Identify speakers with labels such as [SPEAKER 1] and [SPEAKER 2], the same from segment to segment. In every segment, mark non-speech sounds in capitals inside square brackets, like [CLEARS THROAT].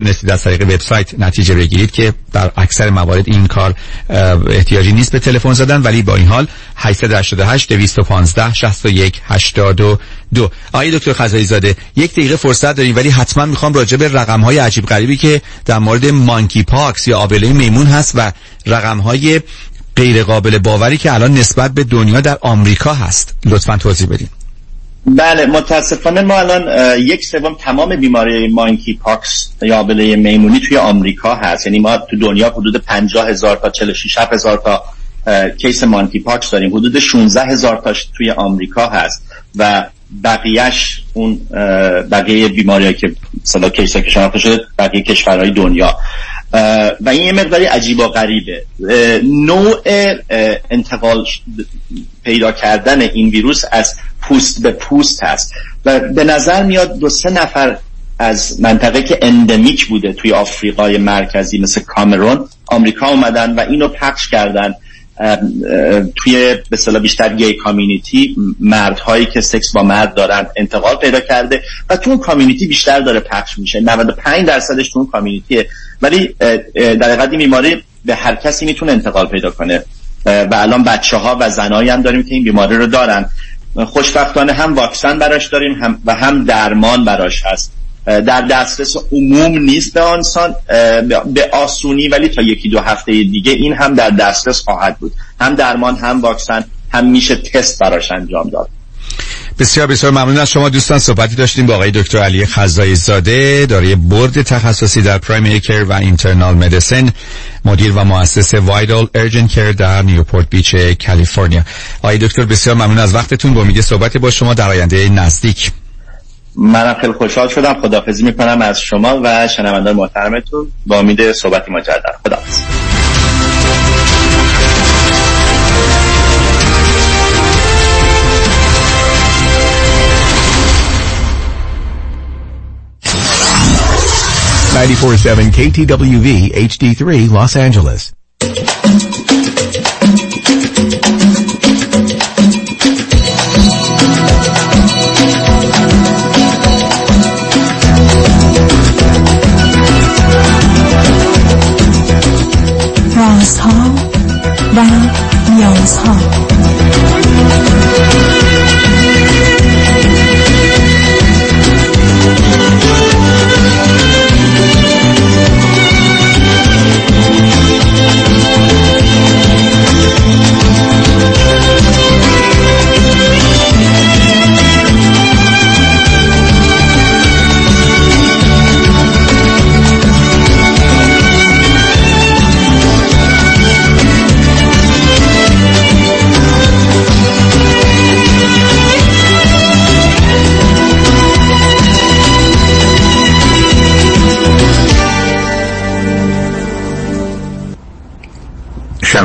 [SPEAKER 1] نسید از طریق وبسایت نتیجه بگیرید که در اکثر موارد این کار احتیاجی نیست به تلفن زدن ولی با این حال 888 215 61 82 آقای دکتر خزایی زاده یک دقیقه فرصت داریم ولی حتما می‌خوام راجع به رقم های عجیب غریبی که در مورد مانکی پاکس یا آبله میمون هست و رقم های غیر قابل باوری که الان نسبت به دنیا در آمریکا هست. لطفا توضیح بدین.
[SPEAKER 2] بله متاسفانه ما الان یک سوم تمام بیماری monkeypox یا آبله میمونی توی آمریکا هست. یعنی ما تو دنیا حدود 50 هزار تا 46 هزار تا case monkeypox داریم. حدود 16 هزار تاش توی آمریکا هست و بقیهش اون بقیه بیماری که صدا case که شناخته شده بقیه کشورهای دنیا. و این یه مقداری عجیب و غریبه نوع انتقال پیدا کردن این ویروس از پوست به پوست هست. و به نظر میاد دو سه نفر از منطقه که endemic بوده توی آفریقای مرکزی مثل کامرون آمریکا اومدن و اینو پخش کردن. توی به بیشتر gay community مردهایی که سکس با مرد دارن انتقال پیدا کرده و تو اون community بیشتر داره پخش میشه. 95 درصدش تو اون community ه ولی در حقیقت بیماری به هر کسی می‌تونه انتقال پیدا کنه. و الان بچه ها و زنایی هم داریم که این بیماری رو دارن. خوشبختانه هم واکسن براش داریم هم و هم درمان براش هست. در دسترس عموم نیست به آنسان به آسونی ولی تا یکی دو هفته دیگه این هم در دسترس خواهد بود. هم درمان هم واکسن هم میشه تست براش انجام داد.
[SPEAKER 1] بسیار بسیار ممنون از شما دوستان. صحبتی داشتیم با آقای دکتر علی خزایی زاده دارای برد تخصصی در پرایمری کر و اینترنال مدیسن مدیر و مؤسس وایدال ارجن کر در نیوپورت بیچ کالیفرنیا. آقای دکتر بسیار ممنون از وقتتون. با میگه صحبتی با شما در آینده نزدیک.
[SPEAKER 2] منم خیلی خوشحال شدم. خدافزی می‌کنم از شما و شنوندان محترمتون. با امید صحبتی مجدد. خداحافظ.
[SPEAKER 3] 947 KTWV HD3 Los Angeles.
[SPEAKER 4] رازها و نیازها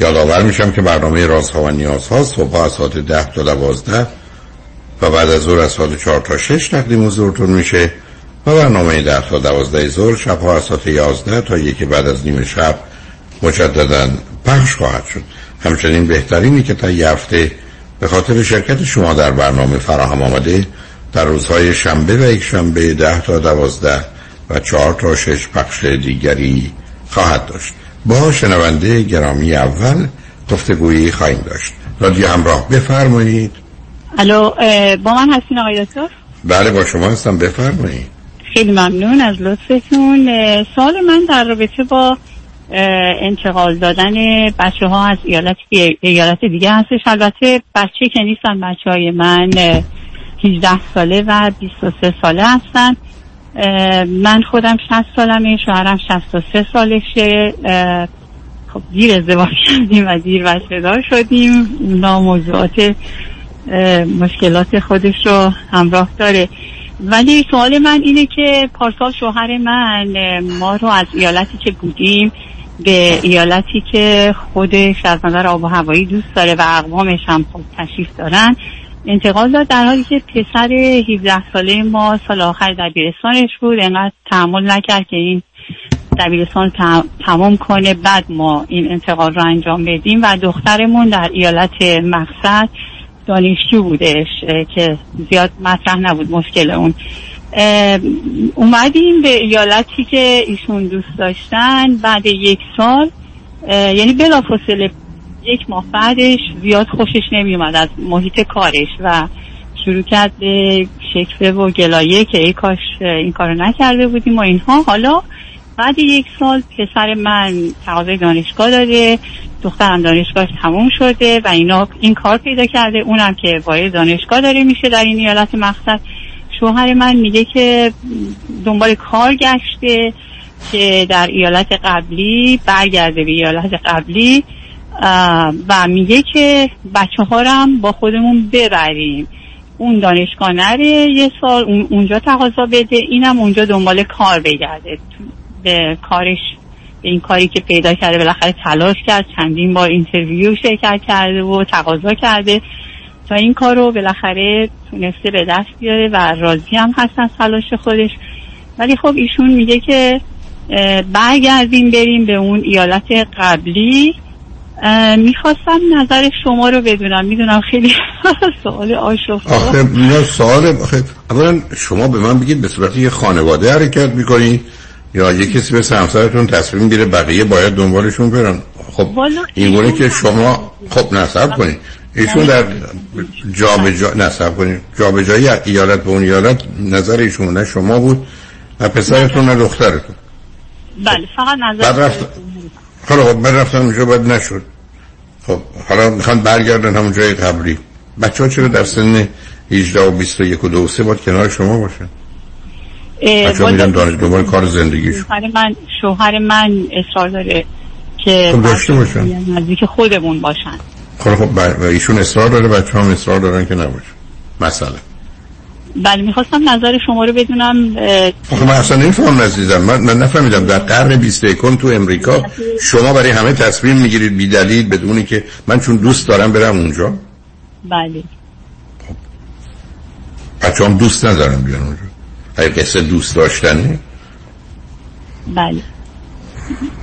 [SPEAKER 5] یادآور میشم که برنامه رازها و نیازها صبح از ساعت ده تا دوازده و بعد از ظهر از ساعت چهار تا شش تقدیم حضورتون میشه و برنامه ده تا دوازده ظهر شب ها از ساعت یازده تا یکی بعد از نیم شب مجددا پخش خواهد شد. همچنین بهترینی که تا یه هفته به خاطر شرکت شما در برنامه فراهم آمده در روزهای شنبه و یک شنبه ده تا دوازده و چهار تا شش پخش دیگری خواهد داشت. با شنونده گرامی اول گفتگویی خواهیم داشت. رادیو همراه بفرمایید.
[SPEAKER 6] الو با من هستین آقای دکتر؟
[SPEAKER 5] بله با شما هستم. بفرمایید.
[SPEAKER 6] خیلی ممنون از لطفتون. سوال من در رابطه با انتقال دادن بچه ها از ایالت, ایالت دیگه هستش. البته بچه که نیستن بچه های من 18 ساله و 23 ساله هستن. من خودم 60 سالمه شوهرم 63 سالشه. خب دیر ازدواج کردیم و دیر شدیم. اونا موضوعات مشکلات خودش رو همراه داره. ولی سوال من اینه که پارسال شوهر من ما رو از ایالتی که بودیم به ایالتی که خودش از نظر آب و هوایی دوست داره و اقوامش هم خب تشریف دارن انتقال داد در حالی که پسر 17 ساله ما سال آخر دبیرستانش بود. انقدر تحمل نکرد که این دبیرستان تمام کنه. بعد ما این انتقال رو انجام بدیم و دخترمون در ایالت مقصد دانشجو بودش که زیاد مطرح نبود مشکل اون. اومدیم به ایالتی که ایشون دوست داشتن بعد یک سال یعنی بلافاصله یک ماه بعدش زیاد خوشش نمی اومد از محیط کارش و شروع کرد به شکفه و گلایه که ای کاش این کارو نکرده بودیم و اینها. حالا بعد یک سال پسر من تقاضای دانشگاه داده دخترم دانشگاه تموم شده و اینا این کار پیدا کرده. اونم که وارد دانشگاه داره میشه در این ایالت مقصد. شوهر من میگه که دنبال کار گشته که در ایالت قبلی برگرده به ایالت قبلی. و میگه که بچه ها هم با خودمون ببریم. اون دانشگاه نره یه سال اونجا تقاضا بده اینم اونجا دنبال کار بگرده. به کارش به این کاری که پیدا کرده بالاخره تلاش کرد چندین بار اینترویو شرکت کرده و تقاضا کرده. تا این کار رو بالاخره تونسته به دست بیاره و راضی هم هست از تلاش خودش. ولی خب ایشون میگه که برگردیم بریم به اون ایالت قبلی. می‌خواستم نظر شما رو بدونم. می‌دونم خیلی [LAUGHS] سوال آشفته.
[SPEAKER 5] آخه نه سوال آخه اولا شما به من بگید به صورت یه خانواده حرکت می‌کنید یا یه کسی به همسرتون تصمیم می‌گیره بقیه باید دنبالشون برن؟ خب این که شما خب نصب کنید ایشون در جا به جا نصب کنید جا به جایی ایالت به اون ایالت نظر ایشون نه شما بود و پسرتون نه دخترتون.
[SPEAKER 6] بله فقط نظر بعد رفت
[SPEAKER 5] حالا خب من رفتم اونجا باید نشد. خب حالا می‌خوان برگردن همون جای قبلی. بچه ها چرا در سن 18 و 21 و 2 3 باید کنار شما باشن؟ بچه ها میرن دانش دوباره کار زندگیش
[SPEAKER 6] شوهر من شوهر من اصرار داره که
[SPEAKER 5] خب داشته باشن.
[SPEAKER 6] نزدیک خودمون باشن.
[SPEAKER 5] خب خب ایشون اصرار داره بچه هم اصرار دارن که نباشن مثلا
[SPEAKER 6] بله می‌خواستم نظر شما رو بدونم
[SPEAKER 5] آخه من اصلا نمیفهم عزیزم من, من نفهمیدم در قرن 21 تو امریکا شما برای همه تصمیم می‌گیرید بی دلیل بدونی که من چون دوست دارم برم اونجا.
[SPEAKER 6] بله.
[SPEAKER 5] بچه هم دوست ندارم بیان اونجا. های قصه دوست داشتنی.
[SPEAKER 6] بله.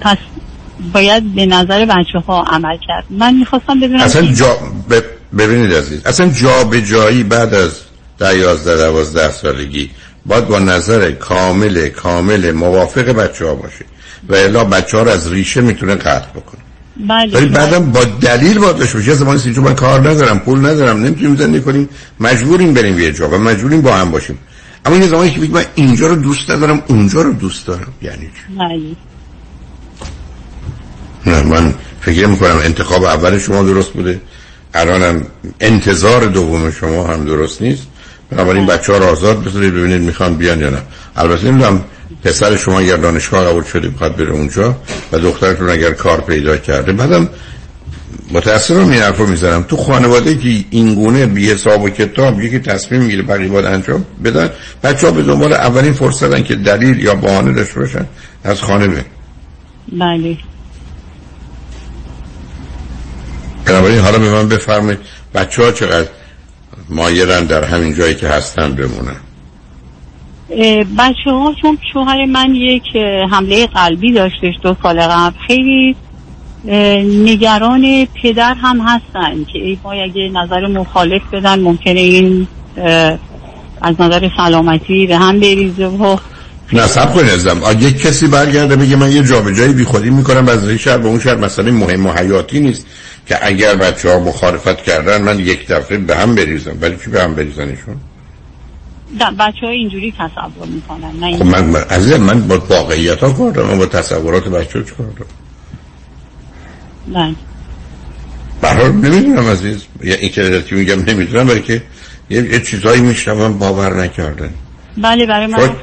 [SPEAKER 6] پس باید به نظر بچه ها عمل کرد. من می‌خواستم بدونم
[SPEAKER 5] اصلا جا ببینید عزیز اصلا جا به جایی بعد از ده یازده دوازده سالگی. باید با نظر کامل کامل موافق بچه ها باشه. و الا بچه ها رو از ریشه می‌تونه قطع بکنه.
[SPEAKER 6] بله.
[SPEAKER 5] ولی بعدم با دلیل باید داشته باشه. زمانی سیجو من کار ندارم پول ندارم نمی‌تونیم زندگی کنیم. مجبوریم بریم یه جا و مجبوریم با هم باشیم. اما یه زمانی که من اینجا رو دوست ندارم اونجا رو دوست دارم. یعنی چی؟
[SPEAKER 6] بله.
[SPEAKER 5] نه من فکر می‌کنم انتخاب اول شما درست بوده. الانم انتظار دوم شما هم درست نیست. بنابراین بچه ها رو آزاد بذارید ببینید می‌خوان بیان یا نه. البته نمی‌دونم پسر شما اگر دانشگاه قبول شده بخواد بره اونجا و دخترتون اگر کار پیدا کرده. بعدم متاسفم این حرف رو می‌زنم. تو خانواده که این گونه بی حساب و کتاب یکی تصمیم می‌گیره برای باید انجام بدن بچه ها به دنبال اولین فرصتن که دلیل یا بهانه داشته باشن از خانه به
[SPEAKER 6] بله.
[SPEAKER 5] بنابراین حالا به من بفرمایید بچه ها چقدر مایرن در همین جایی که هستن بمونن.
[SPEAKER 6] بچه ها چون شوهر من یک حمله قلبی داشتش دو سال قبل خیلی نگران پدر هم هستن که ای ما اگه نظر مخالف بدن ممکنه این از نظر سلامتی به هم بریزه. و
[SPEAKER 5] نصب کنید ازم یک کسی برگرده بگه من یه جابجایی بی خودی می‌کنم از این شهر به اون شهر. مثلا مهم و حیاتی نیست که اگر بچه ها مخالفت کردن من یک دفعه به هم بریزم. ولی چی به هم بریزنشون؟
[SPEAKER 6] بچه ها اینجوری تصور می‌کنن نه
[SPEAKER 5] من عزیز من با واقعیت ها کار دارم. با تصورات بچه ها چی کار دارم؟
[SPEAKER 6] نه.
[SPEAKER 5] برحال نمی‌دونم عزیز. یا این که میگم نمی‌دونم برای که یه, یه چیزایی میشنم باور نکردن.
[SPEAKER 6] بله برای من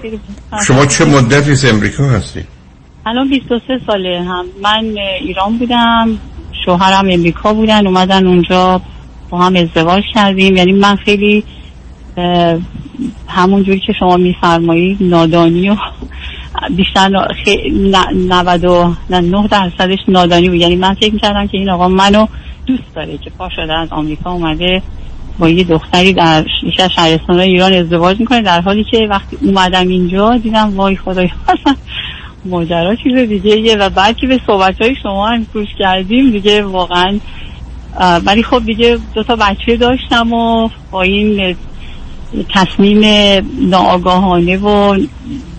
[SPEAKER 5] شما چه مدتی امریکا هستی؟
[SPEAKER 6] الان 23 ساله هم. من ایران بودم شوهرم امریکا بودن اومدن اونجا با هم ازدواج کردیم. یعنی من خیلی همون جوری که شما میفرمایید نادانی و بیشتر نا- خی- ن- 99 درصدش نادانی بود. یعنی من فکر می‌کردم که این آقا منو دوست داره که پا شده از آمریکا اومده با یه دختری در یکی از شهرستان ایران ازدواج می‌کنه در حالی که وقتی اومدم اینجا دیدم وای خدای اصلا ماجرا چیز دیگه یه و بعد که به صحبت های شما هم گوش کردیم دیگه واقعا ولی خب دیگه دو تا بچه داشتم و با این تصمیم ناآگاهانه و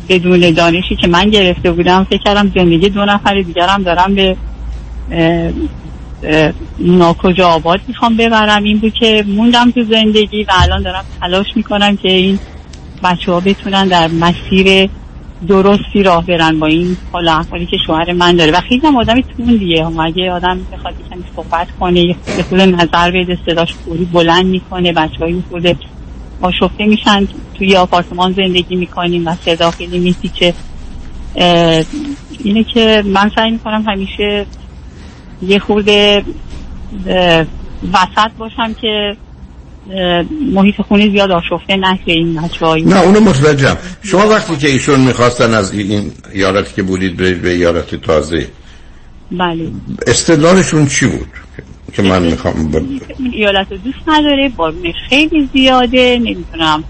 [SPEAKER 6] بدون دانشی که من گرفته بودم فکر کردم زندگی دو نفر دیگرم دارم به ناکجا آباد می‌خوام ببرم. این بود که موندم تو زندگی و الان دارم تلاش می‌کنم که این بچه ها بتونن در مسیر درستی راه برن با این حال احوالی که شوهر من داره. و خیلی هم آدم توندیه اگه آدم بخواد کمی صحبت کنه یه خود نظر بده صداش فوری بلند می‌کنه بچه های خود آشفته میشن. توی آپارتمان زندگی می‌کنیم و صدا خیلی میپیچه اه، اینه که من سعی می‌کنم همیشه یه خورده وسط باشم که محیط خونه زیاد آشفته نشه این بچه
[SPEAKER 5] نه اونو متوجهم. شما وقتی که ایشون می‌خواستن از این ایالتی که بودید برید به ایالت تازه
[SPEAKER 6] بله.
[SPEAKER 5] استدلالشون چی بود که من می‌خوام ب...
[SPEAKER 6] ایالت رو دوست نداره بارونش خیلی زیاده نمی‌دونم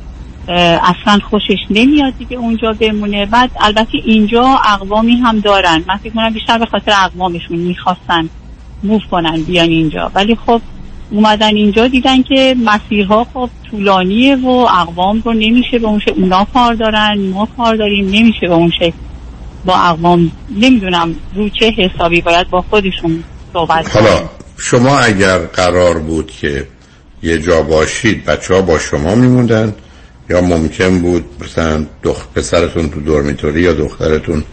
[SPEAKER 6] اصلا خوشش نمیاد دیگه اونجا بمونه. بعد البته اینجا اقوامی هم دارن. من فکر کنم بیشتر به خاطر اقوامشون می‌خواستن. موف کنن بیان اینجا. ولی خب اومدن اینجا دیدن که مسیرها خب طولانیه و اقوام رو نمیشه به اون شکل اونا کار دارن ما کار داریم نمیشه به اون شکل با اقوام. نمی‌دونم رو چه حسابی باید با خودشون صحبت.
[SPEAKER 5] حالا شما اگر قرار بود که یه جا باشید بچه ها با شما میموندن؟ یا ممکن بود مثلا دخ... پسرتون تو دورمیتوری یا دخترتون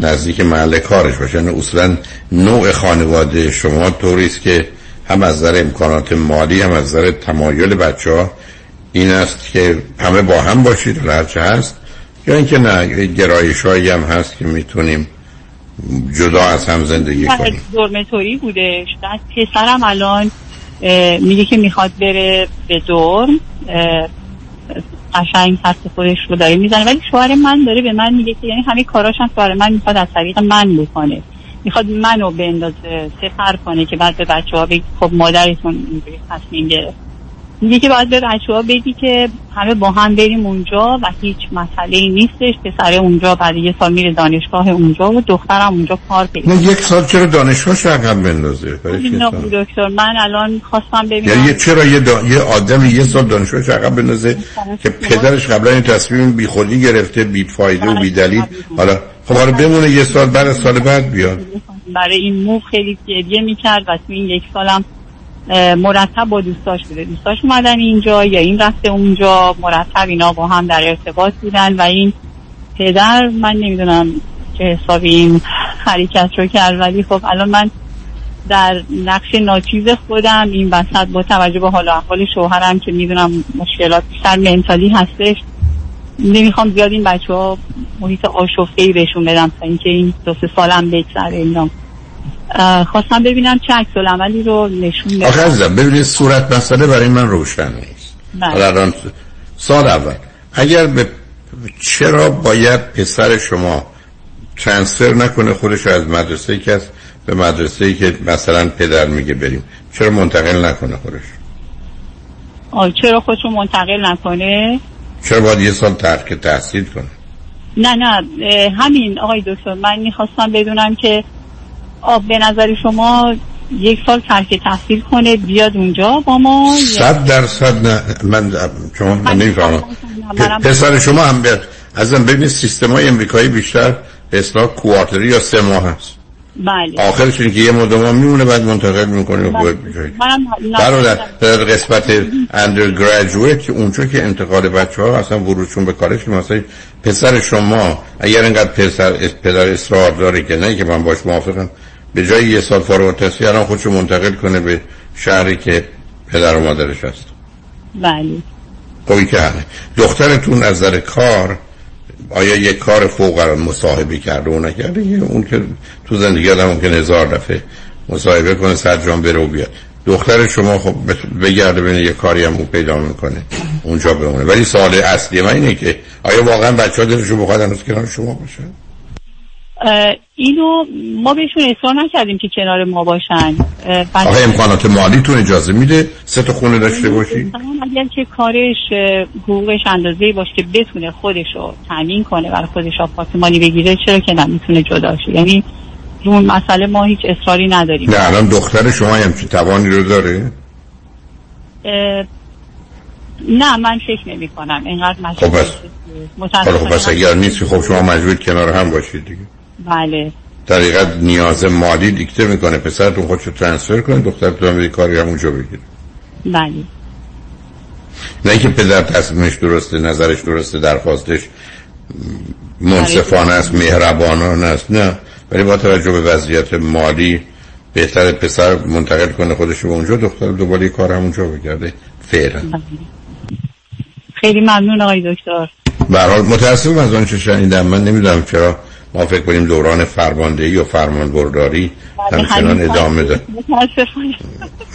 [SPEAKER 5] نزدیک محل کارش باشه. یعنی اصولا نوع خانواده شما طوریست که هم از نظر امکانات مالی هم از نظر تمایل بچه ها این است که همه با هم باشید و هرچه هست. یا اینکه نه گرایش هایی هم هست که می‌تونیم جدا از هم زندگی کنیم.
[SPEAKER 6] دورمتوری بودش. بعد پسرم الان میگه که می‌خواد بره به دورم اه، قشنگ خست خودش رو داره می‌زنه. ولی شوهر من داره به من میگه که یعنی همه کاراش هم شوهر من می‌خواد از طریق من بکنه. می‌خواد منو بندازه سفر کنه که بعد به بچه ها بگی خب مادرتون اینجوری تصمیم گرفت. میگه که باید به بچه ها بگی که همه با هم بریم اونجا و هیچ مسئله ای نیستش. پسر اونجا بعد یه سال میره دانشگاه اونجا و دخترم اونجا کار پیدا
[SPEAKER 5] نه یک سال چرا دانشگاه عقب بندازه؟
[SPEAKER 6] نه؟ دکتر من الان خواستم ببینم.
[SPEAKER 5] یعنی چرا یه, دا... یه آدم یه سال دانشگاهش عقب بندازه که پدرش قبلا این تصمیم بی خودی گرفته بی فایده و بی دلیل حالا خب حالا بمونه یه سال بعد سال بعد بیاد.
[SPEAKER 6] برای این موو خیلی گریه می‌کرد و تو این یک سالم مرتب با دوستاش بوده. دوستاش اومدن اینجا یا این رفته اونجا مرتب اینا با هم در ارتباط بودن و این پدر من نمی‌دونم چه حسابی این حرکت رو کرد ولی خب الان من در نقش ناچیز خودم این وسط با توجه به حال و احوال شوهرم که می‌دونم مشکلات بیشتر منتالی هستش نمی‌خوام زیاد این بچه ها محیط آشفته ای بهشون بدم تا اینکه این دو سه سالم بگذره اینا. خواستم ببینم چه عکس عملی رو نشون
[SPEAKER 5] آخه عزیزم ببینید صورت مسئله برای من روشن نیست.
[SPEAKER 6] بله.
[SPEAKER 5] حالا الان سال اول. اگر به چرا باید پسر شما ترانسفر نکنه خودش رو از مدرسه که است به مدرسه ای که مثلا پدر میگه بریم؟ چرا منتقل نکنه خودش
[SPEAKER 6] آه، چرا خودشون منتقل نکنه؟
[SPEAKER 5] چرا باید یه سال ترک تحصیل کنه؟
[SPEAKER 6] نه نه همین آقای دکتر من می‌خواستم بدونم که آه به نظر شما یک سال ترک تحصیل کنه بیاد اونجا با ما؟
[SPEAKER 5] صد درصد نه. من شما من نمی‌فهمم. پسر شما هم بیاد ازم ببینید سیستم های امریکایی بیشتر به اصلاح کوارتری یا سه ماه هست.
[SPEAKER 6] بله.
[SPEAKER 5] آخرش اینه که یه مدت ما میمونه بعد منتقل می‌کنه و
[SPEAKER 6] بله. منم
[SPEAKER 5] برادر در قسمت اندرگراجویت اونجا که انتقال بچه ها اصلا ورودشون به کارش مثلا پسر شما اگر اینقدر پسر پدر اصرار داره که نه که من باش موافقم به جای یه سال فارغ الان خودشو منتقل کنه به شهری که پدر و مادرش هست.
[SPEAKER 6] بله.
[SPEAKER 5] خب که دخترتون از نظر کار آیا یه کار فوق مصاحبه کرده و نکرده؟ اون که تو زندگی آدم ممکن هزار دفعه مصاحبه کنه صد جان بره و بیاد. دختر شما خب بگرده ببینه یه کاری هم اون پیدا می‌کنه اونجا بمونه. ولی سوال اصلی من اینه که آیا واقعا بچه ها دلشون بخواد هنوز کنار شما باشه
[SPEAKER 6] اینو ما بهشون اصرار نکردیم که کنار ما باشن.
[SPEAKER 5] آقا امکانات مالیتون اجازه میده سه تا خونه داشته باشی؟
[SPEAKER 6] مثلا اگر که کارش حقوقش اندازه باشه که بتونه خودش رو تامین کنه برای خودش آپارتمانی بگیره چرا که نمی‌تونه جدا شه. یعنی اون مسئله ما هیچ اصراری نداریم.
[SPEAKER 5] نه الان دختر شما همچین توانی رو داره؟
[SPEAKER 6] نه من فکر نمی کنم اینقدر
[SPEAKER 5] خب بس. خب پس اگر نیست خب شما مجبور کنار هم باشید دیگه.
[SPEAKER 6] بله.
[SPEAKER 5] در حقیقت نیاز مالی دیکته می‌کنه. پسرتون خودشو ترانسفر کنه دخترتون هم کاری همونجا بگیره.
[SPEAKER 6] بله.
[SPEAKER 5] نه اینکه پدر تصمیمش درسته نظرش درسته درخواستش منصفانه است مهربانانه است. نه. ولی با توجه به وضعیت مالی بهتر پسر منتقل کنه خودش به اونجا دختر دوباره کار همونجا بگرده. فعلا.
[SPEAKER 6] بله. خیلی ممنون آقای دکتر.
[SPEAKER 5] به حال متاسفم از آنچه شنیدم. من نمی‌دونم چرا ما فکر کنیم دوران فرماندهی و فرمان برداری همچنان ادامه
[SPEAKER 6] متاسفانه.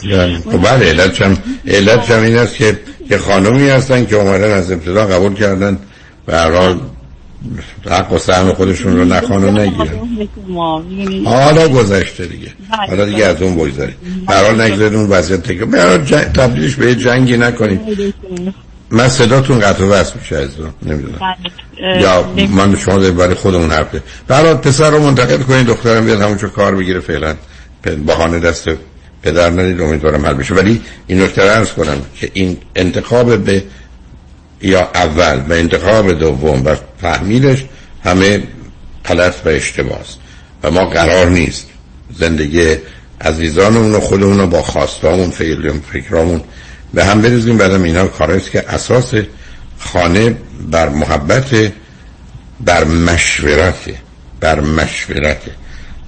[SPEAKER 5] یعنی، خب بله علت هم علت هم این است که که خانمی هستن که اومدن از ابتدا قبول کردن به هر حال حق و سهم خودشون رو نخوان و نگیرن.
[SPEAKER 6] می‌بینید.
[SPEAKER 5] حالا گذشته دیگه. حالا دیگه از اون بگذارید به هر حال نگذارید اون وضعیت تکرار به هر حال جنگ- تبدیلش به یه جنگی نکنید من صداتون قطع و وصل میشه از نمی‌دونم.
[SPEAKER 6] بله.
[SPEAKER 5] یا من شما دارید برای خودمون حرف. به هر حال پسر رو منتقل کنید دخترم بیاد همونجا کار بگیره فعلا. بهانه دست پدر ندید امیدوارم حل بشه. ولی این نکته عرض کنم که این انتخاب به یا اول و انتخاب دوم و تحمیلش همه غلط و اشتباه است و ما قرار نیست زندگی عزیزانمون و خودمون رو با خواستامون فعلیم فکرامون به هم بریزیم بعدم اینا کارهاییست که اساس خانه بر محبت بر مشورته بر مشورته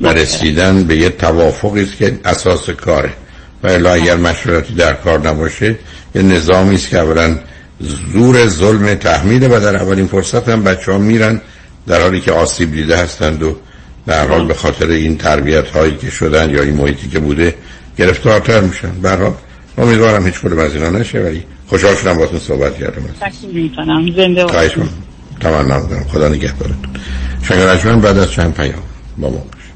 [SPEAKER 5] و رسیدن به یه توافقی است که اساس کاره. و الا اگر مشورتی در کار نباشه یه نظامی است که اولا زور ظلم تحمیل و در اولین فرصت هم بچه ها میرن در حالی که آسیب دیده هستند و در حال به خاطر این تربیت هایی که شدن یا این محیطی که بوده گرفتارتر میشن. به هر حال امیدوارم هیچ کدوم از اینا نشه ولی خوشحال شدم باتون صحبت کردم
[SPEAKER 6] تشکر می‌کنم. زنده باشید.
[SPEAKER 5] خواهش. تمنا خدا نگهدارتون شنگ بعد از چند پیام با ما باشید.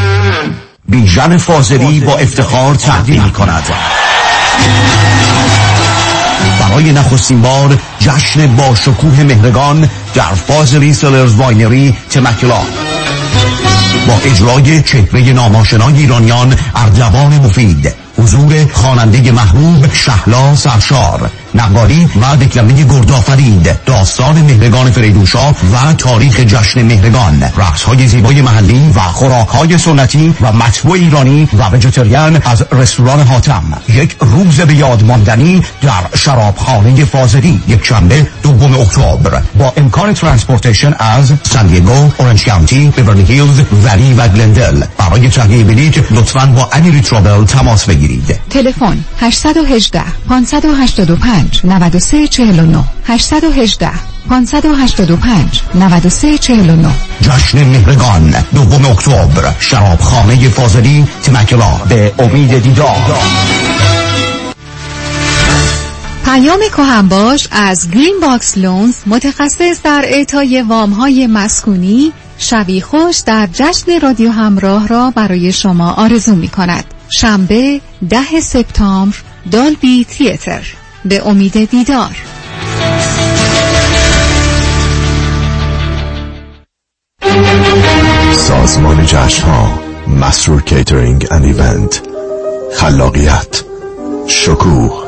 [SPEAKER 7] بیژن فاضلی با افتخار تقدیم می کند برای نخستین بار جشن با شکوه مهرگان در Fazeli Cellars Winery Temecula. با اجرای چهره نام‌آشنای ایرانیان اردوان مفید حضور خواننده محبوب شهلا سرشار. نقالی و دکلمه گردآفرید. داستان مهرگان فریدونشاه و تاریخ جشن مهرگان. رقص های زیبای محلی و خوراک های سنتی و مطبوع ایرانی و vegetarian از رستوران حاتم. یک روز به یاد ماندنی در شرابخانه فاضلی. یک شنبه دوم اکتبر. با امکان transportation از سان دیگو، اورنج کانتی، بورلی هیلز، ولی و گلندل. برای تهیه بلیط لطفاً با امیری travel تماس بگیرید.
[SPEAKER 8] تلفن 818 585 9349 818 585 9349
[SPEAKER 7] جشن مهرگان. دوم اکتبر. شرابخانه فاضلی تمکلا به امید دیدار.
[SPEAKER 8] پیام کهن باش از گرین باکس Loans متخصص در اعطای وام های مسکونی شبی خوش در جشن رادیو همراه را برای شما آرزو می کند. شنبه ده سپتامبر دالبی Theatre. به امید دیدار.
[SPEAKER 9] سازمان جشن ها مسرور catering and event خلاقیت شکوه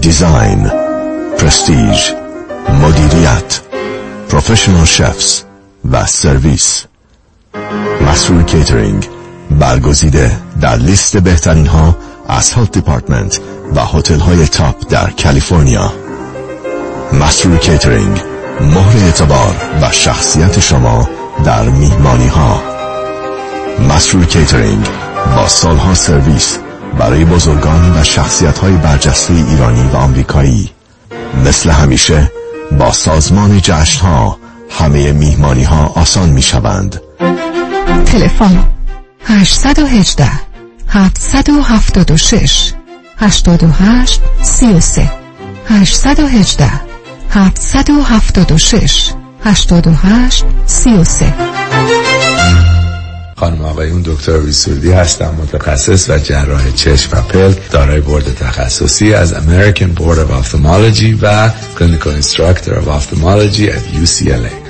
[SPEAKER 9] design prestige مدیریت professional chefs و سرویس مسرور کیترینگ برگزیده در لیست بهترین ها از health department و هتل های top در کالیفرنیا. مسرور کیترینگ مهر اعتبار و شخصیت شما در میهمانی ها مسرور کیترینگ با سالها سرویس برای بزرگان و شخصیت های برجسته ایرانی و آمریکایی. مثل همیشه با سازمان جشن ها همه میهمانی ها آسان می شوند
[SPEAKER 8] تلفن 818 776 88 33 818 776 88 33
[SPEAKER 10] خانم آقایون دکتر ویسوردی هستم متخصص و جراح چشم و پلک دارای بورد تخصصی از American Board of Ophthalmology و Clinical Instructor of Ophthalmology at UCLA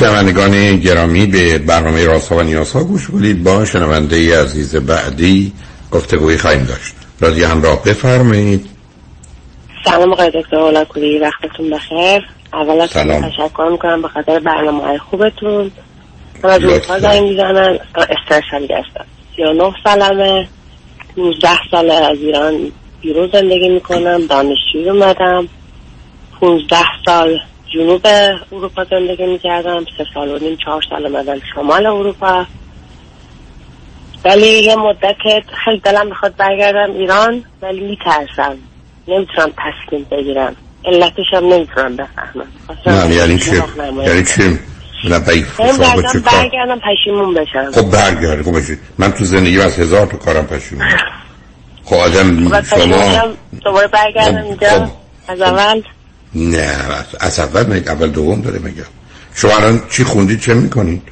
[SPEAKER 5] شنوندگان گرامی به برنامه رازها و نیازها گوش کنید. با شنونده ای عزیز بعدی گفتگوی خواهیم داشت. رادیو همراه بفرمایید.
[SPEAKER 11] سلام آقای دکتر اولاکولی وقتتون بخیر. اول از تشکر می‌کنم به خاطر برنامه های خوبتون. من از اروپا زنگ می‌زنم استرشلی هستم 39 سالمه. 19 ساله از ایران بیرون زندگی می‌کنم دانشجوی اومدم. 15 سال جنوب اروپا زندگی می‌کردم سه سال و نیم چهار سال اومدم شمال اروپا. ولی یه مدت خیلی دلم می‌خواد برگردم ایران ولی میترسم. نمی‌تونم تصمیم بگیرم. علتش هم نمی‌تونم بفهمم.
[SPEAKER 5] نه یعنی چی؟ یعنی چی؟ نه
[SPEAKER 11] برگردم برگردم پشیمون بشم.
[SPEAKER 5] خب برگرد خب بشید من تو زندگی از هزار تو کارم پشیمون خب آدم شما
[SPEAKER 11] دوباره برگردم اینجا از اول؟
[SPEAKER 5] نه از اول میگه اول دوم داره میگه شما الان چی خوندید چه می‌کنید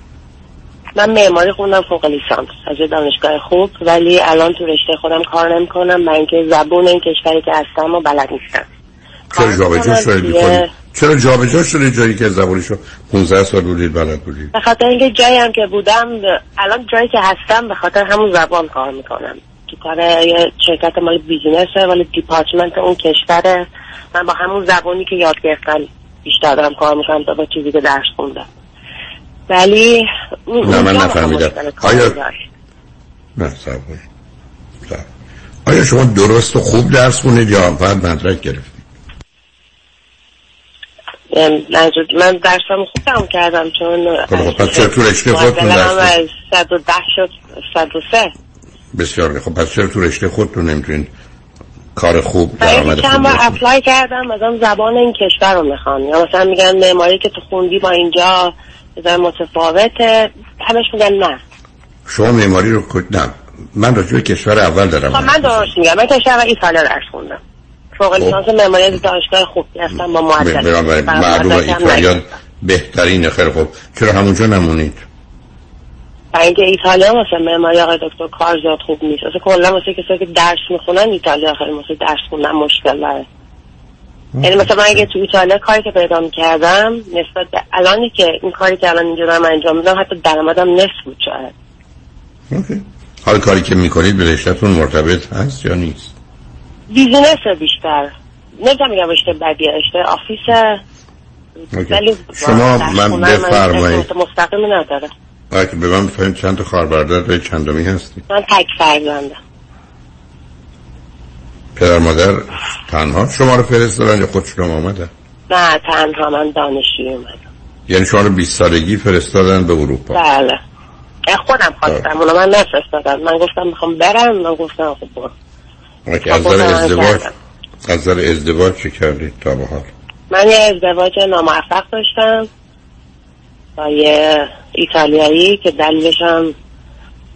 [SPEAKER 11] من معماری خوندم فوق لیسانس. از دانشگاه خوب ولی الان تو رشته خودم کار نمی‌کنم. من که زبون این کشوری که هستم و بلد نیستم.
[SPEAKER 5] چرا جابجا شدید چرا جابجا شده جایی که زبونشو 15 سال بودید بلد بودید؟
[SPEAKER 11] به خاطر اینکه جایی هم که بودم الان جایی که هستم به خاطر همون زبان کار می‌کنم. تو کار یه شرکت مال بیزینسه ولی دیپارتمنت اون کشوره. من با همون زبانی که یاد گرفتم بیشتر دارم کار می‌کنم تا با چیزی که درس خوندم. ولی
[SPEAKER 5] نه من نفهمیدم. آیا نه سبایی آیا شما درست و خوب درس خوندید یا فقط مدرک گرفتید
[SPEAKER 11] من درسم خوب تمام کردم چون
[SPEAKER 5] خب پس چرا تو رشته خودتون درس
[SPEAKER 11] از 110 شد 103
[SPEAKER 5] بسیار خب پس چرا تو رشته خودتون نمی‌تونید کار خوب
[SPEAKER 11] درآمد خوب بار اپلای کردم مثلا زبان این کشور رو می‌خوان. یا مثلا میگن معماری که تو خوندی با اینجا بزن متفاوته. همش میگن نه.
[SPEAKER 5] شما معماری رو نه. من راجع کشور اول دارم
[SPEAKER 11] خب من درست میگم. من کشور ایتالیا درس خوندم. فوق خب. لیسانس معماری دانشگاه خوبی هستم با معدل
[SPEAKER 5] معلومه بهترین خیلی خوب. چرا همونجا نمونید؟
[SPEAKER 11] اینکه ایتالیا مثلا معماری آقای دکتر کار زیاد خوب نیست. اصلا کلا مثلا کسایی که درس می‌خونن ایتالیا خیلی مثلا درس خوندن مشکل داره. یعنی مثلا من اگه تو ایتالیا کاری که پیدا می‌کردم نسبت به الانی که این کاری که الان اینجا دارم انجام میدم حتی درآمدم نصف بود شاید.
[SPEAKER 5] حال کاری که می‌کنید به رشتهتون مرتبط هست یا نیست؟
[SPEAKER 11] business بیشتر. نمی‌دونم میگم رشته بدی رشته office.
[SPEAKER 5] ولی شما من بفرمایید.
[SPEAKER 11] مستقیمی نداره.
[SPEAKER 5] اگه به من بفرمایید چند تا خواهر به چندمی هستی
[SPEAKER 11] من تک فرزندم
[SPEAKER 5] پدر مادر تنها؟ شما رو فرستادن یا خودشون آمده
[SPEAKER 11] نه تنها من دانشجوی اومدم.
[SPEAKER 5] یعنی شما رو 20 سالگی فرستادن به اروپا؟
[SPEAKER 11] بله. خودم خواستم اونا من نفرستادن. من گفتم می‌خوام برم من گفتم خب برو.
[SPEAKER 5] از نظر ازدواج؟ از نظر ازدواج چه کردید تا به حال؟
[SPEAKER 11] من یه ازدواج ناموفق داشتم با یه ایتالیایی که دلیلش هم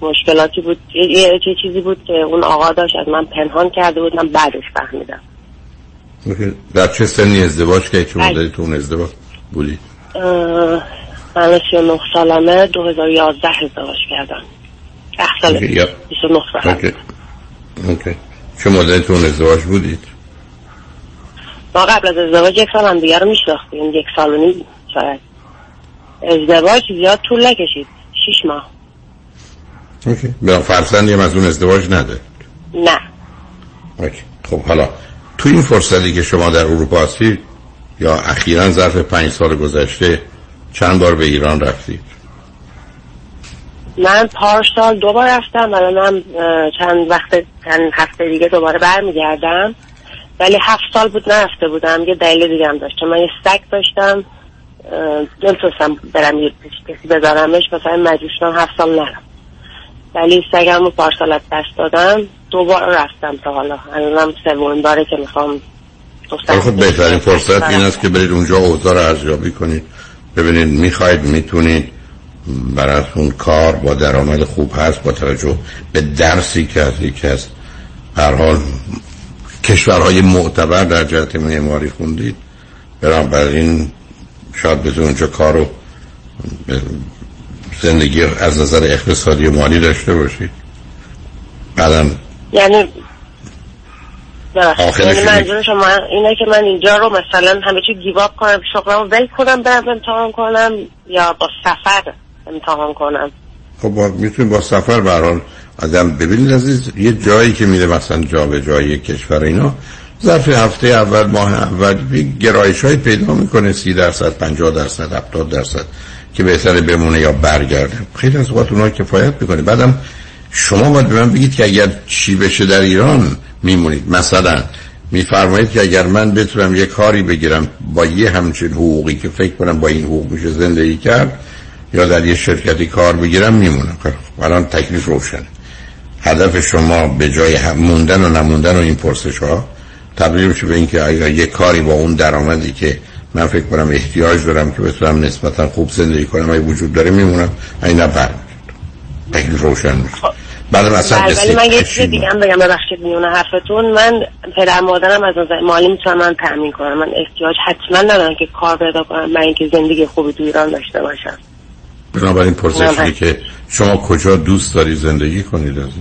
[SPEAKER 11] مشکلاتی بود. یه چه چیزی بود که اون آقا داشت از من پنهان کرده بود من بعدش فهمیدم.
[SPEAKER 5] در چه سنی ازدواج که چه مدتی تو اون ازدواج بودی؟
[SPEAKER 11] من 39 سالمه 2011 ازدواج کردم. 10 سال 29 سالمه
[SPEAKER 5] okay. چه مدتی تو اون ازدواج بودید؟
[SPEAKER 11] ما قبل از ازدواج یک سال هم دیگر رو میشناختیم. یک سال و نیم شاید. ازدواج زیاد طول نکشید. شیش ماه.
[SPEAKER 5] okay. به فرزندی هم از اون ازدواج نده.
[SPEAKER 11] نه.
[SPEAKER 5] okay. خب حالا تو این فرصتی که شما در اروپا هستید یا اخیرا ظرف پنج سال گذشته چند بار به ایران رفتید؟
[SPEAKER 11] من پارسال دو بار رفتم الانم چند وقت چند هفته دیگه دوباره برمیگردم. ولی هفت سال بود نرفته بودم یه دلیل دیگه هم داشتم من یه سگ داشتم نمی‌تونستم برم یه کسی بذارمش مثلا مجوشنم هفت سال نرم. ولی سگم رو پارسال دست دادم دوبار رفتم تا حالا. الانم سومین باره که می‌خوام
[SPEAKER 5] خب بهترین فرصت این است که برید اونجا اوضاع رو ارزیابی کنید. ببینید می‌خواید می‌تونید. براتون کار با درآمد خوب هست با توجه به درسی که از یکی از هر حال کشورهای معتبر در جهت معماری خوندید. این شاید بتون اونجا کار رو زندگی از نظر اقتصادی و مالی داشته باشید. بعدم
[SPEAKER 11] یعنی یعنی منظور شما اینه که من اینجا رو مثلا همه چی گیواب کنم شغلمو ول کنم برم امتحان کنم یا با سفر؟ امتحان کنم.
[SPEAKER 5] خب با می‌تونید با سفر برحال آدم ببینید عزیز یه جایی که میره مثلا جا به جایی کشور اینا ظرف هفته اول ماه اول گرایش های پیدا می‌کنه سی درصد پنجاه درصد هفتاد درصد که بهتره بمونه یا برگرده. خیلی از وقت اونها کفایت می‌کنه. بعدم شما باید به من بگید که اگر چی بشه در ایران میمونید. مثلا میفرمایید که اگر من بتونم یه کاری بگیرم با یه همچین حقوقی که فکر کنم با این حقوق میشه زندگی کرد یا در یه شرکتی کار بگیرم میمونم. خب، الان تکلیف روشنه. هدف شما به جای موندن و نموندن و این پرسش ها تبدیل میشه به اینکه اگر یه کاری با اون درآمدی که من فکر کنم احتیاج دارم که بتونم نسبتا خوب زندگی کنم ای وجود داره میمونم این نه تکلیف روشن میشه بعد
[SPEAKER 11] مثلا بله، ولی من یه چیز دیگه هم بگم ببخشید میونه حرفتون. من پدر مادرم از نظر مالی می‌تونم من تأمین کنم من احتیاج حتما ندارم که کار پیدا کنم من اینکه زندگی خوبی تو ایران داشته باشم.
[SPEAKER 5] بنابراین پرسشی که شما کجا دوست داری زندگی کنید عزیز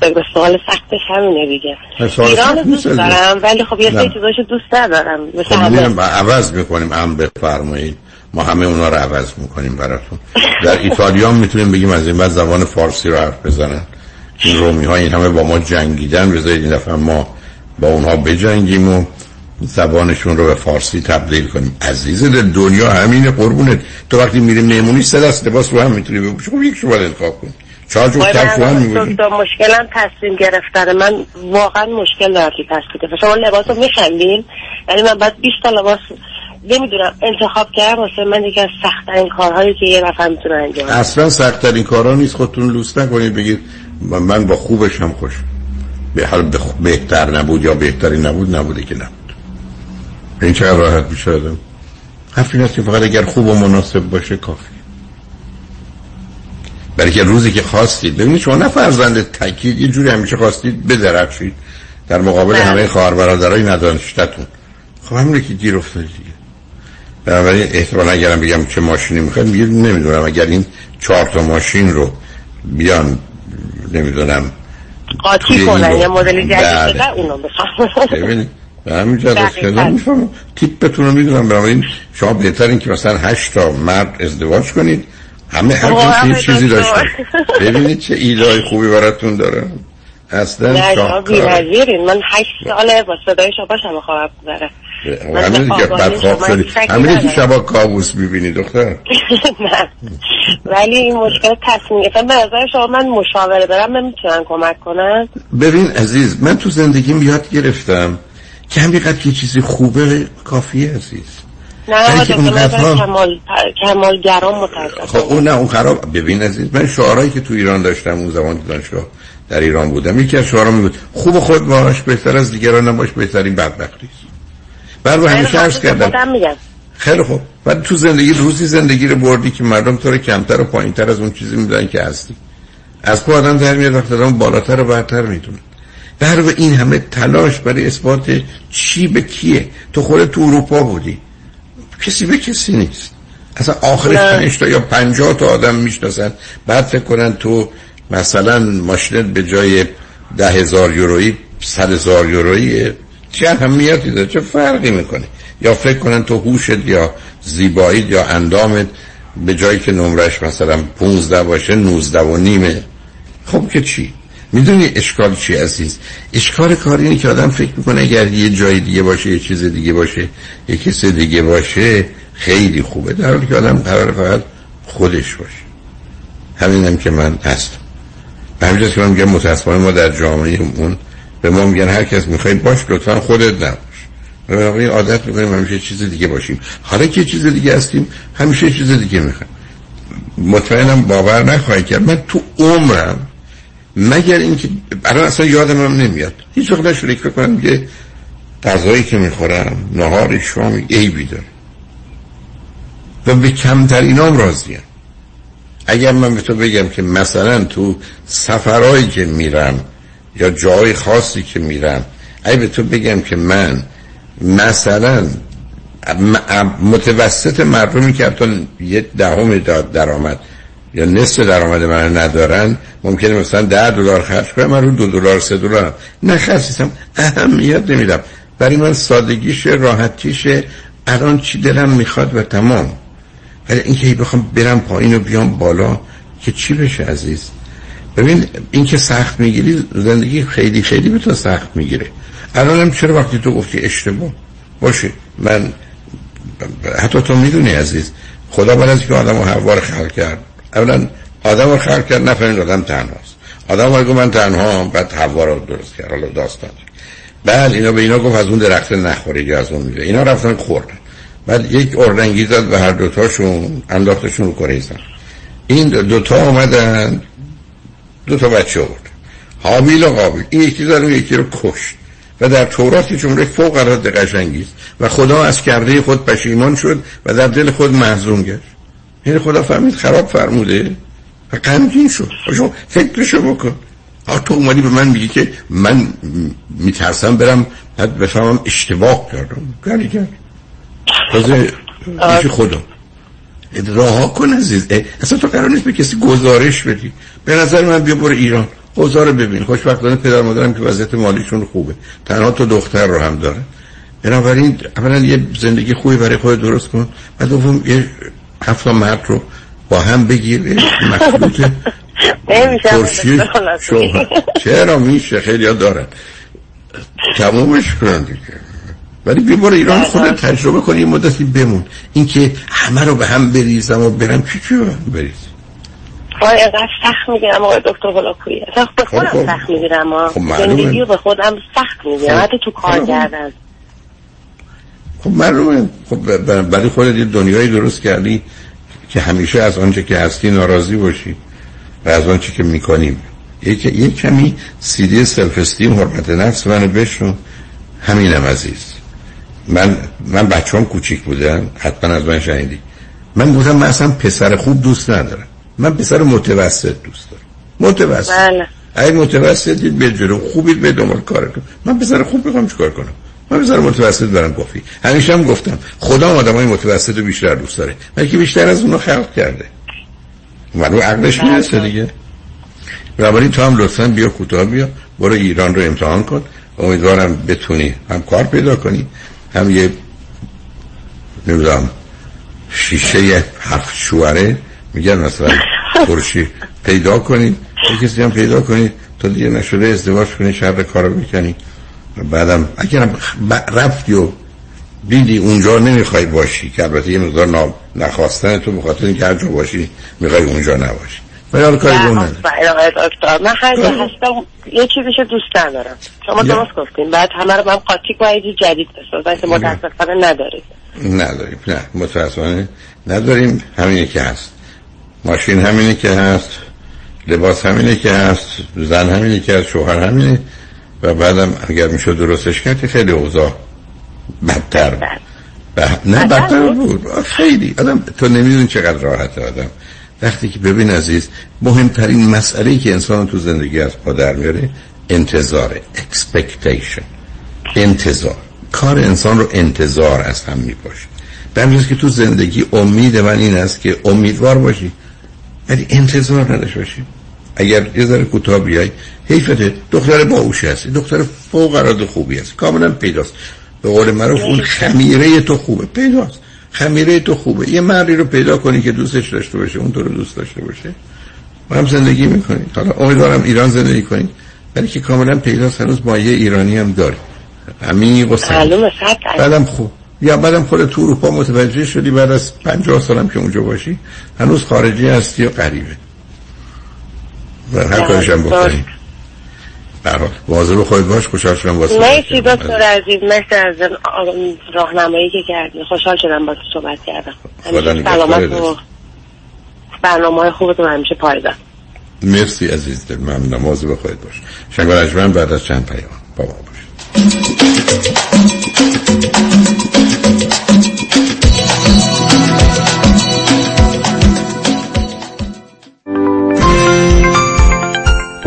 [SPEAKER 11] به سوال سختش همینه دیگه. ایران دوست دارم ولی خب یه سری چیزاشو دوست ندارم
[SPEAKER 5] خب عوض می‌کنیم هم بفرمایید. ما همه اونا رو عوض می‌کنیم براتون. در [LAUGHS] ایتالیا می‌تونیم بگیم از این بعد زبان فارسی رو حرف بزنن. این رومی ها این همه با ما جنگیدن. بذارید این دفعه ما با اونها بجنگیم و زبانشون رو به فارسی تبدیل کنیم. عزیز دنیا همین قربونت. تو وقتی میری مهمونی سه دست لباس رو هم می‌تونی بپوشی. خب یک شو باید انتخاب کنی چهار جور کفش هم میبودی
[SPEAKER 11] مشکلم تصمیم گرفتن. من واقعا مشکل دارم که تصمیم شما لباس رو میخندین؟ ولی من بعد 20 تا لباس نمی‌دونم انتخاب کردم. واسه من یکی از سختترین کارهایی که یه نفر می‌تونه انجام
[SPEAKER 5] اصلا سختترین کارها نیست. خودتون لوس نکنید. بگید من با خوبش هم خوش. به حال بهتر نبود یا بهتری نبود نبوده که نبود این چه راحت میشه آدم حرف این که فقط اگر خوب و مناسب باشه کافی برای که روزی که خواستید ببینید شما نه فرزند تکید یه جوری همیشه خواستید بدرخشید در مقابل بله. همه خواهر برادرای ندانشتتون خب همین که گیر افتادید دیگه. بنابراین احتمالا اگرم بگم چه ماشینی می‌خواید میگه نمی‌دونم. اگر این چهار تا ماشین رو بیان نمی‌دونم
[SPEAKER 11] قاطی کنن یه مدل جدید بله. شده اونو بخوام.
[SPEAKER 5] به همین جد می‌فهمم. تیپتون رو می‌دونم بنابراین شما بهترین که مثلا هشت تا مرد ازدواج کنید. همه هر یه چیزی داشتن. ببینید چه ایدای خوبی براتون داره. اصلا
[SPEAKER 11] نه من هشت ساله با صدای شما شما خواب داره
[SPEAKER 5] همین دیگه بعد خواب شدی. همین که شبا کابوس می‌بینی دختر. [LAUGHS]
[SPEAKER 11] نه. ولی این مشکل تصمیم به نظر شما من مشاوره دارم نمی‌تونن کمک کنن
[SPEAKER 5] ببین عزیز من تو زندگیم یاد گرفتم. که همینقدر که چیزی خوبه کافیه عزیز.
[SPEAKER 11] نه کمال کمال گرام متاسفم
[SPEAKER 5] خب اون نه اون خراب ببین عزیز من شعارهایی که تو ایران داشتم اون زمان دانشگاه در ایران بودم یکی از شعارها می بود خوب خود باش بهتر از دیگران نباش بهترین بدبختی بر همیشه عرض کردم. خیلی خوب. بعد تو زندگی روزی زندگی رو بردی که مردم تو رو کمتر و پایینتر از اون چیزی می‌دونن که هستی. از کو آدم در میاد وقت آدم بالاتر و برتر می‌دونه. در این همه تلاش برای اثبات چی به کیه؟ تو خود تو اروپا بودی. کسی به کسی نیست. اصلا آخرش پنج تا یا پنجاه تا آدم می‌شناسن. بعد فکر کنن تو مثلا ماشینت به جای ده هزار یورویی صد هزار یورویی. چه اهمیتی داره؟ چه فرقی می‌کنه؟ یا فکر کنن تو هوشت یا زیبایی یا اندامت به جایی که نمرش مثلا 15 باشه 19 و نیمه. خب که چی؟ می‌دونی اشکال چی عزیز؟ اشکال کار اینه که آدم فکر می‌کنه اگر یه جای دیگه باشه یه چیز دیگه باشه یه کسی دیگه باشه خیلی خوبه. در حالی که آدم قرار فقط خودش باشه. همینم که من هستم. به همینجاست که من میگم متاسفانه ما در جامعه اون به ما میگن هر کس می‌خوای باش لطفا خودت نباش. و عادت می‌کنیم همیشه چیز دیگه باشیم. حالا که چیز دیگه هستیم همیشه چیز دیگه می‌خوایم. مطمئنم باور نخواهی کرد. من تو عمرم مگر اینکه برای اصلا یادم هم نمیاد. هیچ وقت نشده فکر کنم که غذایی که می‌خورم نهار شام عیبی داره. و به کمتر اینام راضیم اگر من به تو بگم که مثلا تو سفرهایی که میرم یا جای خاصی که میرم اگه به تو بگم که من مثلا متوسط مردمی که حتی یه دهم درآمد یا نصف درآمد من ندارن ممکنه مثلا ده دلار خرج کنم من رو دو دلار سه دلار نخرسیستم اهمیت نمیدم. برای من سادگیش راحتیش الان چی دلم می‌خواد و تمام. ولی اینکه بخوام برم پایین و بیام بالا که چی بشه عزیز؟ ببین این که سخت می‌گیری زندگی خیلی خیلی به تو سخت می‌گیره. الانم چرا وقتی تو گفتی اشتباه؟ باشه من حتی تو می‌دونی عزیز. خدا بعد از که آدم و خلق کرد. اولا آدم رو خلق کرد نفهمید آدم تنهاست. آدم رو من تنها بعد حوا رو درست کرد حالا داستان. بعد اینا به اینا گفت از اون درخت نخورید از اون میوه اینا رفتن خوردن بعد یک اردنگی زد به هر دوتاشون انداختشون رو کره این دوتا آمدن دو تا بچه آورد. حامیل و قابل این یکی زد و یکی رو کشت. و در تورات جمله فوق العاده قشنگی و خدا از کرده خود پشیمان شد و در دل خود محزون گشت. این خدا فهمید خراب فرموده؟ و غمگین شد شما فکرشو بکن. ها تو اومدی به من میگی که من میترسم برم حد بفهمم اشتباه کردم. گلی کرد. تازه خدا راه کن عزیز. اصلا تو قرار نیست به کسی گزارش بدی. به نظر من بیا برو ایران. اوضاع ببین. خوشبختانه پدر مادرم که وضعیت مالیشون خوبه. تنها تو دختر رو هم داره. بنابراین اولا یه زندگی خوبی برای خود درست کن. و دوم یه هفت مرد رو با هم بگیر مخلوط [LAUGHS] ترشی چرا میشه؟ خیلی ها دارن. تمومش کنن دیگه. ولی بیبار ایران خود تجربه کنی مدتی بمون. اینکه همه رو به هم بریزم و برم چی چی بریز
[SPEAKER 11] وای اینقدر سخت می‌گیرم آقای دکتر بلاکویی اصلا به خب، خودم خب. سخت می‌گیرم خب زندگی رو به خودم سخت می‌گیرم. حتی تو کار کردن.
[SPEAKER 5] خب معلومه. خب برای خودت یه دنیایی درست کردی. که همیشه از آنچه که هستی ناراضی باشی و از آنچه که می‌کنیم یک یک کمی سیدی سلف استیم حرمت نفس منو بشنو. همینم عزیز. من من بچه‌ام کوچیک بودن حتما از من شنیدی. من گفتم من اصلا پسر خوب دوست ندارم. من پسر متوسط دوست دارم. متوسط.
[SPEAKER 11] بله.
[SPEAKER 5] اگه متوسطید به جلو خوبید به دنبال کارتون من پسر خوب می‌خوام چیکار کنم؟ من پسر متوسط برم کافی. همیشه هم گفتم خدا آدمای متوسط رو بیشتر دوست داره. ولی که بیشتر از اونو خلق کرده. رو عقلش
[SPEAKER 11] بله.
[SPEAKER 5] می‌رسه دیگه. بنابراین تو هم لطفا بیا کوتاه بیا. برو ایران رو امتحان کن. امیدوارم بتونی هم کار پیدا کنی هم یه نمی‌دونم شیشه هفت شواره میگن مثلا ترشی پیدا کنی. یه کسی هم پیدا کنی تا دیگه نشده ازدواج کنی شر کار رو بکنی. و بعدم اگر رفتی و دیدی اونجا نمی‌خوای باشی که البته یه مقدار نام نخواستن تو بخاطر اینکه هر جا باشی می‌خوای اونجا نباشی. و یاد کاری
[SPEAKER 11] دکتر. من هر جا هستم یه چیزیشو دوست ندارم. شما درست گفتین. بعد همه رو من قاطی یه جدید بسازن که متاسفانه ندارید
[SPEAKER 5] نداریم. نه متاسفانه نداریم. همینه که هست. ماشین همینه که هست. لباس همینه که هست. زن همینه که هست. شوهر همینه. و بعدم اگر می‌شد درستش کرد که خیلی اوضاع بدتر بود. ب- نه بدتر بود؟ خیلی. آدم تو نمیدون چقدر راحت آدم. وقتی که ببین عزیز مهمترین مسئله که انسان تو زندگی از پا در میاره انتظاره expectation. انتظار. کار انسان رو انتظار از هم میپاشه به که تو زندگی امید من این است که امیدوار باشی ولی انتظار نداشته باشی. اگر یه ذره کوتاه بیای حیفته. دختر باهوشی هستی. دختر فوق العاده خوبی هست کاملا پیداست. به قول معروف اون خمیره تو خوبه. پیداست. خمیره تو خوبه. یه مردی رو پیدا کنی که دوستش داشته باشه اون تو رو دوست داشته باشه. ما هم زندگی می‌کنیم. حالا امیدوارم ایران زندگی کنید ولی که کاملا پیداست. هنوز مایه ایرانی هم داری عمیق و
[SPEAKER 11] درصد.
[SPEAKER 5] بعدم خوب. یا بعدم خود تو اروپا متوجه شدی بعد از 50 سالم که اونجا باشی هنوز خارجی هستی یا غریبه. و هر هم بکنی برحال واضح خودت باش خوشحال شدم واسه
[SPEAKER 11] مرسی دکتر عزیز. مرسی از راهنمایی که کردی خوشحال شدم با تو صحبت کردم. سلامت و برنامه های خوبتون همیشه پایدار.
[SPEAKER 5] مرسی عزیز دل ممنونم. واضح خودت باش. شنگ و بعد از چند پیام با ما باش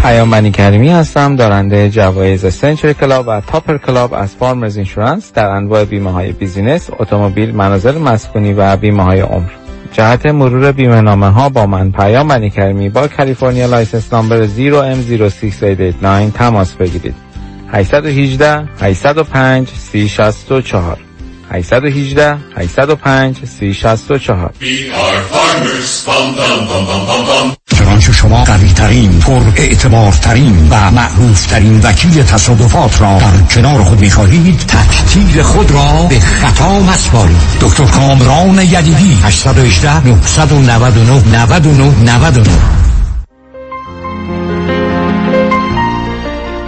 [SPEAKER 12] پیام مانی کریمی هستم دارنده جوایز Century Club و Topper Club از Farmers Insurance در انواع بیمه های business، اتومبیل، منازل مسکونی و بیمه های عمر. جهت مرور بیمه نامه ها با من پیام مانی کریمی با کالیفرنیا license number 0M06889 تماس بگیرید. 818 805 3064 818 805 3064
[SPEAKER 7] چنانچه شما قوی ترین پر اعتبار ترین و معروف ترین وکیل تصادفات را در کنار خود می خواهید تک‌تیر خود را به خطا مسپارید. دکتر کامران یدیدی 818 999 99 99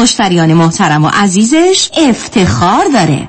[SPEAKER 13] مشتریان محترم و عزیزش افتخار داره.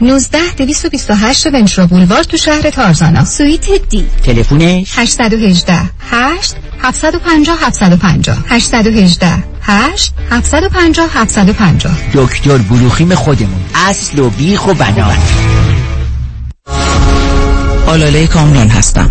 [SPEAKER 14] 19 228 ونچرو بولوار تو شهر تارزانا. سویت دی.
[SPEAKER 15] تلفونش
[SPEAKER 14] 818 8 750 750 818 8 750 750
[SPEAKER 15] دکتر بروخیم خودمون. اصل و بیخ و بنا.
[SPEAKER 16] آلاله کامران هستم.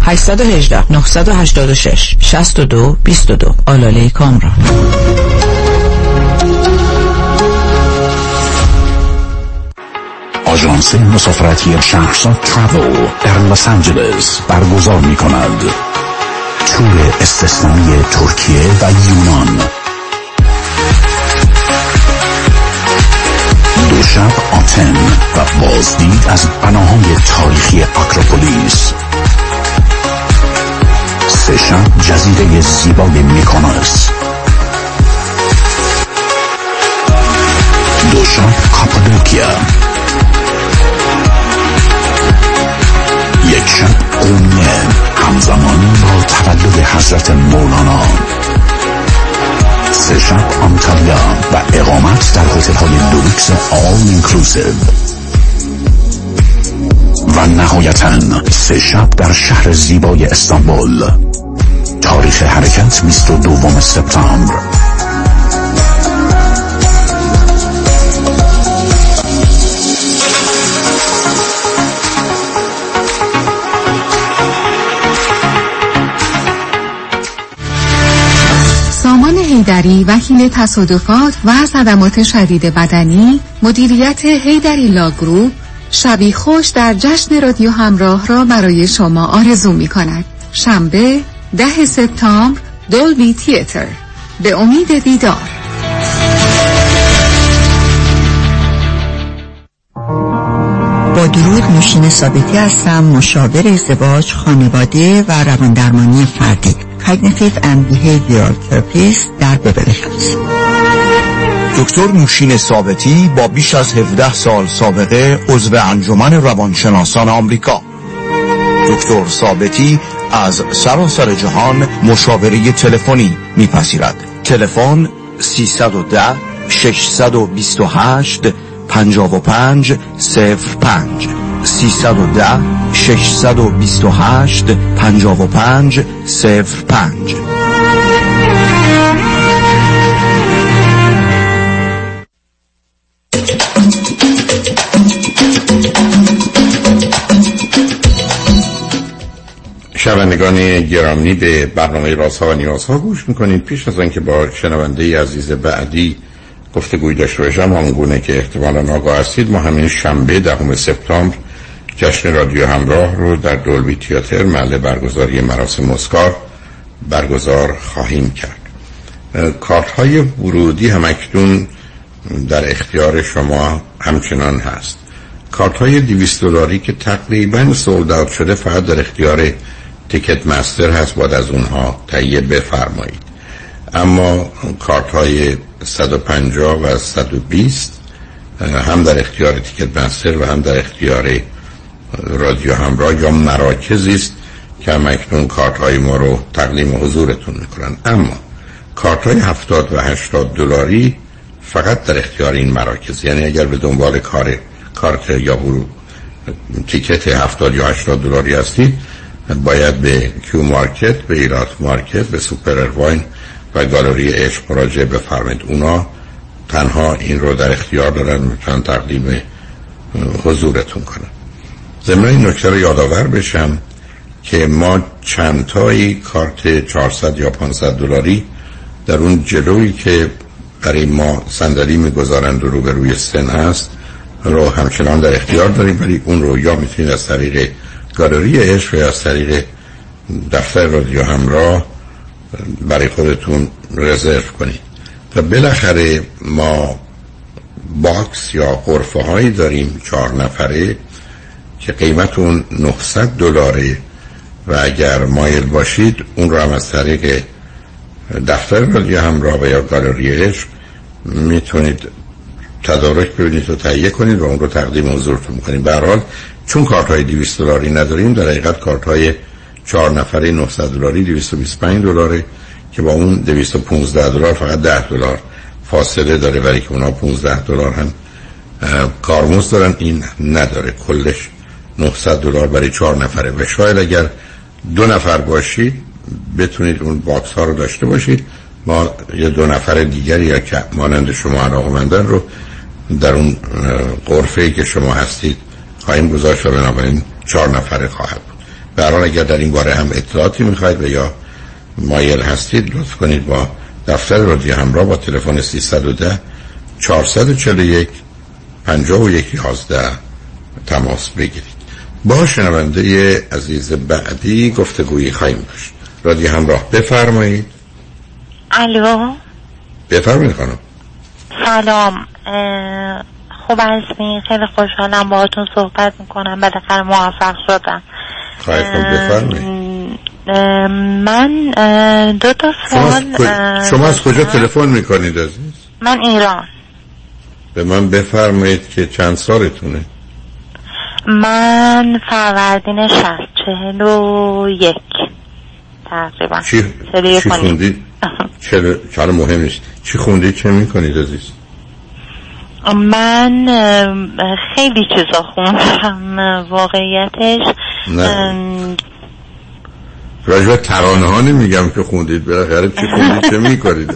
[SPEAKER 16] 818 986 62 22 آلاله کامران
[SPEAKER 17] آژانس مسافرتی شهرزاد ترافل در لس آنجلس برگزار می کند تور استثنایی ترکیه و یونان دو شب آتن و بازدید از بناهای تاریخی اکروپولیس شب جزیره زیبای میکونوس دو شب کاپادوکیا. یک شب قونیه همزمان با تولد حضرت مولانا. سه شب آنتالیا و اقامت در هتل های deluxe all inclusive و نهایتا سه شب در شهر زیبای استانبول. تاریخ حرکت 22 سپتامبر.
[SPEAKER 14] سامان هیدری وکیل تصادفات و صدمات شدید بدنی مدیریت هیدری لاگروپ شبی خوش در جشن رادیو همراه را برای شما آرزو می کند شنبه ده سپتامبر دولبی تیتر. به امید دیدار.
[SPEAKER 18] با درود نوشین ثابتی هستم مشاور ازدواج خانواده و رواندرمانی فردی. Cognitive and Behavioral Therapist در هیلز
[SPEAKER 7] دکتر نوشین ثابتی با بیش از 17 سال سابقه عضو انجمن روانشناسان آمریکا. دکتر ثابتی از سراسر جهان مشاوره تلفنی میپذیرد. تلفن 310 628 55 05 310 628 55 05
[SPEAKER 5] شنوندگان گرامی به برنامه رازها و نیازها گوش می‌کنید. پیش از آنکه با شنونده عزیز بعدی گفتگوی داشته باشم آنگونه که احتمالا آگاه هستید ما همین شنبه دهم سپتامبر جشن رادیو همراه رو در دولبی تیاتر محل برگزاری مراسم اسکار برگزار خواهیم کرد. کارت های ورودی همکنون در اختیار شما همچنان هست. کارت های 200 دلاری که تقریبا سولد شده فقط در اختیار تیکت مستر هست باید از اونها تهیه بفرمایید. اما کارت های 150 و 120 هم در اختیار تیکت مستر و هم در اختیار رادیو همراه یا مراکزی است که اکنون کارت های ما رو تقدیم حضورتون می‌کنن. اما کارت های 70 و 80 دلاری فقط در اختیار این مراکز. یعنی اگر به دنبال کار کارت یا برو ticket 70 یا 80 دلاری هستید باید به کیو مارکت به ایرات مارکت به سوپر ارواین و گالری عشق مراجعه بفرمایید. اونا تنها این رو در اختیار دارن می‌تونن تقدیم حضورتون کنم ضمن این نکته رو یادآور بشم که ما چندتایی کارت 400 یا 500 دلاری در اون جلویی که برای ما صندلی می‌گذارند و روبروی سن هست رو همچنان در اختیار داریم ولی اون رو یا می‌تونید از طریق گالری عشق از طریق دفتر رادیو همراه برای خودتون رزرو کنید. و بالاخره ما باکس یا غرفه هایی داریم چهار نفره که قیمت اون 900 دلاره. و اگر مایل باشید اون رو هم از طریق دفتر رادیو همراه و یا گالری عشق می‌تونید تدارک ببینید و تهیه کنید و اون رو تقدیم حضورتون می‌کنید به هر حال چون کارت های 200 دلاری نداریم در حقیقت کارت های 4 نفره 900 دلاری 225 دلاره که با اون 215 دلار فقط 10 دلار فاصله داره ولی که اونا 15 دلار هم کارمزد دارن. این نداره. کلش 900 دلار برای 4 نفره. و شاید اگر دو نفر باشید بتونید اون باکس ها رو داشته باشید. ما یه دو نفر دیگری یا که مانند شما علاقمندن رو در اون قرفه ای که شما هستید خواهیم گذاشت و بنابراین چهار نفره خواهد بود. برحال اگر در این باره هم اطلاعاتی می‌خواید و یا مایل هستید لطف کنید با دفتر رادیو همراه با تلفن 310 441 51 11 تماس بگیرید. با شنونده عزیز بعدی گفتگویی خواهیم داشت. رادیو همراه بفرمایید.
[SPEAKER 19] الو.
[SPEAKER 5] بفرمایید خانم.
[SPEAKER 19] سلام. خوب هستین. خیلی خوشحالم باهاتون صحبت می‌کنم. بالاخره موفق شدم. من دو تا سوال
[SPEAKER 5] شما از کجا تلفن می‌کنید عزیز؟
[SPEAKER 19] من ایران.
[SPEAKER 5] به من بفرمایید که چند سالتونه؟
[SPEAKER 19] من فروردین شهست چهل و یک. تقریبا.
[SPEAKER 5] چی, چی خوندید [LAUGHS] چرا مهم نیست. چی خوندید چه می‌کنید عزیز؟
[SPEAKER 19] من خیلی چیزا خوندم. واقعیتش
[SPEAKER 5] نه. راجبه ترانه ها نمیگم که خوندید بالاخره چی خوندید چه می‌کنید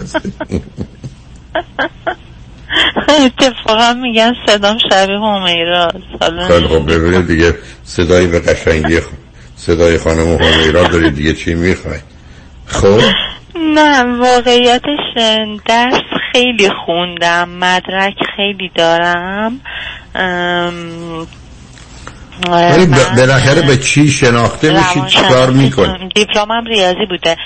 [SPEAKER 19] اتفاقا میگن صدام شبیه همیرا
[SPEAKER 5] خیلی خب ببینید دیگه صدایی به قشنگی صدای خانم همیرا دارید دیگه چی می‌خوای خب؟
[SPEAKER 19] نه واقعیتش درس خیلی خوندم مدرک خیلی دارم.
[SPEAKER 5] ولی بالاخره به چی شناخته میشید چیکار می‌کنید
[SPEAKER 19] دیپلمم ریاضی بوده.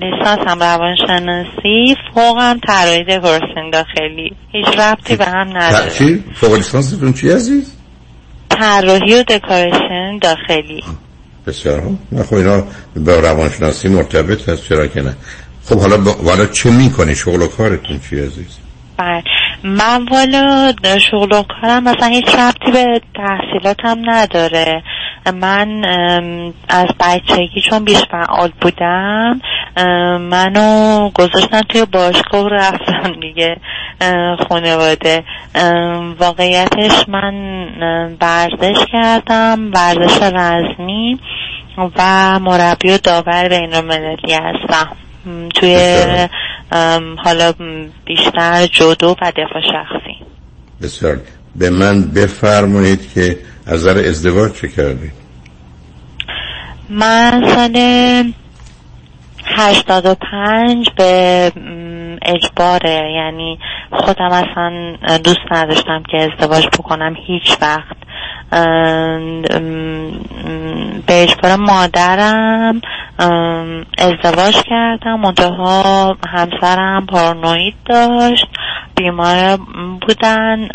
[SPEAKER 19] لیسانسم روانشناسی فوقم طراحی دکوراسیون داخلی هیچ ربطی به هم نداره.
[SPEAKER 5] چی؟ فوق لیسانستون چی عزیز؟
[SPEAKER 19] طراحی و دکوراسیون داخلی.
[SPEAKER 5] بسیار نه خب اینا به روانشناسی مرتبط هست چرا که نه. خب حالا والا چه می‌کنی؟ شغل و کارتون چی عزیز؟
[SPEAKER 19] بله. من والا شغل و کارم مثلا هیچ ربطی به تحصیلاتم نداره. من از بچگی چون بیش فعال بودم منو گذاشتن توی باشگاه رفتم دیگه خانواده. واقعیتش من ورزش کردم ورزش رزمی و مربی و داور بین هستم. توی حالا بیشتر جودو و دفاع شخصی.
[SPEAKER 5] بسیار. به من بفرمایید که از نظر ازدواج چه کردید
[SPEAKER 19] من سال هشتاد و پنج به اجباره. یعنی خودم اصلا دوست نداشتم که ازدواج بکنم هیچ وقت. به مادرم ازدواج کردم. منتها همسرم پارانوید داشت. بیمار بودن.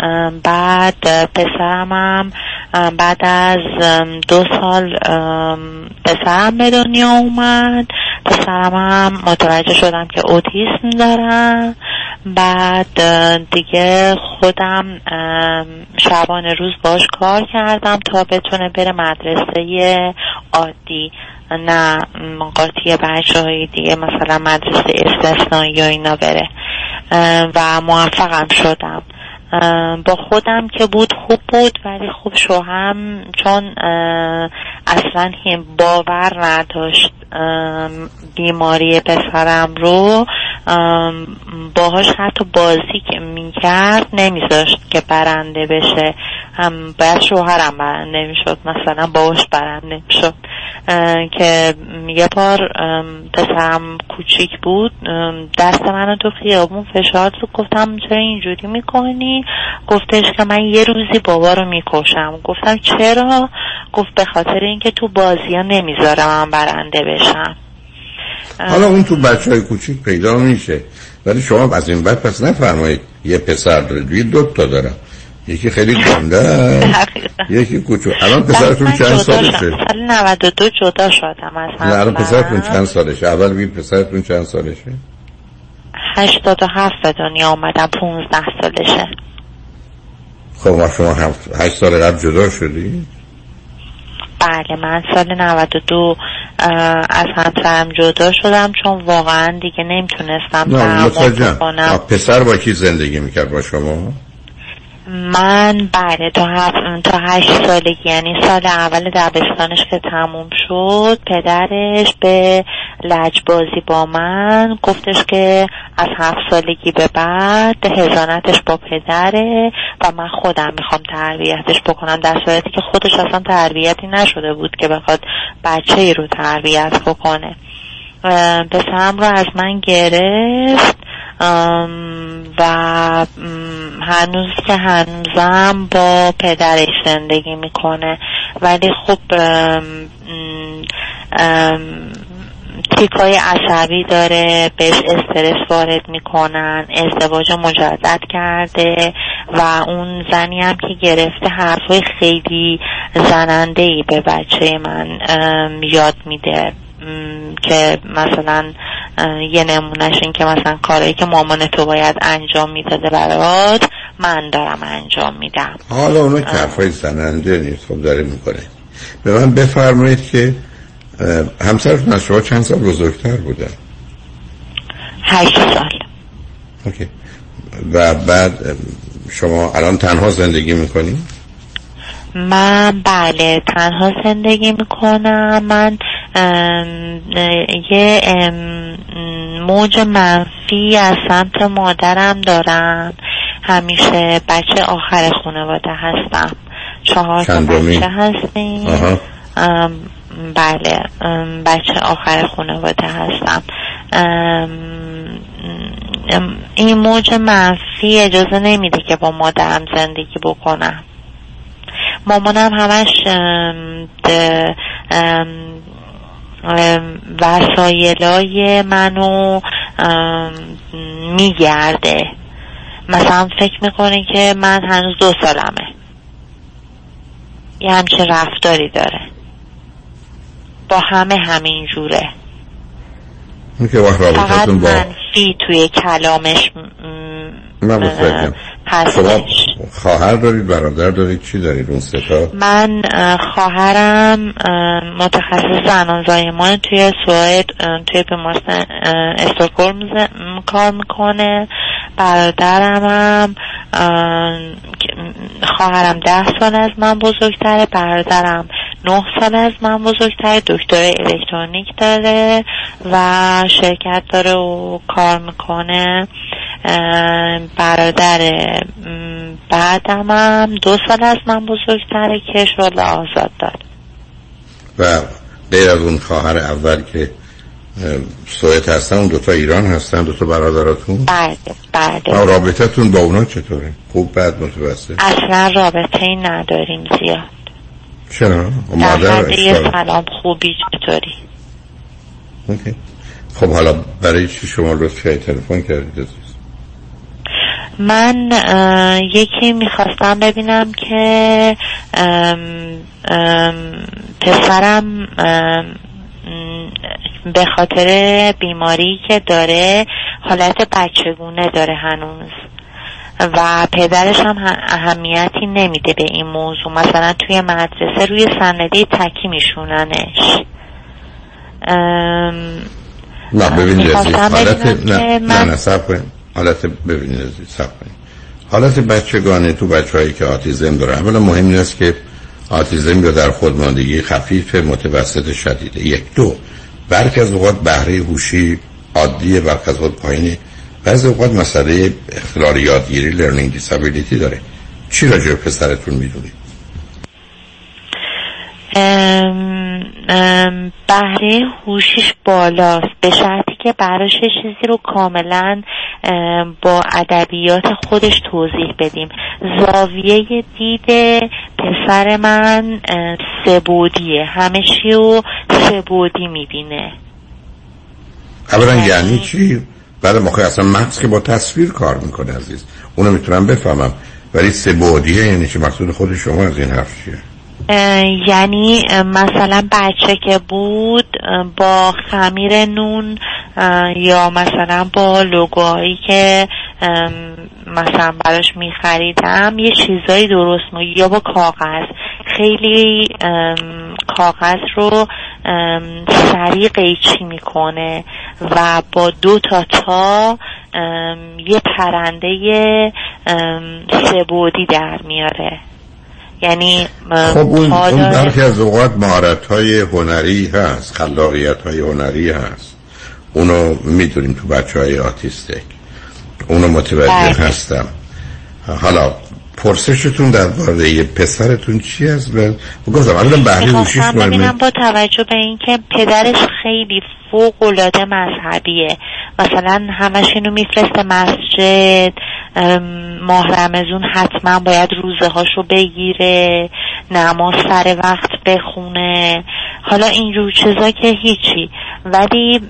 [SPEAKER 19] بعد پسرم هم بعد از دو سال پسرم به دنیا اومد. پسرم هم متوجه شدم که اوتیسم دارم بعد دیگه خودم شبانه روز باش کار کردم تا بتونه بره مدرسه عادی. نه قاطی بچه های دیگه مثلا مدرسه استثنایی یا اینا بره. و موفقم شدم. با خودم که بود خوب بود ولی خوب شوهم چون اصلا باور نداشت. بیماری پسرم رو باهاش حتی بازی که می‌کرد نمیذاشت که برنده بشه. هم باید شوهرم برنده می‌شد مثلا باش برنده می‌شد که یه بار پسرم کوچیک بود. دست منو تو خیابون فشار تو گفتم چرا اینجوری می‌کنی؟ گفتش که من یه روزی بابا رو می‌کشم. گفتم چرا؟ گفت به خاطر اینکه تو بازی ها نمی‌ذاره من برنده بشم
[SPEAKER 5] حالا اون تو بچه های کوچیک پیدا میشه. ولی شما از این بعد پس نفرمایید. یه پسر دارید یه دو تا دارم یکی خیلی گنده یکی کوچو. الان پسرتون چند سالشه؟
[SPEAKER 19] سال 92 جدا شدم از هم
[SPEAKER 5] الان پسرتون چند سالشه؟ اول بگید پسرتون چند سالشه؟
[SPEAKER 19] 87 به دنیا آمدم 15 سالشه.
[SPEAKER 5] خب ما شما 8 سال قبل جدا شدی؟
[SPEAKER 19] بله من سال 92 از همسرم جدا شدم چون واقعا دیگه نمی‌تونستم
[SPEAKER 5] تحمل کنم پسر با کی زندگی می‌کرد با شما؟
[SPEAKER 19] من بله تا, هفت تا هشت سالگی یعنی سال اول دبستانش که تموم شد پدرش به لجبازی با من گفتش که از هفت سالگی به بعد هزانتش با پدره و من خودم می‌خوام تربیتش بکنم در صورتی که خودش اصلا تربیتی نشده بود که بخواد بچه ای رو تربیت بکنه. پسرم رو از من گرفت. و هنوز که هنوزم با پدرش زندگی می‌کنه. ولی خب تیکای عصبی داره بهش استرس وارد می‌کنن ازدواج مجدد کرده و اون زنی هم که گرفته حرفای خیلی زننده ای به بچه من یاد میده. که مثلا یه نمونهش این که مثلا کاری که مامان تو باید انجام می‌داده برات من دارم انجام میدم.
[SPEAKER 5] حالا اونو کفای زننده نیست خب داره می‌کنه. به من بفرمایید که همسرتون از شما چند سال بزرگتر بودن؟
[SPEAKER 19] هشت سال.
[SPEAKER 5] اوکی. و بعد شما الان تنها زندگی می‌کنی؟
[SPEAKER 19] من بله تنها زندگی می‌کنم. من یه موج منفی از سمت مادرم دارم. همیشه بچه آخر خانواده هستم. چهار تا بچه هستیم. بله. بچه آخر خانواده هستم. این موج منفی اجازه نمیده که با مادرم زندگی بکنم. مامانم همش وسایلای منو میگرده. مثلا فکر می‌کنه که من هنوز دو سالمه. یه همچه رفتاری داره. با همه همین جوره.
[SPEAKER 5] فقط
[SPEAKER 19] منفی توی کلامش
[SPEAKER 5] من شما خواهر دارید برادر دارید چی دارید؟ اون ستا
[SPEAKER 19] من خواهرم متخصص زنان زایمان توی سوئد توی بیمارستان استکهلم کار می‌کنه. برادرم هم خواهرم ده سال از من بزرگتره. برادرم نه سال از من بزرگتره دکتر الکترونیک داره و شرکت داره و کار می‌کنه. برادر بعدم هم دو سال از من بزرگتره که شغل آزاد داد
[SPEAKER 5] و غیر از اون خواهر اول که سویت هستن اون دوتا ایران هستن دوتا برادراتون؟
[SPEAKER 19] بله بله.
[SPEAKER 5] رابطتون با اونا چطوره؟ خوب بعد متوسط؟
[SPEAKER 19] اصلا رابطه ای نداریم زیاد.
[SPEAKER 5] چرا؟
[SPEAKER 19] در یه سلام خوبی چطوری
[SPEAKER 5] اوکی. خب حالا برای چی شما لطفی تلفن کردید
[SPEAKER 19] من یکی می‌خواستم ببینم که پسرم به خاطر بیماری که داره حالت بچگونه داره هنوز و پدرش هم اهمیتی نمیده به این موضوع. مثلا توی مدرسه روی صندلی تکی میشوننش.
[SPEAKER 5] نه ببینید حالت نه نه نه حالت ببینید عزیز سب حالت بچگانه تو بچه هایی که آتیزم داره اولا مهم این است که آتیزم یا در خودماندگی خفیف متوسط شدیده یک دو برک از اوقات بهره هوشی عادیه برک از اوقات پایینه. بعضی اوقات مسئله اختلال یادگیری لرنینگ دیسابیلیتی داره. چی راجع به پسرتون می‌دونید
[SPEAKER 19] بهره هوشیش بالاست. به شرطی که براش چیزی رو کاملا با ادبیات خودش توضیح بدیم. زاویه دید پسر من سبودیه همه چی رو سبودی می‌بینه.
[SPEAKER 5] اولا یعنی چی؟ بعد موقع اصلا مغز که با تصویر کار می‌کنه عزیز. اونو می‌تونم بفهمم. ولی سبودیه یعنی چی؟ مقصود خود شما از این حرف چیه؟
[SPEAKER 19] یعنی مثلا بچه که بود با خمیر نون یا مثلا با لوگوهایی که مثلا براش میخریدم یه چیزایی درست می یا با کاغذ. خیلی کاغذ رو سریع قیچی می‌کنه و با دو تا تا یه پرنده سبودی در میاره. یعنی
[SPEAKER 5] خب اون, اون برخی از اوقات مهارت های هنری هست خلاقیت های هنری هست. اونو می‌دونیم تو بچه های آتیستک اونو متوجه بله. هستم. حالا پرسشتون در باره پسرتون چی است و گفتم الان بهری روشیش
[SPEAKER 19] ببینم با توجه به اینکه پدرش خیلی فوق العاده مذهبیه. مثلا همش اینو میفرسته مسجد ماه رمزون حتما باید روزه هاشو بگیره نماز سر وقت بخونه. حالا اینجور چیزا که هیچی. ولی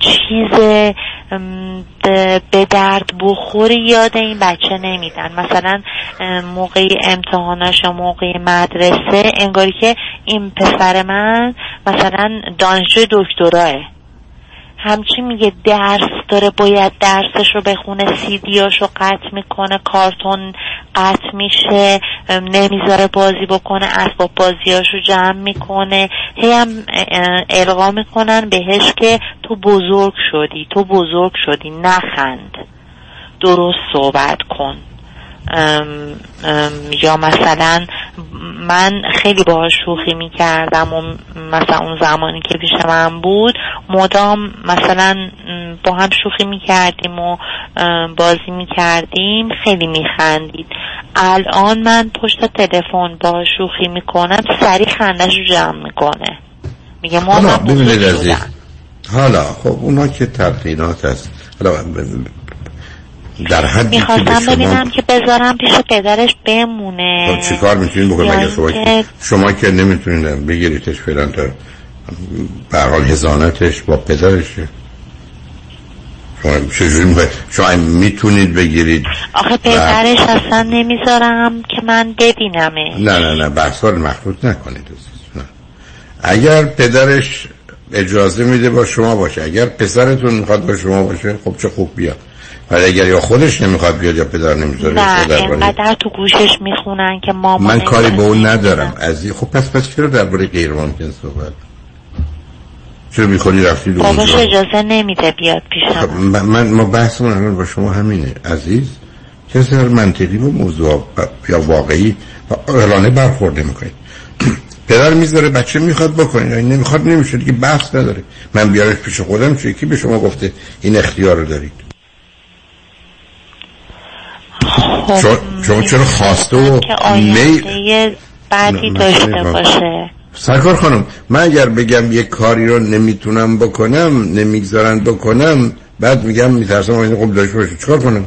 [SPEAKER 19] چیز به درد بخوری یاد این بچه نمیدن. مثلا موقع امتحاناش و موقع مدرسه انگاری که این پسر من مثلا دانشجوی دکتراه. همچی میگه درس داره باید درسش رو بخونه سیدیاش رو قطع می‌کنه کارتون قطع میشه نمی‌ذاره بازی بکنه اسباب بازیاش رو جمع می‌کنه هی هم القا می‌کنن بهش که تو بزرگ شدی تو بزرگ شدی نخند درست صحبت کن. یا مثلا من خیلی باهاش شوخی می‌کردم و مثلا اون زمانی که پیش من بود مدام مثلا با هم شوخی می‌کردیم و بازی می‌کردیم خیلی میخندید. الان من پشت تلفن با شوخی می‌کنم سری خندش رو جمع می‌کنه. میگه ما
[SPEAKER 5] حالا حالا خب اونا که تلقینات هست. حالا در حدی
[SPEAKER 19] می‌خواستم ببینم که بذارم پیش پدرش بمونه.
[SPEAKER 5] خب چی کار می‌تونین بکنم اگر شما, که... شما که نمی‌تونین بگیریتش فعلا تا برحال هزانتش با پدرشه شما چجوری شما می‌تونید بگیرید؟
[SPEAKER 19] آخه پدرش اصلا نمی‌ذارم که من ببینمه.
[SPEAKER 5] نه نه نه بحثار مخلوط نکنید نه. اگر پدرش اجازه میده با شما باشه اگر پسرتون می‌خواد با شما باشه خب چه خوب بیاد. ولی اگر یا خودش نمی‌خواد بیاد یا پدر نمی‌ذاره
[SPEAKER 19] نه اینقدر تو گوشش می‌خونن که ما
[SPEAKER 5] من کاری به اون ندارم. از خب پس پس چرا درباره غیر ممکن صحبت؟ چرا می‌خونی رفتی
[SPEAKER 19] دو باباش اجازه نمیده بیاد پیشم خب
[SPEAKER 5] من. ما بحثمون الان با شما همینه. عزیز کسی منطقی و موضوع یا واقعی اعلانه برخورده می‌کنید [CLEARS THROAT] پدر می‌ذاره بچه می‌خواد بکنه. یا نمی‌خواد نمیشه. دیگه بحث نداره. من بیارش پیش خودم چه کی به شما گفته این اختیار رو دارید خب شما چرا خواسته و
[SPEAKER 19] می بعدی داشته باشه.
[SPEAKER 5] سرکار خانم من اگر بگم یک کاری رو نمی‌تونم بکنم نمی‌گذارن بکنم بعد میگم میترسم این خب داشته باشه. چکار کنم؟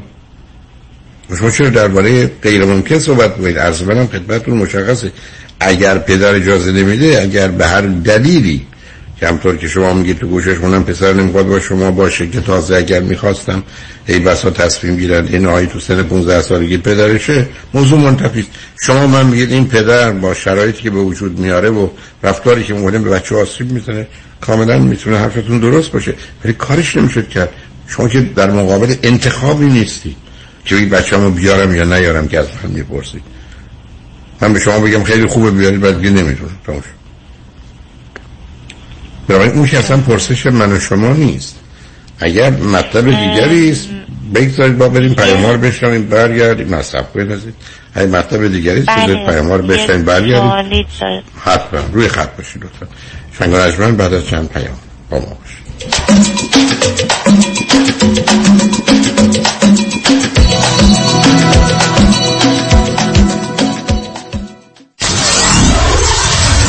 [SPEAKER 5] شما چرا درباره غیر ممکن صحبت کنید عرض منم خدمتتون مشخصه. اگر پدر اجازه نمیده اگر به هر دلیلی که همطور که شما میگید تو گوشش اونم پسر نمی‌خواد با شما باشه که تازه اگر می‌خواستم ای بسا تصمیم گیرن. این آقای تو سن 15 سالگی پدرشه. موضوع منتفیست شما من میگید این پدر با شرایطی که به وجود میاره و رفتاری که مورد به بچه آسیب می‌زنه کاملا می‌تونه حرفتون درست باشه. ولی کارش نمی‌شد کرد. شما که در مقابل انتخابی نیستی. که این بچه‌مو بیارم یا نیارم که از من می‌پرسید. من به شما بگم خیلی خوبه بیارید بعد دیگه نمی‌تونم برای اون که اصلا پرسش من و شما نیست. اگر مطلب دیگری است بگذارید با بریم پیامار بشنویم برگردیم مصرف بنازید. اگر مطلب دیگری است بذارید بله. پیامار بشنویم برگردیم. حتما. روی خط باشید لطفا. شنگ بعد از چند پیام با ما باشید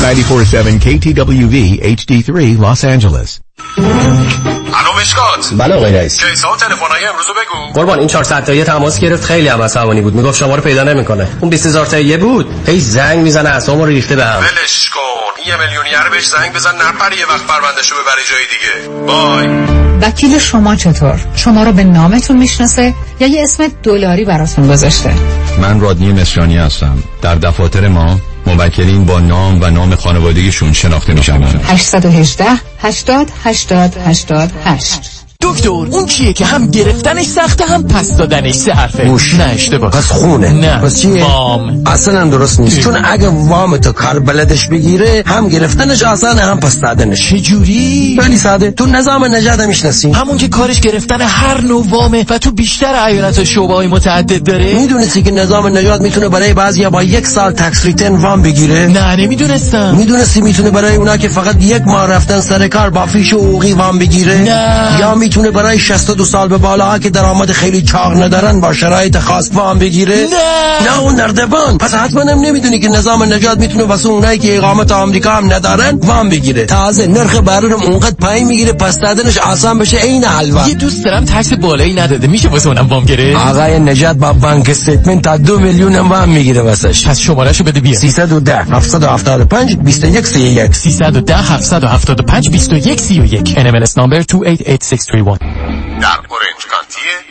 [SPEAKER 3] 947 KTWV HD3 Los Angeles.
[SPEAKER 20] الو مشکات.
[SPEAKER 21] بله آقای رئیس.
[SPEAKER 20] کیسا و تلفن‌های امروز بگو.
[SPEAKER 21] قربان این 400 تایی تماس گرفت. خیلی هم عصبانی بود. می‌گفت شما رو پیدا نمی‌کنه. اون 20000 تایی بود. هی زنگ می‌زنه اعصابمو ریخته بهم
[SPEAKER 20] ولش کن. یه میلیونیر بهش زنگ بزن نپره یه وقت پروندهشو ببره جای دیگه. بای
[SPEAKER 14] وکیل شما چطور؟ شما رو به نامتون می‌شناسه یا یه اسم دلاری براتون گذاشته؟
[SPEAKER 3] من رادنی مصریانی هستم. در دفاتر ما موکلین با نام و نام خانوادگیشون شناخته میشن.
[SPEAKER 14] 818 80 80 88
[SPEAKER 22] دکتر اون کیه که هم گرفتنش سخته هم پس دادنش سه حرفه؟
[SPEAKER 21] گوش
[SPEAKER 22] نه اشتباه.
[SPEAKER 21] پس خونه.
[SPEAKER 22] نه.
[SPEAKER 21] پس چیه؟
[SPEAKER 22] وام.
[SPEAKER 21] اصلا درست نیست. چون اگه وام تو کار بلدش بگیره هم گرفتنش آسانه هم پس دادنش.
[SPEAKER 22] چجوری
[SPEAKER 21] خیلی ساده تو نظام نجات می‌شناسی.
[SPEAKER 22] همون که کارش گرفتن هر نوع وامه و تو بیشتر ایالت و شعبه های متعدد داره؟
[SPEAKER 21] می‌دونستی که نظام نجات می‌تونه برای بعضی با یک سال تکس ریتن وام بگیره؟
[SPEAKER 22] نه نمی‌دونستم.
[SPEAKER 21] می‌دونستی می‌تونه برای اونا که فقط یک ماه رفتن سر کار با فیش و وام بگیره؟
[SPEAKER 22] نه.
[SPEAKER 21] یا می‌تونه برای 62 سال به بالا که درآمد خیلی چاق ندارن با شرایط خاص وام بگیره؟
[SPEAKER 22] نه.
[SPEAKER 21] نه اون نه دیگه. پس حتما هم نمی‌دونی که نظام نجات می‌تونه واسه اونایی که اقامت آمریکا هم ندارن وام بگیره. تازه نرخ بهره اونقدر پایین می‌گیره پس دادنش آسان بشه عین حلوا.
[SPEAKER 22] یه دوست دارم tax بالایی نداده. میشه واسه اونم وام گیره
[SPEAKER 21] آقای نجات با bank statement تا دو میلیون هم وام می‌گیره واسش.
[SPEAKER 22] پس شمارهشو بده بیا.
[SPEAKER 21] 310 775 21 31
[SPEAKER 22] 310 775 21 31 NMLS number 288631
[SPEAKER 20] در اورنج کانتیه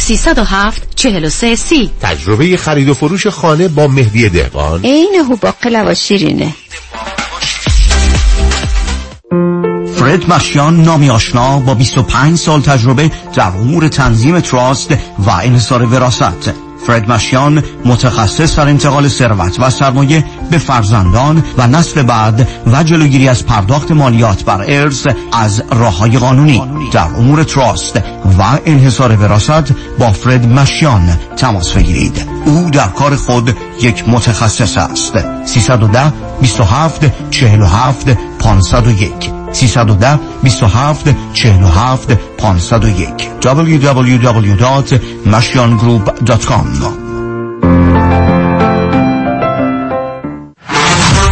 [SPEAKER 23] 307 43 سی.
[SPEAKER 3] تجربه خرید و فروش خانه با مهدی دهقان.
[SPEAKER 23] عین هوباقلا و شیرینه.
[SPEAKER 7] فرد مشیان نامی آشنا با 25 سال تجربه در امور تنظیم تراست و انحصار وراثت. فرد مشیان متخصص در انتقال ثروت و سرمایه به فرزندان و نسل بعد و جلوگیری از پرداخت مالیات بر ارث از راه های قانونی در امور تراست و انحصار وراثت با فرد مشیان تماس بگیرید. او در کار خود یک متخصص است. 310 27 47 501 310 27 47 501 www.mashiangroup.com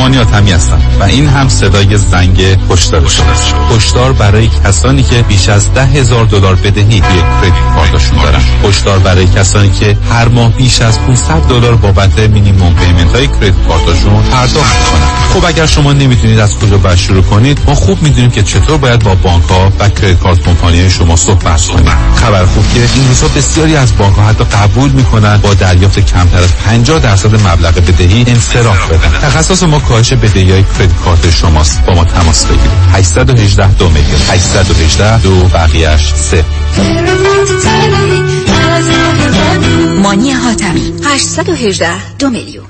[SPEAKER 24] مانیات همی هستم. و این هم صدای زنگ هشدار هشدار برای کسانی که بیش از ده هزار دلار بدهی روی credit card شون دارن هشدار برای کسانی که هر ماه بیش از 500 دلار بابت minimum payment های credit card شون پرداخت می‌کنن. خب اگر شما نمی‌تونید از کجا باید شروع کنید ما خوب می‌دونیم که چطور باید با بانک ها و credit card company شما صحبت کنید خبر خوب که این روزها بسیاری از بانک ها حتی قبول می‌کنن با دریافت کمتر از 50 درصد مبلغ بدهی انصراف بدن. تخصص ما کاهش بدهی های کردیت کارت شماست. با ما تماس بگیرید. 818 دو میلیون. 818 دو بقیهش سه.
[SPEAKER 13] مانی حاتمی. 818 دو میلیون.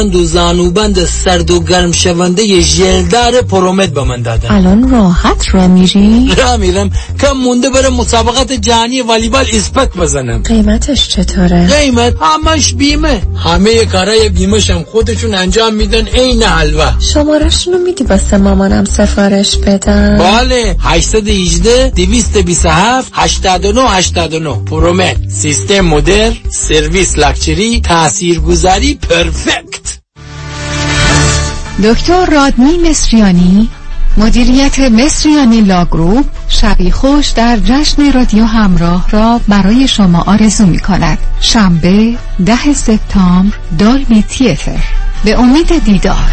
[SPEAKER 25] دستبند و زانوبند سرد و گرم شونده ژلدار پرومت به من دادن.
[SPEAKER 26] الان راحت را میری؟
[SPEAKER 25] را میرم. کم مونده برم مسابقات جهانی والیبال اسپک بزنم.
[SPEAKER 26] قیمتش چطوره؟
[SPEAKER 25] قیمت همش بیمه. همه کارای بیمه هم خودشون انجام میدن. عین حلوه.
[SPEAKER 26] شمارشونو میدی واسه مامانم سفارش بدم.
[SPEAKER 25] بله. 818 227 89 89 پرومت سیستم مدر سرویس لاکچری تاثیرگذاری پرفکت.
[SPEAKER 14] دکتر رادنی مصریانی مدیریت مصریانی لاگروپ شبی خوش در جشن رادیو همراه را برای شما آرزو می کند. شنبه ده سپتامبر دالبی تیتر. به امید دیدار.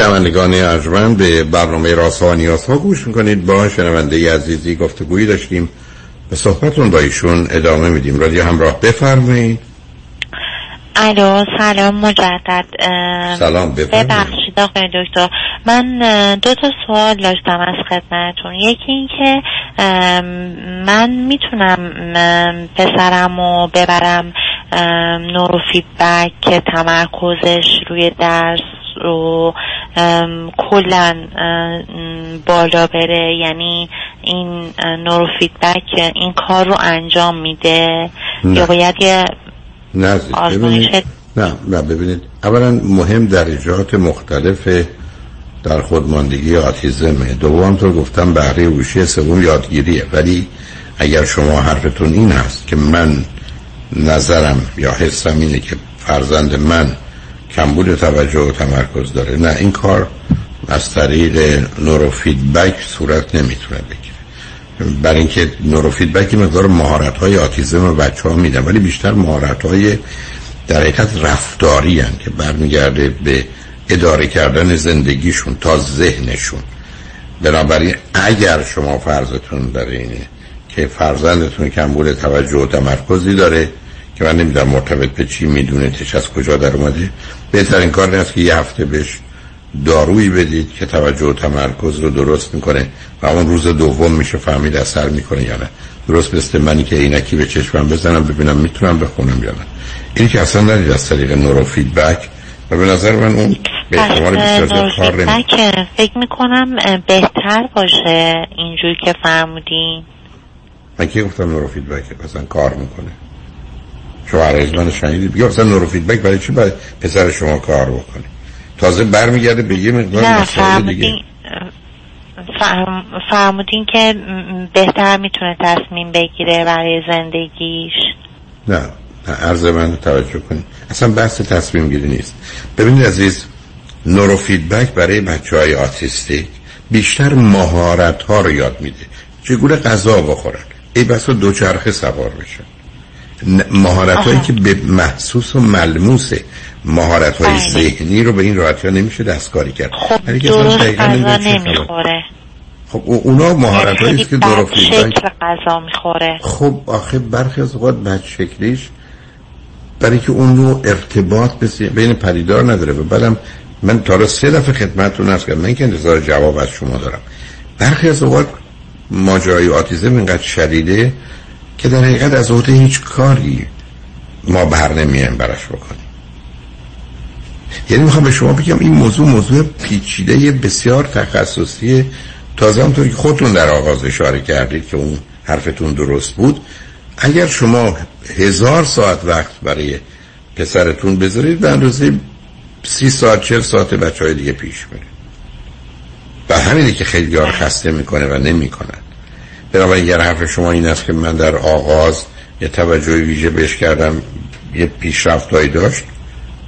[SPEAKER 5] شنوندگان ارجمند به برنامه راست ها نیاز ها گوش می‌کنید. با شنونده عزیزی گفتگویی داشتیم. به صحبتون با ایشون ادامه میدیم. رادیو همراه بفرمایید.
[SPEAKER 19] الو سلام مجدد. ام،
[SPEAKER 5] سلام بفرمایید.
[SPEAKER 19] ببخشید آقای دکتر. من دو تا سوال داشتم از خدمتون یکی این که ام، من می‌تونم پسرم رو ببرم نورو فیدبک که تمرکزش روی درس رو کلا بالا بره. یعنی این نورو فیدبک این کار رو انجام میده. یا باید یه
[SPEAKER 5] ببینید. نه نه ببینید. اولا مهم درجات مختلف در خودماندگی اوتیسمه. دوم تو گفتم بهره هوشی سوم یادگیریه. ولی اگر شما حرفتون این هست که من نظرم یا حسم اینه که فرزند من کمبود توجه و تمرکز داره. نه این کار از طریق نورو فیدبک صورت نمی‌تونه بگیره. برای اینکه نورو فیدبک مقدار مهارت های اوتیسم بچه ها میدن ولی بیشتر مهارت های در حقیقت رفتاری هن که برمیگرده به اداره کردن زندگیشون تا ذهنشون. بنابراین اگر شما فرضتون برای اینه که فرزندتون کمبود توجه و تمرکزی داره که من نمی‌دونم مرتبط به چی می‌دونه تش از کجا در اومده. بهترین کار این است که یه هفته بهش دارویی بدید که توجه و تمرکز رو درست می‌کنه و اون روز دوم میشه فهمید اثر می‌کنه یا نه. درست مثل منی که عینکی به چشمم بزنم ببینم می‌تونم بخونم یا نه. این که اصلا ندید از طریق نورو فیدبک و به نظر من اون به احتمال بسیار زیاد کار نمی
[SPEAKER 19] فکر می‌کنم بهتر باشه اینجور که فرمودین
[SPEAKER 5] من که گفتم نورو فیدبک؟ اصلا کار می‌کنه. شما من شنیدید بگه اصلا نورو فیدبک برای چی برای پسر شما کار بکنه تازه برمیگرده به یه مقدار
[SPEAKER 19] نه فرمودین فرمودین که بهتر می‌تونه تصمیم بگیره برای زندگیش.
[SPEAKER 5] نه نه عرض من توجه کنید. اصلا بحث تصمیم گیری نیست. ببینید عزیز نورو فیدبک برای بچه های autistic بیشتر مهارت ها رو یاد میده. چگونه غذا بخورن؟ ای بسا دوچرخه سوار بشن. مهارت هایی. که به محسوس و ملموسه مهارت های
[SPEAKER 19] بله.
[SPEAKER 5] ذهنی رو به این راحتی ها نمیشه دستکاری کرد. اصلا
[SPEAKER 19] درست غذا. نمی‌خوره.
[SPEAKER 5] خب او- اونا مهارت هایی که feedback
[SPEAKER 19] شکل غذا می‌خوره.
[SPEAKER 5] خب آخه برخی از اوقات بد شکلیش برای که اون نوع ارتباط بین پدیدار نداره. و بعدم من تا سه دفعه خدمتتون هست کردم. من که انتظار جواب از شما دارم. برخی از اوقات ماجرای آتیزم اینقدر شدیده که در حقیقت از عهده هیچ کاری ما بر نمیایم براش بکنیم. یعنی می‌خوام به شما بگم این موضوع موضوع پیچیده بسیار تخصصی. تازه همطور که خودتون در آغاز اشاره کردید که اون حرفتون درست بود. اگر شما هزار ساعت وقت برای پسرتون بذارید به اندازه سی ساعت چل ساعت بچه های دیگه پیش میره و همینه که خیلی خسته می‌کنه و نمی‌کنن. بنابراین اگر حرف شما این است که من در آغاز یه توجه ویژه بهش کردم یه پیشرفتهایی داشت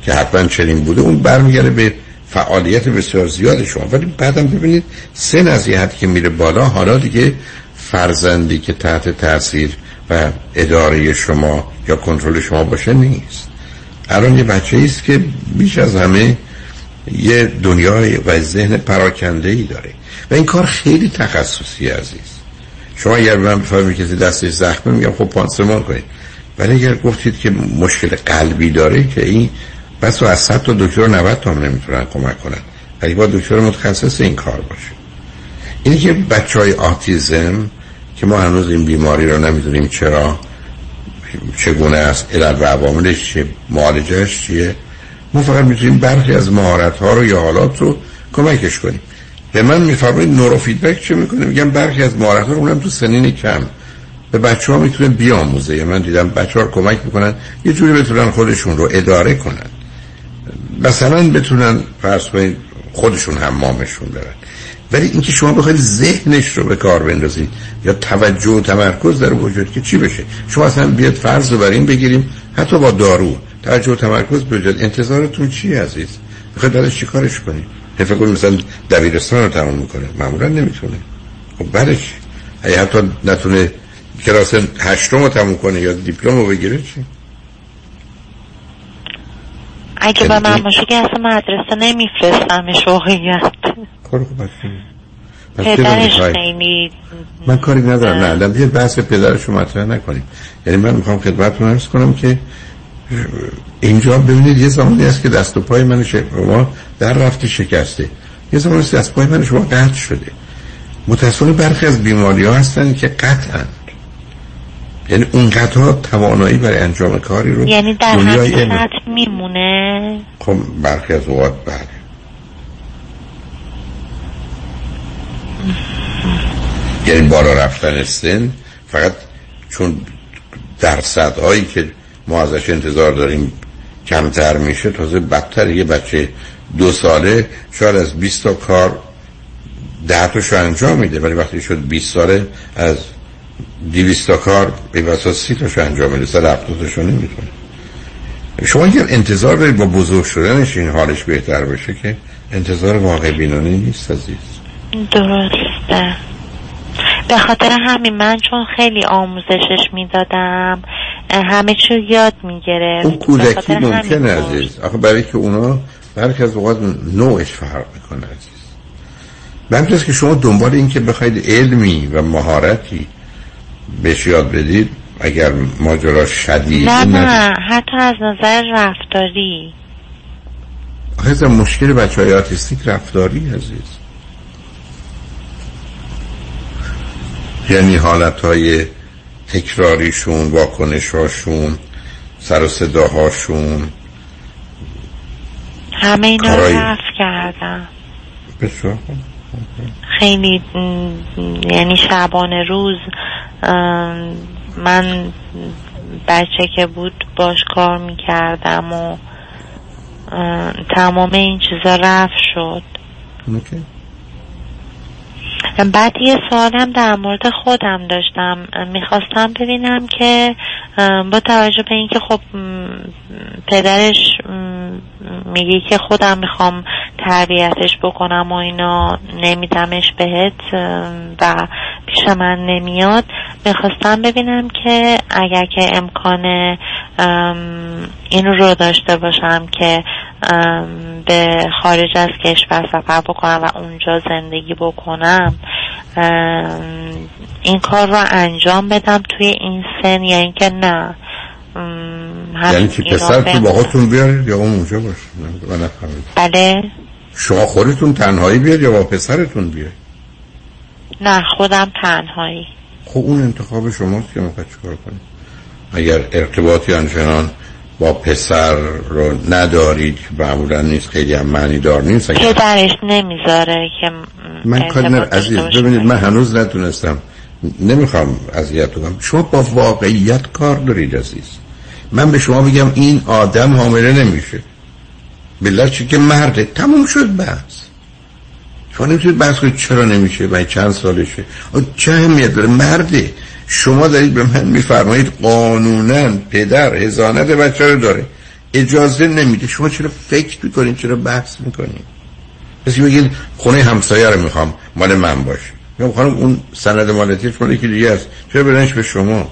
[SPEAKER 5] که حتما چنین بوده اون برمیگرده به فعالیت بسیار زیاد شما. ولی بعدم ببینید سن از که میره بالا حالا دیگه فرزندی که تحت تاثیر و اداره شما یا کنترل شما باشه نیست. الان یه بچه است که بیش از همه یه دنیای و ذهن پراکنده ای داره. و این کار خیلی تخصصی عزیز. شما اگر من بفرمایید کسی دستش زخمه میگم خب پانسمان کنید. ولی اگر گفتید که مشکل قلبی داره که این بس از 100 تا دکتر 90 تا هم نمی‌تونن کمک کنن. ولی با دکتر متخصص این کار باشه. اینی که بچه های آتیزم که ما هنوز این بیماری رو نمی‌دونیم چرا چگونه است علت و عواملش چیه معالجهش چیه ما فقط می‌تونیم برخی از مهارت ها رو یا حالات رو کمکش کنیم. به من میفرمایید نورو فیدبک چه می‌کنه؟ میگم برخی از رو اونم تو سنین کم. به بچه ها می‌تونه بیاموزه. یا من دیدم بچه ها کمک می‌کنن یه جوری بتونن خودشون رو اداره کنن. مثلا بتونن فرض کنید خودشون حمامشون برن. ولی اینکه شما بخواید ذهنش رو به کار بندازید یا توجه و تمرکز در وجود که چی بشه؟ شما اصلا بیاد فرض رو بر این بگیریم حتی با دارو. توجه و تمرکز بجد انتظارتون چی عزیز؟ بخواید بعدش چی کارش کنید؟ فکر کنید مثلا دبیرستان رو تمام می‌کنه. معمولا نمی‌تونه. خب بعدش اگه حتی نتونه کلاس هشتم رو تموم کنه یا دیپلم رو بگیره چی؟
[SPEAKER 19] اگه به من باشه که اصلا مدرسه نمیفرستمش واقعیت.
[SPEAKER 5] کار خوب
[SPEAKER 19] پدرش خیلی
[SPEAKER 5] من کاری ندارم. نه. الان بحث پدرش رو مطرح نکنیم. یعنی من می‌خوام خدمتتون عرض کنم که اینجا ببینید یه زمانی هست که دست و پای من شما در رفته شکسته. یه زمانی هست دست پای من شما قطع شده. متاسفانه برخی از بیماری ها هستن که قطعا. یعنی اون قطعا توانایی برای انجام کاری رو
[SPEAKER 19] یعنی در همین میمونه.
[SPEAKER 5] خب برخی از اوقات بله. یعنی بالا رفتن سن فقط چون درصد هایی که ما ازش انتظار داریم کمتر میشه. تازه بدتر یه بچه دو ساله شاید از 20 تا کار ده تاشو انجام میده ولی وقتی شد 20 ساله از 200 تا کار به واسه 30 تاشو انجام میده سر 70 تاشو نمی‌تونه. شما اگر انتظار دارید با بزرگ شدنش این حالش بهتر بشه که انتظار واقع بینانه نیست عزیز.
[SPEAKER 19] درسته. به خاطر همین من چون خیلی آموزشش می‌دادم همه چی یاد می‌گرفت.
[SPEAKER 5] اون کودکی ممکنه عزیز. آخه برای که اونا برخی از اوقات نوعش فرق می‌کنه عزیز. به که شما دنبال این که بخواید علمی و مهارتی بهش یاد بدید اگر ماجرا شدید
[SPEAKER 19] نه نه. حتی از نظر رفتاری.
[SPEAKER 5] آخه مشکل بچه های آتیستیک رفتاری عزیز. یعنی حالت های تکراریشون واکنشاشون سر و صداهاشون.
[SPEAKER 19] همه اینا رو رفت کردم.
[SPEAKER 5] بسیار
[SPEAKER 19] خیلی یعنی شبانه روز من بچه که بود باش کار می‌کردم و تمام این چیزا رفت شد. بعد یه سوالم در مورد خودم داشتم. می‌خواستم ببینم که با توجه به اینکه خب پدرش میگه که خودم می‌خوام تربیتش بکنم و اینا نمیدمش بهت و پیش من نمیاد. می‌خواستم ببینم که اگر که امکان این رو داشته باشم که به خارج از کشور سفر بکنم و اونجا زندگی بکنم. این کار رو انجام بدم توی این سن یا اینکه نه.
[SPEAKER 5] یعنی که پسر تو باهاتون بیارید یا اون اونجا باشه؟
[SPEAKER 19] بله.
[SPEAKER 5] شما خودتون تنهایی بیاد یا با پسرتون بیاد
[SPEAKER 19] نه خودم تنهایی.
[SPEAKER 5] خب اون انتخاب شماست که می‌خواد چیکار کنید اگر ارتباطی آنچنان با پسر رو ندارید که معمولا نیست خیلی هم معنی دار نیست.
[SPEAKER 19] پدرش نمی‌ذاره که
[SPEAKER 5] من کاری نر عزیز ببینید من هنوز نتونستم نمی‌خوام اذیت کنم. شما با واقعیت کار دارید عزیز. من به شما بگم این آدم حامله نمیشه. بلا چی که مرده. تموم شد بحث. شما نمی‌تونید بحث کنید چرا نمیشه و چند سالشه. چه اهمیت داره؟ مرده. شما دارید به من میفرمایید قانونا پدر هزانت بچه رو داره. اجازه نمیده. شما چرا فکر می‌کنید؟ چرا بحث می‌کنید؟ پس بگید خونه همسایه رو می‌خوام. مال من باشه. یا خانم اون سند مالتی مال یکی دیگه است. چرا برنش به شما؟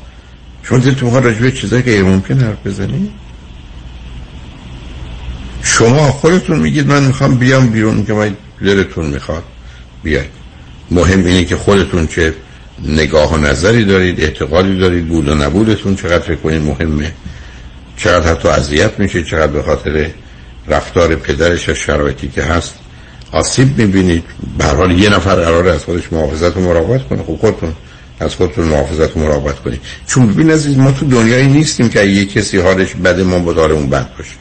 [SPEAKER 5] شما دلتون می‌خواد راجبه چیزایی که ممکن حرف بزنید؟ شما خودتون میگید من می‌خوام بیام بیرون که من دلتون می‌خواد. بیاید. مهم اینه که خودتون چه نگاه و نظری دارید اعتقادی دارید بود و نبودتون چقدر فکر کنید مهمه چقدر حتی اذیت میشه چقدر به خاطر رفتار پدرش و شرایطی که هست آسیب می‌بینید. به حال یه نفر قرار از خودش محافظت و مراقبت کنه خب خودتون از خودتون محافظت و مراقبت کنید. چون ببین عزیز ما تو دنیایی نیستیم که یه کسی حالش بده ما بدار اون بد باشه.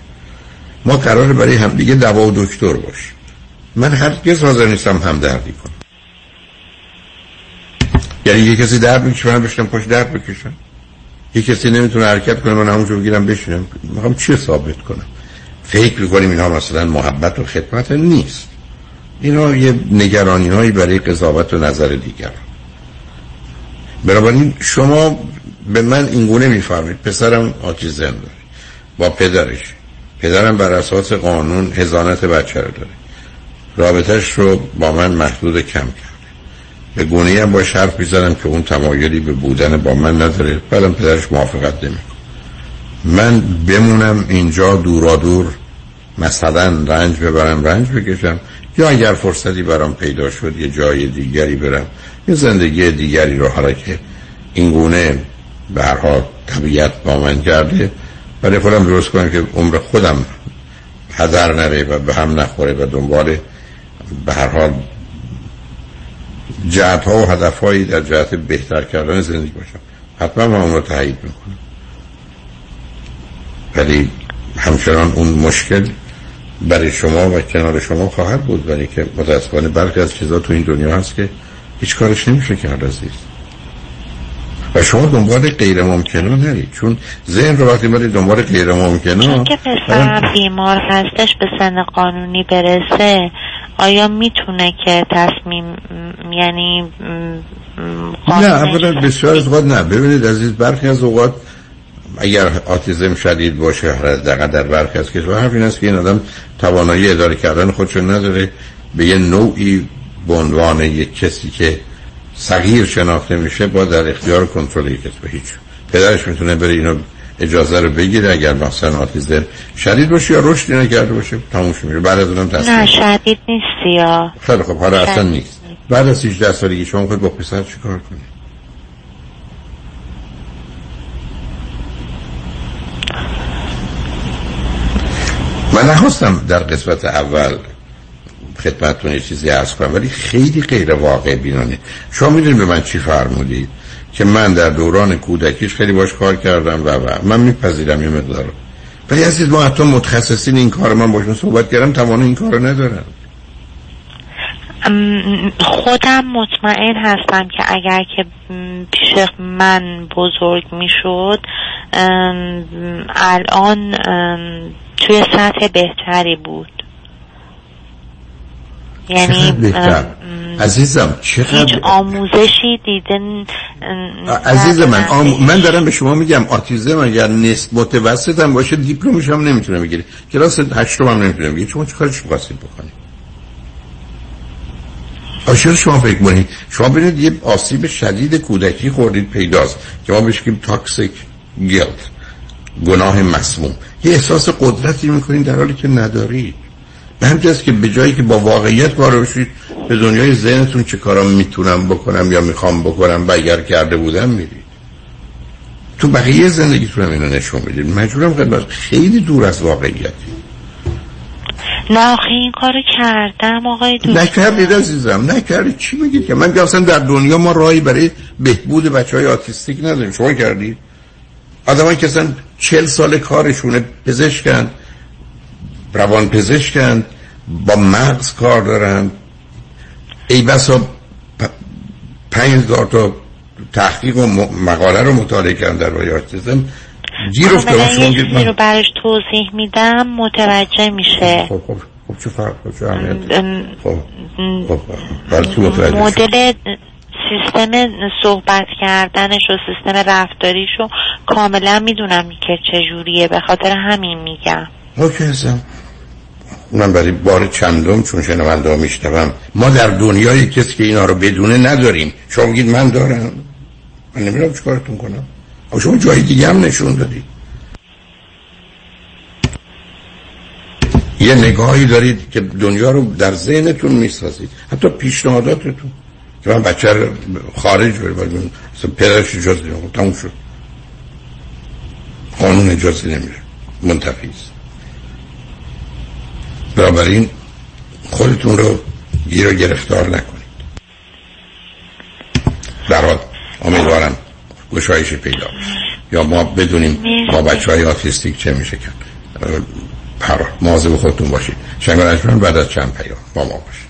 [SPEAKER 5] ما قرار برای همدیگه دوا و دکتر باش. من هرگز حاضر نیستم همدردی کنم. یعنی یه کسی درد می‌کشه من بشنم پاش درد بکشم. یه کسی نمی‌تونه حرکت کنه من همونجا بگیرم بشینم. می‌خوام چی ثابت کنم؟ فکر کنیم اینها مثلا محبت و خدمت نیست. اینا یه نگرانی هایی برای قضاوت و نظر دیگر. بنابراین شما به من اینگونه میفرمید پسرم آتیزم داره با پدرش. پدرم بر اساس قانون هزانت بچه رو داره. رابطش رو با من محدود کم کرده به گونه هم با حرف می‌زنم که اون تمایلی به بودن با من نداره. بعدم پدرش موافقت نمی من بمونم اینجا دورا دور مثلا رنج ببرم رنج بکشم یا اگر فرصتی برام پیدا شد یه جای دیگری برم یه زندگی دیگری رو حالا که این گونه برها طبیعت با من کرده. برای خودم درست کنم که عمر خودم هدر نره و به هم نخوره و دنبال به هر حال جهت ها و هدف هایی در جهت بهتر کردن زندگی باشم حتما من اون رو تایید می‌کنم. ولی همچنان اون مشکل برای شما و کنار شما خواهد بود ولی که متاسفانه برخی از چیزا تو این دنیا هست که هیچ کارش نمیشه کرد عزیز و شما دنبال غیر ممکنه نرید چون ذهن رو وقتی برید دنبال غیر ممکنه
[SPEAKER 19] چون که پسرم بیمار هستش به سن قانونی برسه. آیا می‌تونه که تصمیم یعنی
[SPEAKER 5] نه اولا بسیار از اوقات نه. ببینید عزیز برخی از اوقات اگر آتیزم شدید باشه دقیقا در برخی از کشور حرف این است که این آدم توانایی اداره کردن خودشون نداره. به یه نوعی به عنوان یک کسی که صغیر شناخته میشه با در اختیار کنترل کسی به هیچ. پدرش می‌تونه بره اینو اجازه رو بگیره اگر مثلا آتیزم شدید باشه یا رشدی نکرده باشه تموم میشه بعد از اونم
[SPEAKER 19] تصمیم نه شدید نیست یا؟
[SPEAKER 5] خیلی خب حالا اصلا نیست. بعد از 18 سالگی شما خود با پسر چیکار کنید؟ من نخواستم در قسمت اول خدمتتون یه چیزی عرض کنم ولی خیلی غیر واقع بینانه. شما می‌دونید به من چی فرمودید؟ که من در دوران کودکیش خیلی باش کار کردم و, و من میپذیرم یه مقدار ولی عزیز ما حتی متخصصین این کار من باشون صحبت کردم تمام این کار ندارم
[SPEAKER 19] خودم مطمئن هستم که اگر که پیش من بزرگ می‌شد الان توی سطح بهتری بود. یعنی
[SPEAKER 5] عزیزم چقدر
[SPEAKER 19] هیچ آموزشی دیدن
[SPEAKER 5] عزیز من آم... من دارم به شما میگم آتیزم اگر نصف متوسط هم باشه دیپلمش هم نمی‌تونه بگیره. کلاس هشتم هم نمی‌تونه بگیره. شما چیکارش می‌خواستید بکنید؟ آشار شما فکر کنید شما ببینید یه آسیب شدید کودکی خوردید پیداست. که ما بهش تاکسیک گیلت گناه مسموم. یه احساس قدرتی می‌کنید در حالی که ندارید. به همجاست که به جایی که با واقعیت وارد بشید به دنیای ذهنتون چه کارا می‌تونم بکنم یا می‌خوام بکنم و اگر کرده بودم میرید. تو بقیه زندگیتون هم اینو نشون می‌دید مجبورم خدمت خیلی دور از واقعیتی.
[SPEAKER 19] نه آخه این کارو کردم آقای دوست.
[SPEAKER 5] نکردید عزیزم نکردید. چی میگید که؟ من اصلا در دنیا ما راهی برای بهبود بچه های آتیستیک نداریم. شما کردید؟ آدم که اصلا چل سال کارشونه پزشکن روان پزشکن با مغز کار دارن ای بسا پنج هزار تا تحقیق و مقاله رو مطالعه کردن در باره آتیزم
[SPEAKER 19] گیر افتادن رو براش توضیح میدم متوجه میشه.
[SPEAKER 5] خب خب خب چه فرق خب چه خب خب
[SPEAKER 19] مدل سیستم صحبت کردنش و سیستم رفتاریش رو کاملا می‌دونم که چجوریه به خاطر همین میگم.
[SPEAKER 5] اوکی اونم برای بار چندم چون شنونده ها میشتم ما در دنیای کسی که اینا رو بدونه نداریم. شما بگید من دارم. من نمی‌دونم چیکارتون کنم. اما شما جای دیگه هم نشون دادید. یه نگاهی دارید که دنیا رو در ذهنتون می‌سازید. حتی پیشنهاداتتون. که من بچه رو خارج بریم پدرش اجازه نمید تموم شد. قانون اجازه نمیره منتفی است. بنابراین خودتون رو گیر و گرفتار نکنید. در حال امیدوارم گشایشی پیدا بشه. یا ما بدونیم با بچه های autistic چه میشه کرد. پر مواظب خودتون باشید. شنگ بعد از چند پیام با ما باشید.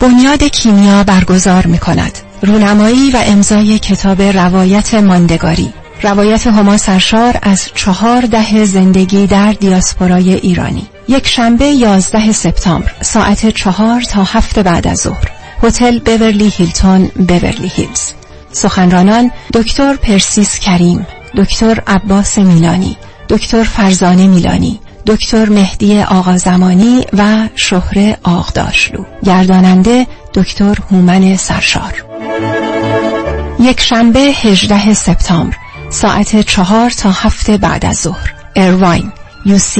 [SPEAKER 27] بنیاد کیمیا برگزار می کند رونمایی و امضای کتاب روایت ماندگاری. روایت هما سرشار از چهار ده زندگی در دیاسپورای ایرانی. یک شنبه یازده سپتامبر ساعت چهار تا هفت بعد از ظهر. هتل بورلی هیلتون بورلی هیلز. سخنرانان دکتر پرسیس کریم دکتر عباس میلانی دکتر فرزانه میلانی دکتر مهدی آقا زمانی و شهر آغداشلو. گرداننده دکتر هومن سرشار. یک شنبه 18 سپتامبر ساعت چهار تا هفت بعد از ظهر. ایرواین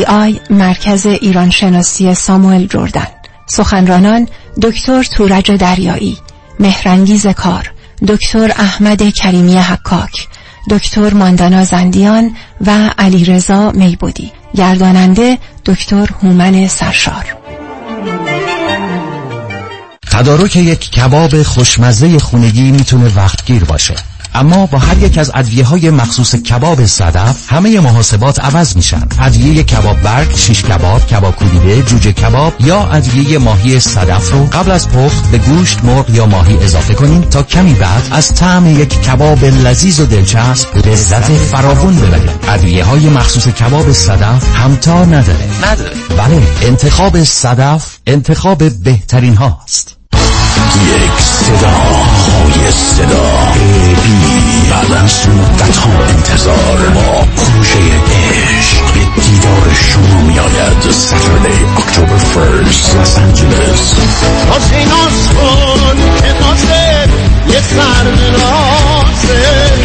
[SPEAKER 27] آی مرکز ایران شناسی ساموئل جردن. سخنرانان دکتر تورج دریایی مهرنگیز کار دکتر احمد کریمی حکاک دکتر ماندانا زندیان و علیرضا میبودی. گرداننده دکتر هومن سرشار.
[SPEAKER 28] تدارک یک کباب خوشمزه خونگی می‌تونه وقتگیر باشه. اما با هر یک از ادویه های مخصوص کباب صدف همه محاسبات عوض میشن. ادویه کباب برگ شیش کباب کباب کوبیده جوجه کباب یا ادویه ماهی صدف رو قبل از پخت به گوشت مرغ یا ماهی اضافه کنیم تا کمی بعد از طعم یک کباب لذیذ و دلچسب لذت فراوون ببرید ادویه های مخصوص کباب صدف همتا نداره. نداره. بله انتخاب صدف انتخاب بهترین هاست.
[SPEAKER 17] یک صدا های صدا. بی بعد از مدت ها انتظار با پروژه عشق به دیدار شما می آید ساتردی اکتبر فرست لس انجلس
[SPEAKER 29] ناز کن که تازه یه
[SPEAKER 17] اطلاعات بیشتر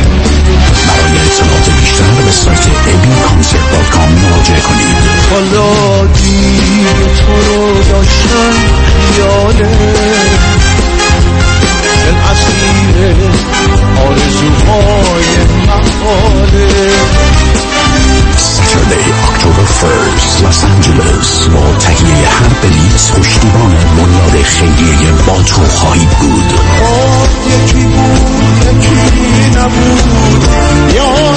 [SPEAKER 17] به سایت ابی کانسرت دات کام مراجعه کنید.
[SPEAKER 29] حالا دیر تو رو داشتن خیاله. دل اسیر آرزوهای محاله.
[SPEAKER 17] Saturday, October 1st, Los Angeles. با تهیه هر بلیت پشتیبان بنیاد خیریه با تو خواهید بود
[SPEAKER 29] یکی بود یکی نبود. یا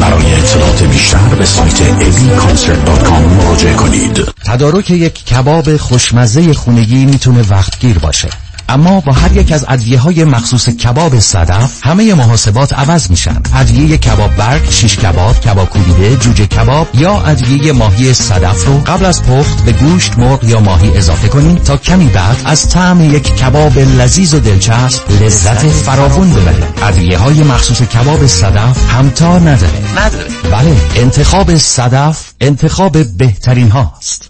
[SPEAKER 17] برای اطلاعات بیشتر به سایت eviconcert.com مراجعه کنید.
[SPEAKER 28] تدارک یک کباب خوشمزه خونگی می‌تونه وقتگیر باشه. اما با هر یک از ادویه های مخصوص کباب صدف همه محاسبات عوض میشن. ادویه کباب برگ شیش کباب کباب کوبیده جوجه کباب یا ادویه ماهی صدف رو قبل از پخت به گوشت مرغ یا ماهی اضافه کنیم تا کمی بعد از طعم یک کباب لذیذ و دلچسب لذت فراوون ببرید ادویه های مخصوص کباب صدف همتا نداره. نداره. بله انتخاب صدف انتخاب بهترین هاست.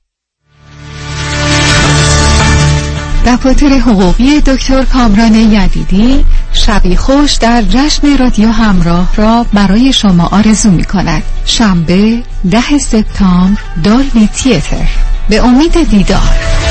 [SPEAKER 14] دفاتر حقوقی دکتر کامران یدیدی شبی خوش در جشن رادیو همراه را برای شما آرزو می کند. شنبه ده سپتامبر دالبی تیتر. به امید دیدار.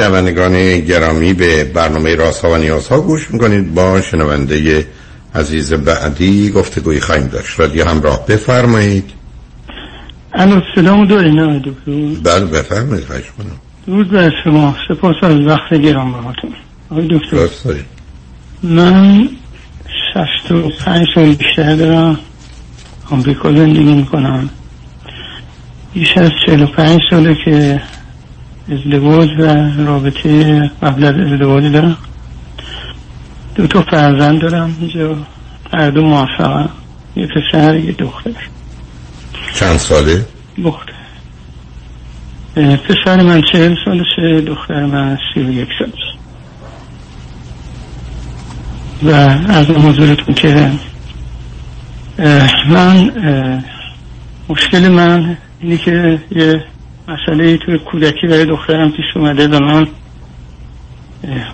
[SPEAKER 5] شنوندگان گرامی به برنامه راست ها و نیاز ها گوش می‌کنید. با شنونده عزیز بعدی گفتگوی خواهیم داشت. رادیو همراه بفرمایید.
[SPEAKER 30] الو سلام داری نه دکتر؟
[SPEAKER 5] بله بفرمایید. خواهش کنم
[SPEAKER 30] روز بر شما. سپاس از وقت گرام بهاتون آقای دکتر. من ششت و پنج سال بیشتر دارم. آمریکا زندگی می‌کنم. بیش از چهل و پنج ساله که ازدواج و رابطه قبل از ازدواج دارم. دو تا فرزند دارم اینجا. هر دو موفقم یه پسر یه دختر.
[SPEAKER 5] چند ساله؟
[SPEAKER 30] دختر. پسر من چهل سالشه دختر من سی و یک سالشه و از حضورتون که من مشکل من اینه که یه مسئله توی کودکی برای دخترم پیش اومده و من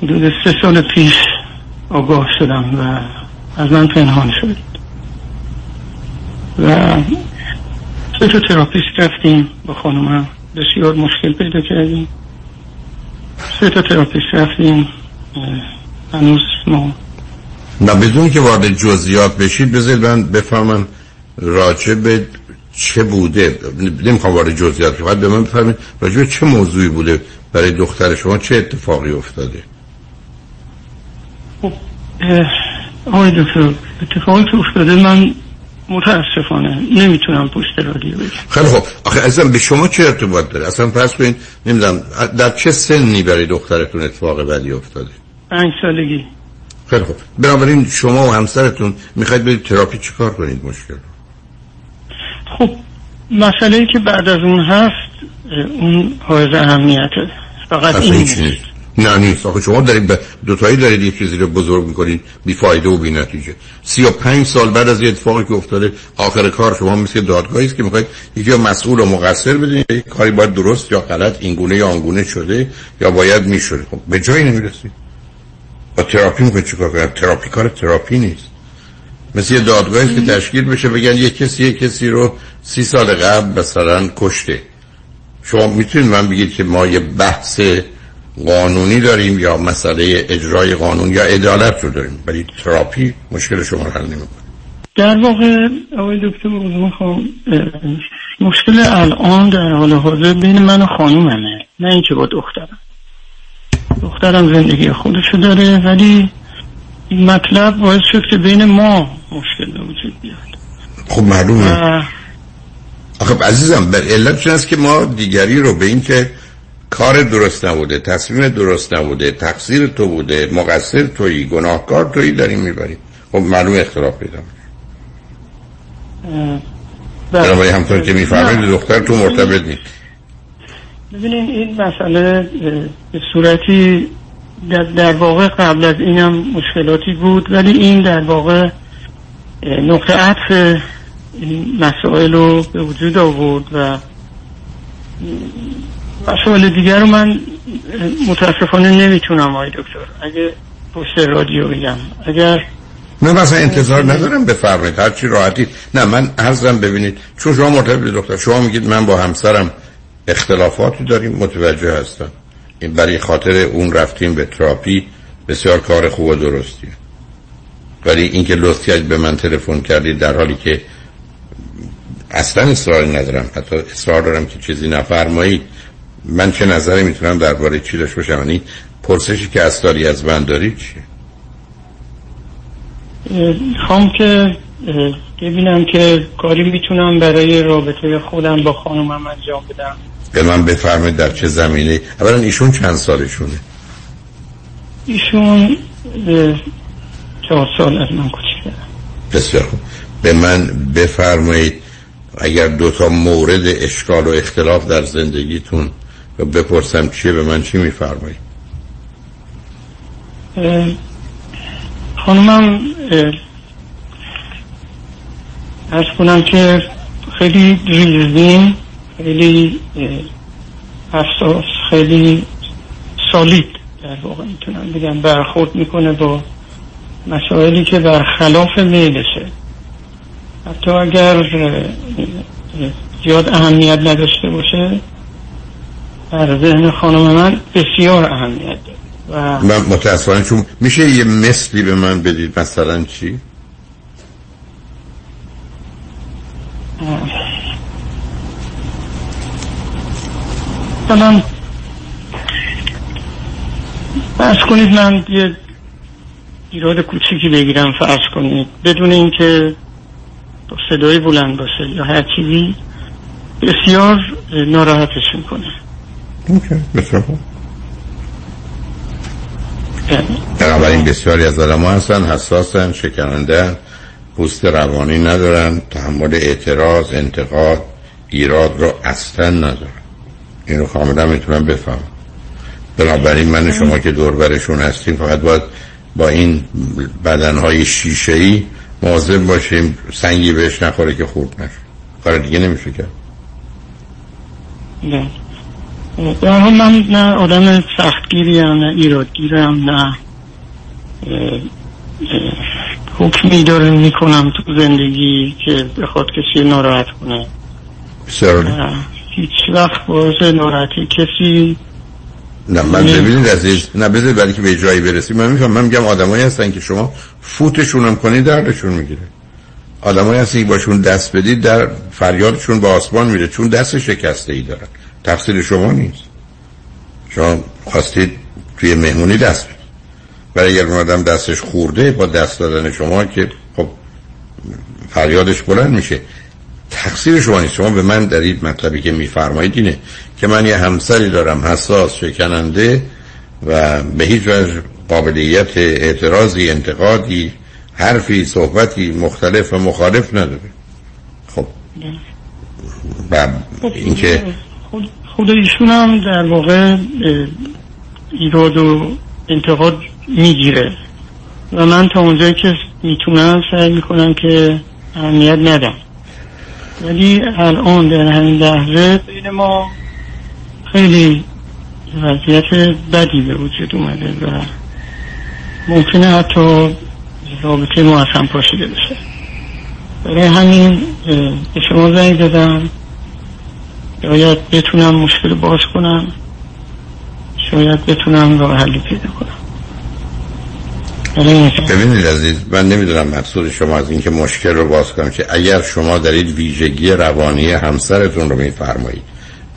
[SPEAKER 30] حدود سه سال پیش آگاه شدم و از من پنهان شد. و سه تا therapist رفتیم با خانومم. بسیار مشکل پیدا کردیم. سه تا therapist رفتیم. هنوز ما
[SPEAKER 5] نه بدون که وارد جزئیات بشید بذارید من بفهمم راجع به چه بوده؟ نمی‌خوام وارد جزئیات فقط به من بفرمایید راجع به چه موضوعی بوده برای دختر شما؟ چه اتفاقی افتاده؟
[SPEAKER 30] اه، آقای دکتر اتفاقی که افتاده من متاسفانه نمی‌تونم پشت رادیو بگم
[SPEAKER 5] خیلی خب آخه ازم به شما چه ارتباط داره؟ اصلا پس کنید نمی‌دونم در چه سنی برای دخترتون اتفاق بدی افتاده؟
[SPEAKER 30] پنج سالگی.
[SPEAKER 5] خیلی خب بنابراین شما و همسرتون می‌خواید برید تراپی چیکار کنید مشکل؟ رو؟
[SPEAKER 30] خب مسئله که بعد از اون هست اون حائز اهمیته. فقط این
[SPEAKER 5] نیست. نه نیست. آخه شما دارید به دوتایی دارید یه چیزی رو بزرگ می‌کنید بی فایده و بی نتیجه سی و پنج سال بعد از یه اتفاقی که افتاده آخر کار شما مثل دادگاهی است که می‌خواید یکی مسئول و مقصر بدونید یک کاری باید درست یا غلط این گونه یا آنگونه شده یا باید می‌شده. خب به جایی نمی‌رسید. با تراپی می‌خواید چیکار کنید؟ تراپی کار تراپی نیست. مثل یه دادگاهی که تشکیل بشه بگن یه کسی یه کسی رو سی سال قبل مثلا کشته. شما می‌تونید من بگید که ما یه بحث قانونی داریم یا مسئله اجرای قانون یا عدالت رو داریم ولی تراپی مشکل شما رو حل نمی‌کنه.
[SPEAKER 30] در واقع آقای دکتر می‌خوام اه، مشکل الان در حال حاضر بین من و خانوممه نه اینکه با دخترم. دخترم زندگی خودشو داره ولی این مطلب باعث شد که بین ما مشکل به وجود بیاد.
[SPEAKER 5] خب معلومه. آخه عزیزم بر علت چون است که ما دیگری رو به این که کار درست نبوده تصمیم درست نبوده تقصیر تو بوده مقصر تویی گناهکار تویی داریم می‌بریم. خب معلوم اختلاف پیدا.
[SPEAKER 30] اه، بله.
[SPEAKER 5] بنابراین همطور که میفرمایید دختر تو مرتبط نیست.
[SPEAKER 30] ببینین این مسئله به صورتی در, در واقع قبل از اینم مشکلاتی بود ولی این در واقع نقطه عطف مسائل رو به وجود آورد و مسائل دیگر رو من متاسفانه نمی‌تونم آقای دکتر. اگه پشت رادیو بگم. اگر
[SPEAKER 5] نه مثلا انتظار ندارم بفرمایید. هر چی راحتی. نه من عرضم ببینید. چون شما مرتبط به دختر شما میگید من با همسرم اختلافاتی داریم متوجه هستم. این برای خاطر اون رفتیم به تراپی. بسیار کار خوب و درستیه ولی اینکه لطف کردید به من تلفن کردید در حالی که اصلا اصراری ندارم. حتی اصرار دارم که چیزی نفرمایید. من چه نظری می‌تونم درباره چی داشته باشم؟ یعنی پرسشی که اصراری از من دارید چیه؟
[SPEAKER 30] خوام که ببینم که کاری می‌تونم برای رابطه خودم با خانومم انجام بدم.
[SPEAKER 5] به من بفرمایید در چه زمینه؟ اولا ایشون چند سالشونه؟
[SPEAKER 30] ایشون چهار سال از من کوچیکه
[SPEAKER 5] بسیار خوب. به من بفرمایید اگر دو تا مورد اشکال و اختلاف در زندگیتون و بپرسم چیه به من چی میفرمایید؟
[SPEAKER 30] اه، ارز کنم که خیلی ریزین خیلی حساس خیلی سالید در واقع می‌تونم بگم. برخورد می‌کنه با مسائلی که برخلاف میلشه حتی اگر زیاد اهمیت نداشته باشه در ذهن خانم من بسیار اهمیت داره. و
[SPEAKER 5] من متاسفانه چون میشه یه مثلی به من بدید؟ مثلا چی؟
[SPEAKER 30] مثلا فرض کنید من یه ایراد کوچیکی بگیرم فرض کنید. بدون اینکه با صدای بلند باشه یا هر چیزی بسیار ناراحتش می‌کنه.
[SPEAKER 5] اوکی بسیار خوب. بنابراین بسیاری از آدم ها هستن حساسن شکننده پوست روانی ندارن تحمل اعتراض انتقاد ایراد رو اصلا ندارن. اینو کاملا می‌تونم بفهم بنابراین من شما که دور برشون هستیم فقط باید با این بدنهای شیشه ای مواظب باشیم سنگی بهش نخوره که خورد نشه. کار دیگه نمیشه کرد.
[SPEAKER 30] نه. در من نه آدم سختگیری هم نه ایرادگیرم نه حکمی داره می‌کنم تو زندگی که بخواد کسی ناراحت کنه.
[SPEAKER 5] بسیار
[SPEAKER 30] هیچ وقت باعث ناراحتی کسی
[SPEAKER 5] نه من. ببینید عزیز نه بذارید برای که به جایی برسیم. من میگم من میگم آدمایی هستن که شما فوتشون هم کنید دردشون می‌گیره. آدمایی هستن که باشون دست بدید در فریادشون به آسمان میره چون دست شکسته ای دارن. تقصیر شما نیست. شما خواستید توی مهمونی دست بدید. برای اگر اون آدم دستش خورده با دست دادن شما که خب فریادش بلند میشه. تقصیر شما نیست. شما به من دارید مطلبی که میفرمایید اینه که من یه همسری دارم حساس شکننده و به هیچ وجه قابلیت اعتراضی انتقادی حرفی صحبتی مختلف و مخالف نداره. خب. و اینکه
[SPEAKER 30] خود, خود ایشون هم در واقع ایراد و انتقاد می‌گیره. و من تا اونجایی که می‌تونم سعی می‌کنم که اهمیت ندم ولی الان در همین لحظه بین ما خیلی وضعیت بدی به وجود اومده و ممکنه حتی رابطه ما از هم پاشیده بشه. برای همین به شما زنگ دادم شاید بتونم مشکل باز کنم. شاید بتونم راه حلی پیدا کنم.
[SPEAKER 5] ببینید. عزیز من نمی‌دونم مقصود شما از اینکه مشکل رو باز کنم که اگر شما دارید ویژگی روانی همسرتون رو میفرمایید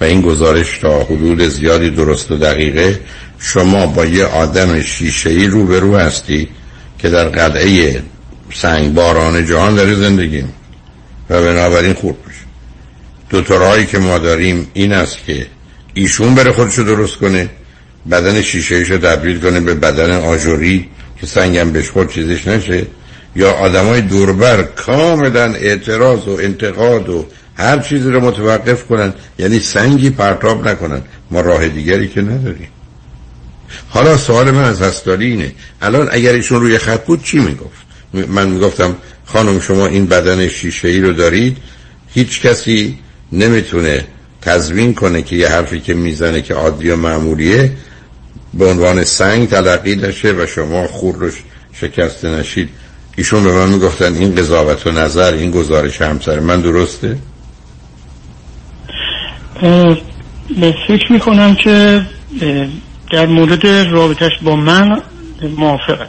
[SPEAKER 5] و این گزارش تا حدود زیادی درست و دقیقه شما با یه آدم شیشه ای روبرو هستی که در قلعه سنگ باران جهان داره زندگی و بنابراین خورد میشه. دو تا راهی که ما داریم این است که ایشون بره خودشو درست کنه بدن شیشه ایشو تبدیل کنه به بدن آجوری که سنگم بهش خود چیزش نشه یا آدمای دوربر کاملا اعتراض و انتقاد و هر چیزی رو متوقف کنن یعنی سنگی پرتاب نکنن. ما راه دیگری که نداریم. حالا سوال من از هستاری اینه. الان اگر ایشون روی خط بود چی می‌گفت؟ من می‌گفتم خانم شما این بدن شیشه ای رو دارید؟ هیچ کسی نمی‌تونه تضمین کنه که یه حرفی که می‌زنه که عادی و معمولیه به عنوان سنگ تلقی داشته و شما خور رو شکسته نشید. ایشون به من می‌گفتن این قضاوت و نظر این گزارش همسر من درسته؟
[SPEAKER 30] فکر می‌کنم که در مورد رابطش با من موافقه.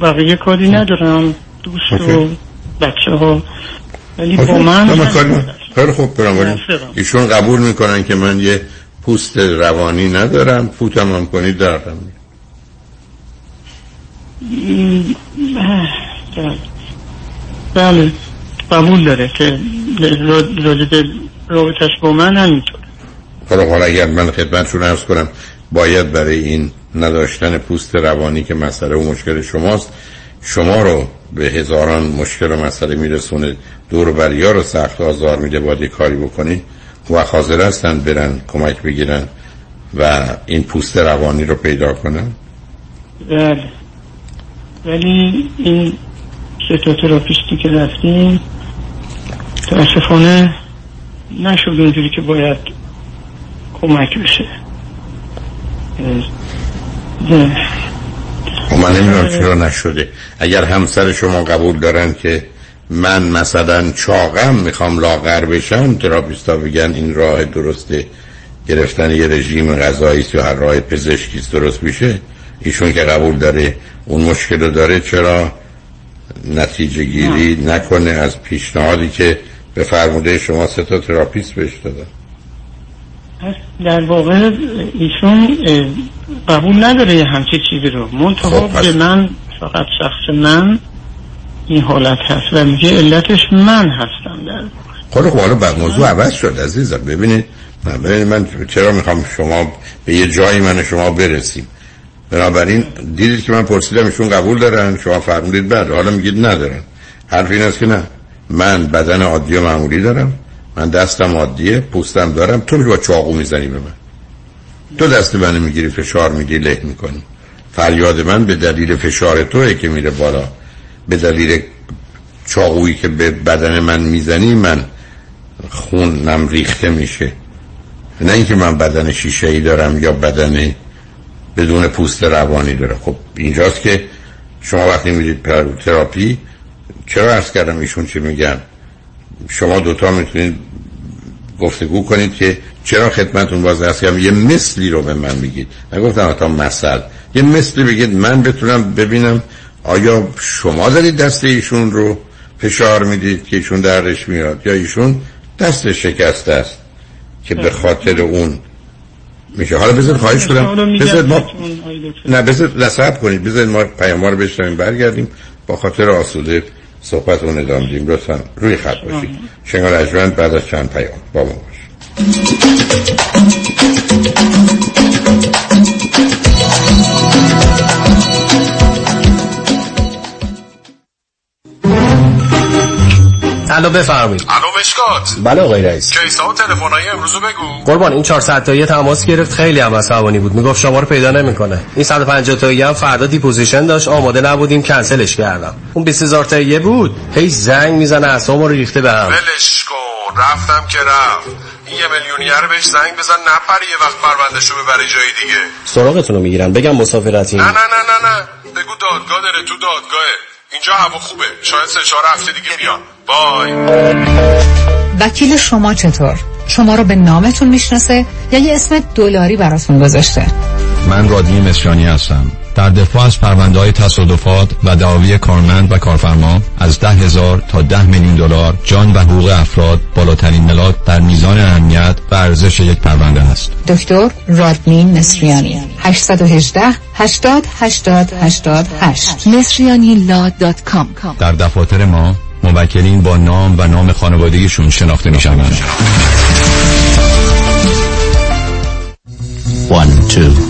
[SPEAKER 30] بقیه کاری ندارم دوست و بچه ها ولی با من
[SPEAKER 5] خیلی خوب برام ایشون قبول می‌کنن که من یه پوست روانی ندارم پوتم هم کنید دارم
[SPEAKER 30] بله قبول داره که راجب رابطش با من همینطور.
[SPEAKER 5] حالا حالا اگر من خدمتشون ارز کنم باید برای این نداشتن پوست روانی که مسئله و مشکل شماست شما رو به هزاران مشکل و مسئله میرسونه دور بریا رو سخت آزار میده باید کاری بکنی. و حاضر هستن برن کمک بگیرن و این پوست روانی رو پیدا کنن؟
[SPEAKER 30] بله. ولی این سه تا تراپیستی که رفتیم تاسفانه نشد اونجوری که باید کمک بشه.
[SPEAKER 5] خب من نمی‌دونم چرا نشده. اگر همسر شما قبول دارن که من مثلا چاقم می‌خوام لاغر بشم تراپیستا بگن این راه درسته گرفتن یه رژیم غذایی یا هر راه پزشکی درست میشه؟ ایشون که قبول داره اون مشکل رو داره چرا نتیجه گیری نکنه از پیشنهادی که به فرموده شما سه تا تراپیست بهش دادن؟
[SPEAKER 30] در واقع ایشون قبول نداره همچی چیزی رو. منتها خب به من فقط شخص من این حالت هست و میگه علتش من هستم در
[SPEAKER 5] خب حالا بعد موضوع عوض شد عزیزم. ببینید ببینید من چرا می‌خوام شما به یه جایی من شما برسیم؟ بنابراین دیدید که من پرسیدم ایشون قبول دارن؟ شما فرمودید بله حالا میگید ندارن. حرف این است که نه. من بدن عادی و معمولی دارم. من دستم عادیه پوستم دارم. تو با چاقو می‌زنی به من. تو دست من می‌گیری فشار میدی له می‌کنی. فریاد من به دلیل فشار توه که میره بالا. به دلیل چاقویی که به بدن من می‌زنی من خونم ریخته میشه. نه اینکه من بدن شیشه ای دارم یا بدن بدون پوست روانی داره. خب اینجاست که شما وقتی میرید تراپی چرا ارز کردم ایشون چی میگن؟ شما دوتا می‌تونید گفتگو کنید که چرا خدمتون باز هست یه مثلی رو به من میگید نگفتم تا مثل یه مثلی بگید من بتونم ببینم آیا شما دارید دست ایشون رو فشار می‌دید که ایشون دردش میاد؟ یا ایشون دست شکسته است که به خاطر اون میشه؟ حالا بذار خواهش کنم. بذار ما نه بذار نصب کنید. بذار ما پیام رو بشنویم برگردیم. با خاطر آسوده صحبت اون ادامه دیم لطفا روی خط باشید. شنگار اجوند بعد از چند پیام با ما باش
[SPEAKER 31] الو بفرمایید.
[SPEAKER 20] الو مشکات.
[SPEAKER 31] بله آقای رئیس.
[SPEAKER 20] case ا و تلفن‌های امروز بگو.
[SPEAKER 31] قربان این 400 تایی تماس گرفت. خیلی هم عصبانی بود. می‌گفت شما رو پیدا نمی‌کنه. این 150 تایی هم فردا deposition داشت. آماده نبودیم. کنسلش کردم. اون 20000 تایی بود. هی زنگ می‌زنه اعصابمو رو ریخته بهم
[SPEAKER 20] ولش کن. رفتم که رفت. این یه میلیونیر بهش زنگ بزن. نپره یه وقت پروندهشو ببره جای دیگه.
[SPEAKER 31] سراغتون رو می‌گیرن بگم مسافرتی
[SPEAKER 20] نه نه نه نه نه. بگو دادگاه داره. تو دادگاهه. اینجا هوا خوبه شاید سه چهار هفته دیگه بیان بای
[SPEAKER 14] وکیل شما چطور؟ شما رو به نامتون می‌شناسه یا یه اسم دلاری براتون گذاشته؟
[SPEAKER 3] من رادنی مصریانی هستم در دفاع از پرونده های تصادفات و دعاوی کارمند و کارفرما از ده هزار تا ده میلیون دلار جان و حقوق افراد بالاترین ملاک در میزان اهمیت و ارزش یک پرونده است.
[SPEAKER 14] دکتر رادمین مصریانی 818 80 80 88 مصریانی لا دات کام.
[SPEAKER 3] در دفاتر ما موکلین با نام و نام خانوادگیشون شناخته می شوند.
[SPEAKER 17] One, two,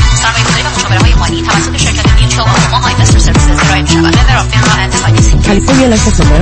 [SPEAKER 13] سرمایه‌گذاری و مشاوره های مالی توسط شرکت Mutual of Omaha Investor Services ارائه می‌شود. Member FINRA and SIPC.
[SPEAKER 26] California license number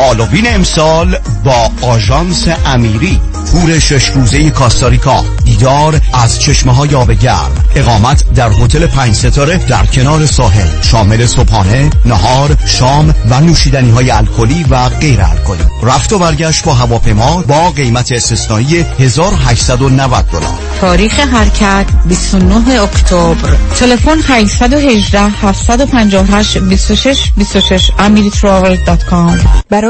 [SPEAKER 7] هالووین امسال با آژانس امیری. تور شش روزه کاستاریکا. دیدار از چشمه های آب گرم اقامت در هتل پنج ستاره در کنار ساحل. شامل صبحانه نهار شام و نوشیدنی های الکلی و غیر الکلی رفت و برگشت با هواپیما با قیمت استثنایی 1890 دلار.
[SPEAKER 32] تاریخ حرکت 29 اکتبر. تلفن 818 758 26 26 amiritravel.com
[SPEAKER 33] برای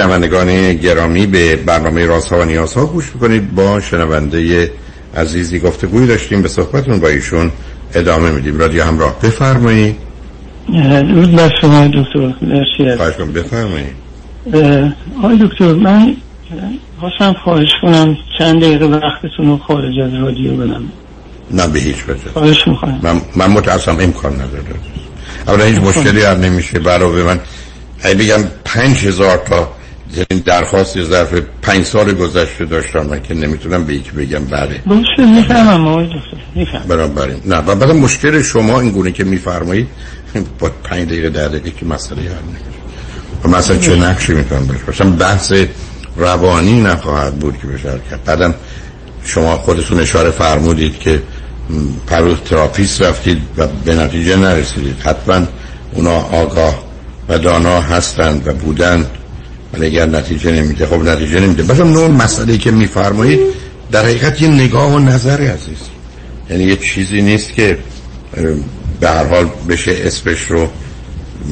[SPEAKER 5] شنوندگان گرامی به برنامه رازها و نیازها گوش می‌کنید. با شنونده عزیزی گفتگوی داشتیم به صحبتون با ایشون ادامه میدیم. رادیو همراه. بفرمایید.
[SPEAKER 30] درود بر شما دکتر مرسی
[SPEAKER 5] خواهش کنم بفرمایید.
[SPEAKER 30] آقای دکتر من خواستم خواهش کنم چند دقیقه وقتتون رو خارج از رادیو بدم.
[SPEAKER 5] نه به هیچ وجه.
[SPEAKER 30] خواهش می‌کنم.
[SPEAKER 5] من, من متاسم امکان نداره. اولا هیچ مشکلی هم نمیشه. برای من اگه بگم پنج هزار تا یعنی درخواست ظرف پنج سال گذشته داشتم من که نمی‌تونم به یکی بگم بله.
[SPEAKER 30] باشه می‌فهمم آقای دکتر می‌فهمم.
[SPEAKER 5] بنابراین نه و بعد مشکل شما این گونه که میفرمایید با پنج دقیقه در دقیقه که مسئله حل نمیشه. و مثلا چه نقشی می‌تونم داشت باشم بحث روانی نخواهد بود که بشه کرد. بعدم شما خودتون اشاره فرمودید که پرو therapist رفتید و به نتیجه نرسیدید. حتما اونا آگاه و دانا هستند و بودند. ولی اگر نتیجه نمیده خب نتیجه نمیده. بازم نوع مسئله که میفرمایید در حقیقت یه نگاه و نظر عزیز. یعنی یه چیزی نیست که به هر حال بشه اسمش رو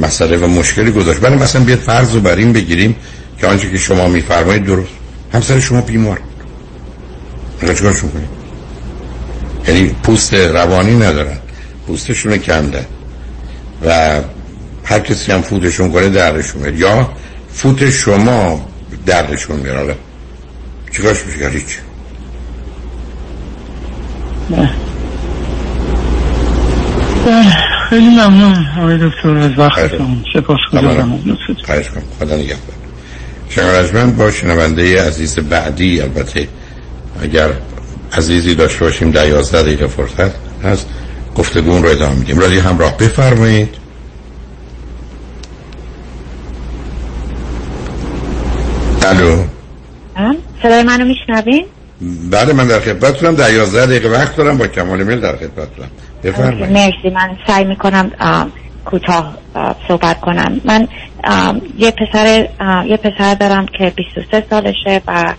[SPEAKER 5] مسئله و مشکلی گذاشت. برای مثلا بیاد فرض رو بر این بگیریم که آنچه که شما میفرمایید درست. همسر شما بیمار. بود چیکارشون کنید یعنی پوست روانی ندارن. پوستشون کنده و هر کسی هم فوتشون کنه دردشون میاد. یا فوت شما دردشون میاره چیکارش میشه هیچ؟
[SPEAKER 30] خیلی ممنون. آقای دکتر از وقتتون سپاس گذارم.
[SPEAKER 5] خواهش کنم خدا نگهدار. شنگ با شنونده عزیز بعدی البته اگر عزیزی داشته باشیم در یازده دقیقه فرصت هست گفتگون رو ادامه میدیم. رادی همراه. بفرمایید الو
[SPEAKER 34] صدای منو میشنوین؟
[SPEAKER 5] بله من در خدمتتونم در یازده دقیقه وقت دارم با کمال میل در خدمتتونم بفرمایید.
[SPEAKER 34] مرسی. من سعی می‌کنم کوتاه صحبت کنم. من یه پسر یه پسر دارم که 23 سالشه و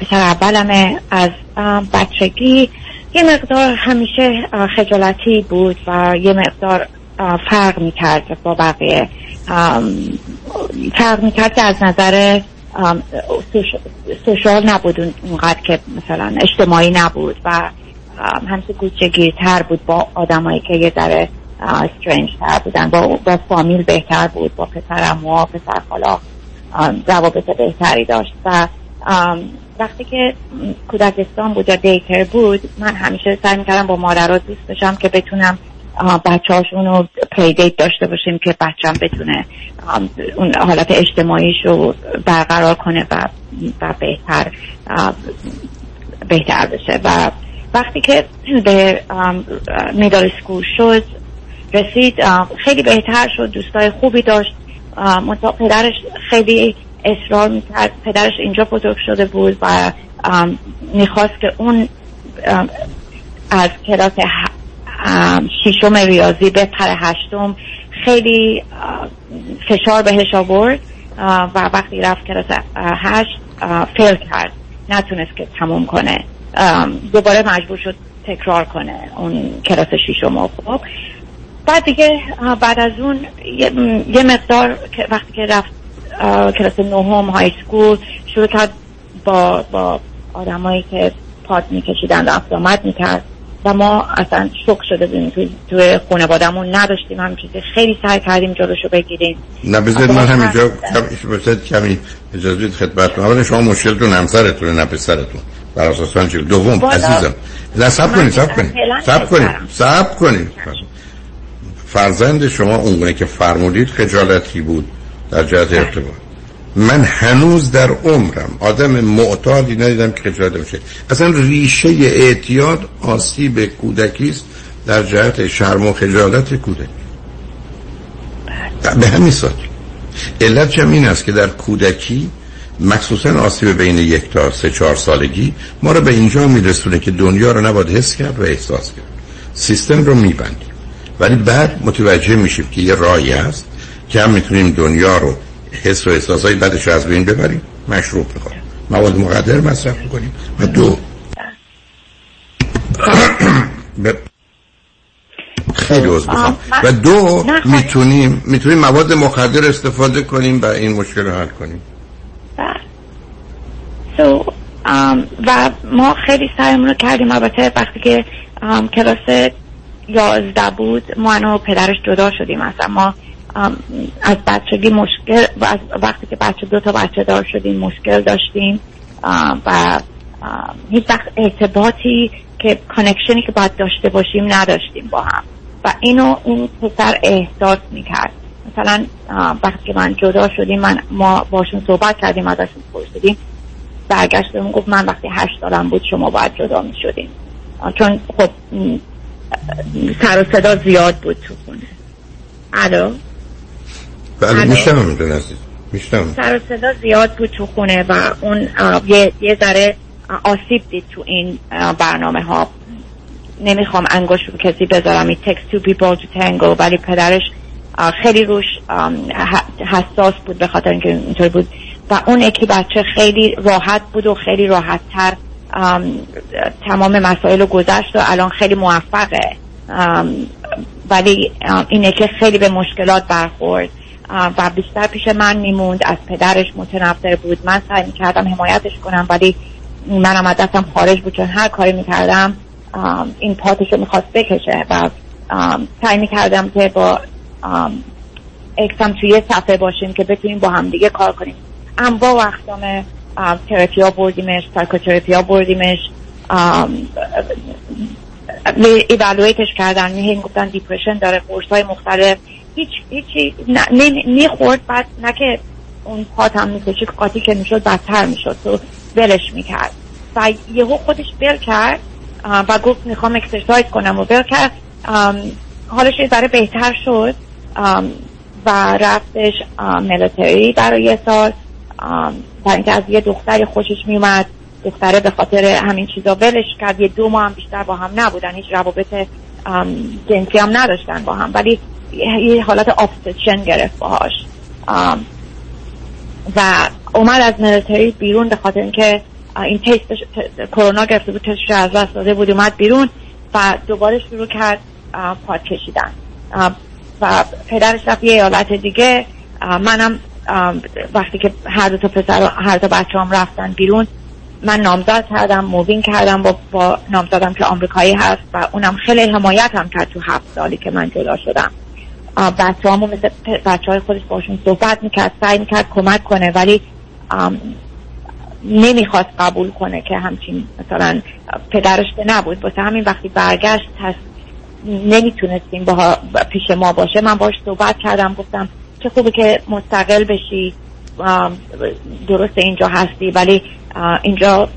[SPEAKER 34] پسر اولمه از بچگی. یه مقدار همیشه خجالتی بود و یه مقدار فرق می‌کرد با بقیه. فرق می‌کرد که از نظر سوشال نبود اونقدر که مثلا اجتماعی نبود و همسه گوچگیرتر بود با آدمایی که یه ذره استرنج تر بودن با, با فامیل بهتر بود با پسر و پسر خالا روابط بهتری داشت و وقتی که کودکستان بود یا دیتر بود من همیشه سعی می‌کردم با مادرها دوست بشم که بتونم بچه هاشون رو پلی داشته باشیم که بچم بتونه اون حالت اجتماعیش رو برقرار کنه و, و بهتر بهتر بشه. و وقتی که به میدال سکول شد رسید خیلی بهتر شد دوستای خوبی داشت. پدرش خیلی اصرار می‌کرد. پدرش اینجا بزرگ شده بود و می‌خواست که اون از کلاس شیشم ریاضی به پر هشتم خیلی فشار بهش آورد و وقتی رفت کلاس هشت فیل کرد. نتونست که تموم کنه. دوباره مجبور شد تکرار کنه اون کلاس شیشم خب بعد دیگه بعد از اون یه مقدار وقتی که رفت کلاس نهم های سکول شروع کرد با, با آدمایی که پاد میکشیدن و می می‌کرد. و ما اصلا شک شده بودیم توی, توی خانوادهمون نداشتیم همین چیزی. خیلی سعی کردیم جلوشو بگیریم.
[SPEAKER 5] نه بذارید من همینجا کمی اجازه بدید خدمت اولا شما مشکلتون همسرتون نه پسرتون. بر اساس چیز دوم عزیزم. نه سب کنید سب کنید. سب کنید. سب کنید. فرزند شما اونگونه که فرمودید خجالتی بود در جهت ارتباط. من هنوز در عمرم آدم معتادی ندیدم که خجالت میشه اصلا ریشه اعتیاد آسیب کودکی است در جهت شرم و خجالت کودک به همین سادی. علت این است که در کودکی مخصوصا آسیب بین یک تا سه چهار سالگی ما رو به اینجا میرسونه که دنیا رو نباید حس کرد و احساس کرد. سیستم رو میبندیم. ولی بعد متوجه میشیم که یه راهی هست که هم می‌تونیم دنیا رو حس و احساسای بعدش از بین ببریم. مشروب می‌کنیم مواد مقدر مصرف می‌کنیم و دو. خیلی عوض و دو می‌تونیم می‌تونیم مواد مخدر استفاده کنیم و این مشکل رو حل کنیم.
[SPEAKER 34] so, um, و ما خیلی سعیمون رو کردیم. البته وقتی که um, کلاس یازده بود ما و پدرش جدا شدیم. اصلا ما از بچگی مشکل از وقتی که بچه دو تا بچه دار شدیم مشکل داشتیم. و هیچ وقت ارتباطی که کانکشنی که باید داشته باشیم نداشتیم با هم. و اینو این پسر احساس می‌کرد. مثلا وقتی من جدا شدیم من ما باشون صحبت کردیم ازشون پرسیدیم. برگشت اون گفت من وقتی هشت سالم بود شما باید جدا می شدیم چون خب سر و صدا زیاد بود تو خونه. الو؟
[SPEAKER 5] بله میشتم میشتم
[SPEAKER 34] سر و صدا زیاد بود تو خونه و اون یه, یه ذره آسیب دید تو این برنامه ها نمی‌خوام انگوش رو کسی بذارم. این text two people to tango. ولی پدرش خیلی روش حساس بود به خاطر اینکه اینطور بود. و اون یکی بچه خیلی راحت بود و خیلی راحت تر تمام مسائل رو گذشت و الان خیلی موفقه. ولی اینه که خیلی به مشکلات برخورد. و بیشتر پیش من میموند از پدرش متنفر بود من سعی می‌کردم حمایتش کنم ولی منم از دستم خارج بود چون هر کاری می‌کردم این pot ش رو می‌خواست بکشه و سعی می‌کردم که با ex م توی یه صفحه باشیم که بتونیم با هم دیگه کار کنیم انواع و اقسام تراپی ها بردیمش psychotherapy ها بردیمش evaluate ش کردن می گفتن depression داره قرص های مختلف هیچ هیچی می‌خورد بعد نه که اون pot هم می‌کشید قاطی که می‌شد بدتر می‌شد تو ولش می‌کرد. و یهو خودش ول کرد و گفت می‌خوام exercise کنم و ول کرد. حالش ذره بهتر شد. و رفتش military برای یه سال. برای اینکه از یه دختری خوشش میومد دختره به خاطر همین چیزا ولش کرد. یه دو ماه هم بیشتر با هم نبودن. هیچ روابط جنسی هم نداشتن با هم. ولی یه حالت آبسشن گرفت باهاش. و اومد از ملیتری بیرون به خاطر اینکه این تستش ت- کرونا گرفته بود تستش از دست داده بود اومد بیرون و دوباره شروع کرد پاد کشیدن. و پدرش رفت یه ایالت دیگه. منم وقتی که هر دو تا پسر و هر دو بچه هم رفتن بیرون من نامزد کردم مووین کردم با, با نامزدم که آمریکایی هست و اونم خیلی حمایت هم کرد تو هفت سالی که من جدا شدم. بچه همون مثل بچه های خودش باشون صحبت می‌کرد سعی می‌کرد کمک کنه ولی نمی‌خواست قبول کنه که همچین مثلا پدرش که نبود. واسه همین وقتی برگشت هست نمی‌تونستیم با پیش ما باشه. من باش صحبت کردم گفتم چه خوبه که مستقل بشی. درست اینجا هستی ولی اینجا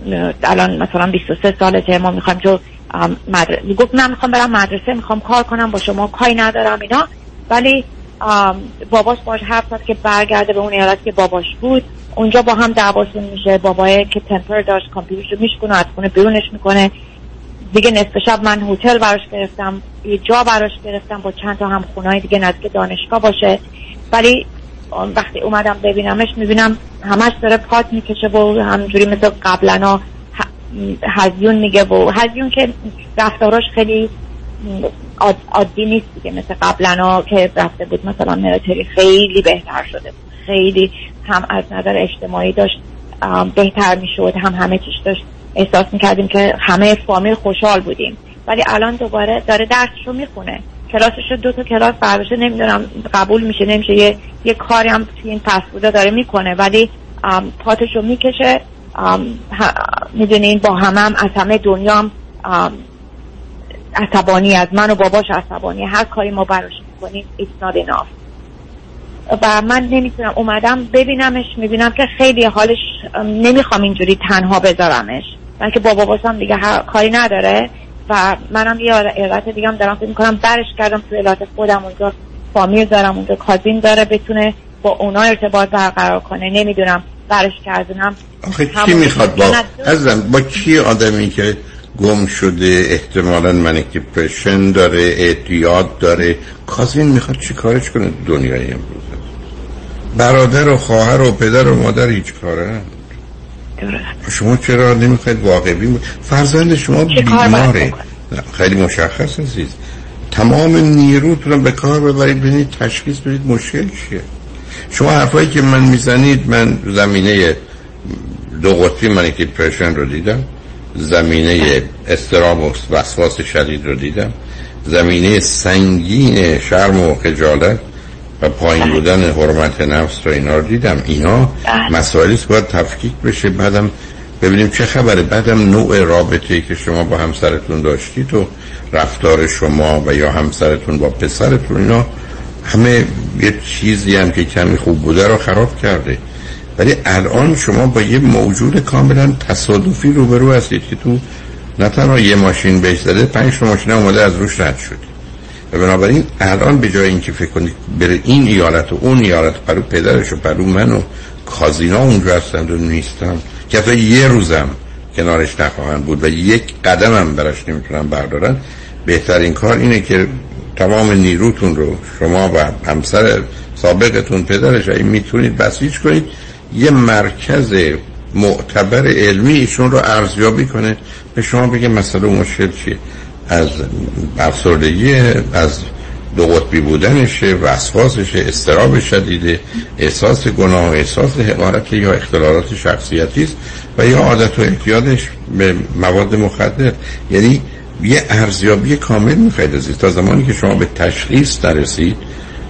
[SPEAKER 34] الان مثلا 23 سالته ما می‌خوایم جو مدرسه گفت من می‌خوام برم مدرسه می‌خوام کار کنم با شما کاری ندارم اینا. ولی باباش باش حرف زد که برگرده به اون ایالت که باباش بود. اونجا با هم دعواشون میشه. بابای که تمپر داشت کامپیوترش رو میشکنه از خونه بیرونش می‌کنه. دیگه نصف شب من هتل براش گرفتم یه جا براش گرفتم با چند تا هم خونه دیگه نزدیک دانشگاه باشه. ولی وقتی اومدم ببینمش می‌بینم همش داره پات می‌کشه و همجوری مثل قبلا هزیون میگه و هزیون که رفتاراش خیلی عادی نیست دیگه. مثل قبلا که رفته بود مثلا ملیتری خیلی بهتر شده بود. خیلی هم از نظر اجتماعی داشت بهتر می‌شد هم همه چیش داشت احساس می‌کردیم که همه فامیل خوشحال بودیم. ولی الان دوباره داره درسشو می‌خونه. کلاسش رو دو تا کلاس برداشته نمی‌دونم قبول میشه نمیشه یه, یه کاری هم توی این پس بوده داره می‌کنه. ولی آم، پاتشو می‌کشه. می‌دونین با همم هم از همه دنیا هم عصبانی از من و باباش عصبانی. هر کاری ما براش می‌کنیم it's not enough. و من نمی‌تونم اومدم ببینمش می‌بینم که خیلی حالش ام، نمی‌خوام اینجوری تنها بذارمش. من که با باباشم دیگه هر کاری نداره. و منم یه ایالت دیگه هم دارم. فکر می‌کنم برش کردم تو ایالت خودم. اونجا فامیل دارم اونجا کازین داره بتونه با اونا ارتباط برقرار کنه. نمی‌دونم برش کردنم.
[SPEAKER 5] آخه کی می‌خواد با عزیزم با کی آدمی که گم شده احتمالا منیک دیپرشن داره اعتیاد داره. کازین می‌خواد چی کارش کنه دنیای امروز؟ برادر و خواهر و پدر و مادر هیچ کاره؟ شما چرا نمی‌خواید واقعی بود فرزند شما بیماره. خیلی مشخص عزیز. تمام نیروتون رو به کار ببرید ببینید تشخیص بدید مشکل چیه. شما حرفایی که من می‌زنید من زمینه دو قطبی منیک دیپرشن رو دیدم. زمینه استرام و وسواس شدید رو دیدم. زمینه سنگین شرم و خجالت و پایین بودن حرمت نفس رو اینا رو دیدم. اینا مسائلی است که باید تفکیک بشه. بعدم ببینیم چه خبره. بعدم نوع رابطه ای که شما با همسرتون داشتید و رفتار شما و یا همسرتون با پسرتون اینا همه یه چیزی هم که کمی خوب بوده رو خراب کرده. ولی الان شما با یه موجود کاملا تصادفی روبرو هستید که تو نه تنها یه ماشین بهش زده پنج تا ماشین اومده از روش رد شد. و بنابراین الان به جای اینکه فکر کنید بره این ایالت و اون ایالت پلو پدرش و پلو من و cousin ا اونجا هستند و نیستم که حتی یه روزم کنارش نخواهند بود و یک قدم هم براش نمی‌تونن بردارن بهترین کار اینه که تمام نیروتون رو شما و همسر سابقتون پدرش این می‌تونید بسیج کنید یه مرکز معتبر علمی ایشون رو ارزیابی کنه. به شما بگه مسئله مشکل چیه؟ از افسردگی از دو قطبی بودنشه وسواسشه استراب شدیده احساس گناه احساس حقارت یا اختلالات شخصیتی است و یا عادت و اعتیادش به مواد مخدر. یعنی یه ارزیابی کامل می‌خواید ازید تا زمانی که شما به تشخیص نرسید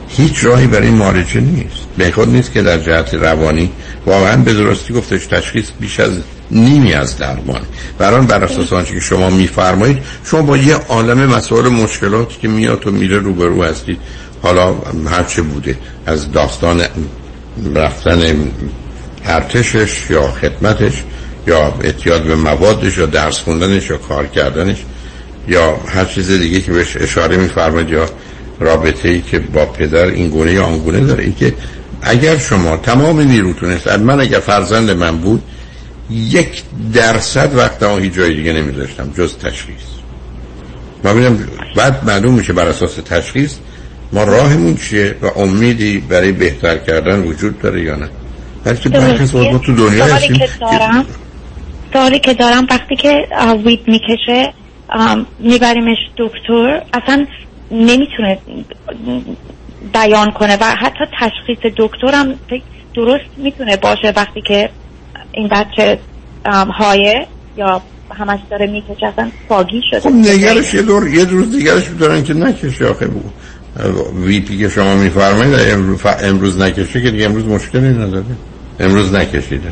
[SPEAKER 5] هیچ راهی برای معالجه نیست. به خود نیست که در جهت روانی واقعا به درستی گفتش تشخیص بیش از نیمی از درمان. بران بر اساس آنچه که شما میفرمایید شما با یه عالم مسائل مشکلاتی که میاد و میره روبرو هستید. حالا هرچه بوده از داستان رفتن ارتشش یا خدمتش یا اعتیاد به موادش یا درس خوندنش یا کار کردنش یا هر چیز دیگه که بهش اشاره میفرمایید یا رابطه ای که با پدر این گونه یا آن گونه داره. ای که اگر شما تمام نیروتون است من اگر فرزند من بود یک درصد وقت ما هیچ جای دیگه نمیذاشتم جز تشخیص. ما ببینم بعد معلوم میشه بر اساس تشخیص ما راهمون چیه و امیدی برای بهتر کردن وجود داره یا نه. بلکه برخی ما تو دنیا هستیم.
[SPEAKER 34] که دارم سوالی که دارم وقتی که وید می‌کشه میبریمش دکتر اصلا نمی‌تونه بیان کنه و حتی تشخیص دکترم درست می‌تونه باشه وقتی که این بچه هایه یا همش داره می‌کشه اصلا فاگی شده.
[SPEAKER 5] خب نگرش یه دور یه روز دیگرش میدارن که نکشه آخه. بود ویپی که شما میفرمایید امروز, امروز نکشه که دیگه امروز مشکلی نداره. امروز نکشیده.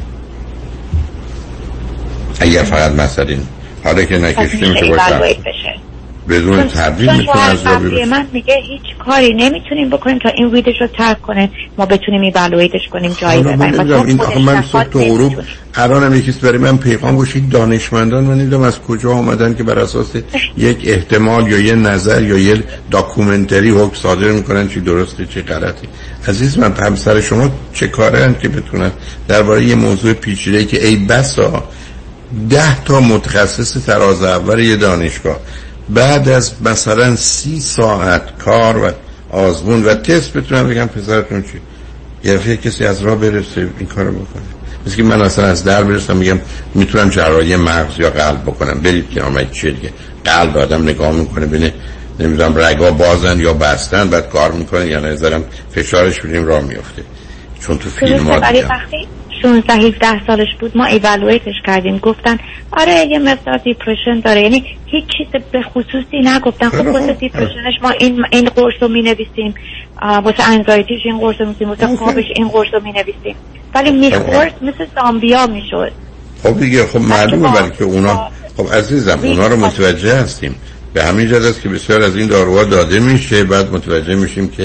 [SPEAKER 5] اگر فقط مثلا حالا که نکشیده میشه باشه بدون تردید می‌تونه از
[SPEAKER 34] من میگه هیچ کاری نمی‌تونیم بکنیم تا این ویدش رو ترک کنه. ما بتونیم ایوالویتش کنیم جایی ببریم.
[SPEAKER 5] این آخه من صبح تو غروب الانم یکیست برای من پیغام گوشید دانشمندان من نمی‌دونم از کجا آمدن که بر اساس یک احتمال یا یه نظر یا یه داکومنتری حکم صادر می‌کنن چی درسته چی غلطی عزیز من همسر شما چه کاره که بتونن درباره یه موضوع پیچیده که ای بسا ده تا متخصص تراز اول یه دانشگاه بعد از مثلا سی ساعت کار و آزمون و تست بتونم بگم پسرتون چی؟ یه کسی از راه برسه این کارو بکنه. مثل که من اصلا از در برسم میگم می‌تونم جراحی مغز یا قلب بکنم. برید که آمد چیه دیگه. قلب آدم نگاه می‌کنه بینه نمی‌دونم رگا بازن یا بستن بعد کار می‌کنه یا نظرم فشارش بینیم راه میفته چون تو فیلم ها
[SPEAKER 34] 16 17 سالش بود ما evaluate ش کردیم گفتن آره یه مقدار depression داره. یعنی هیچ چیز به خصوصی نگفتن. خب واسه depression ش ما این این قرص رو می‌نویسیم واسه anxiety ش این قرص رو می‌نویسیم. واسه خوابش این قرص رو می‌نویسیم. ولی می‌خورد مثل زامبیا می‌شد.
[SPEAKER 5] خب دیگه خب معلومه ولی که اونا خب عزیزم اونا رو متوجه هستیم. به همین جد است که بسیار از این داروها داده میشه. بعد متوجه میشیم که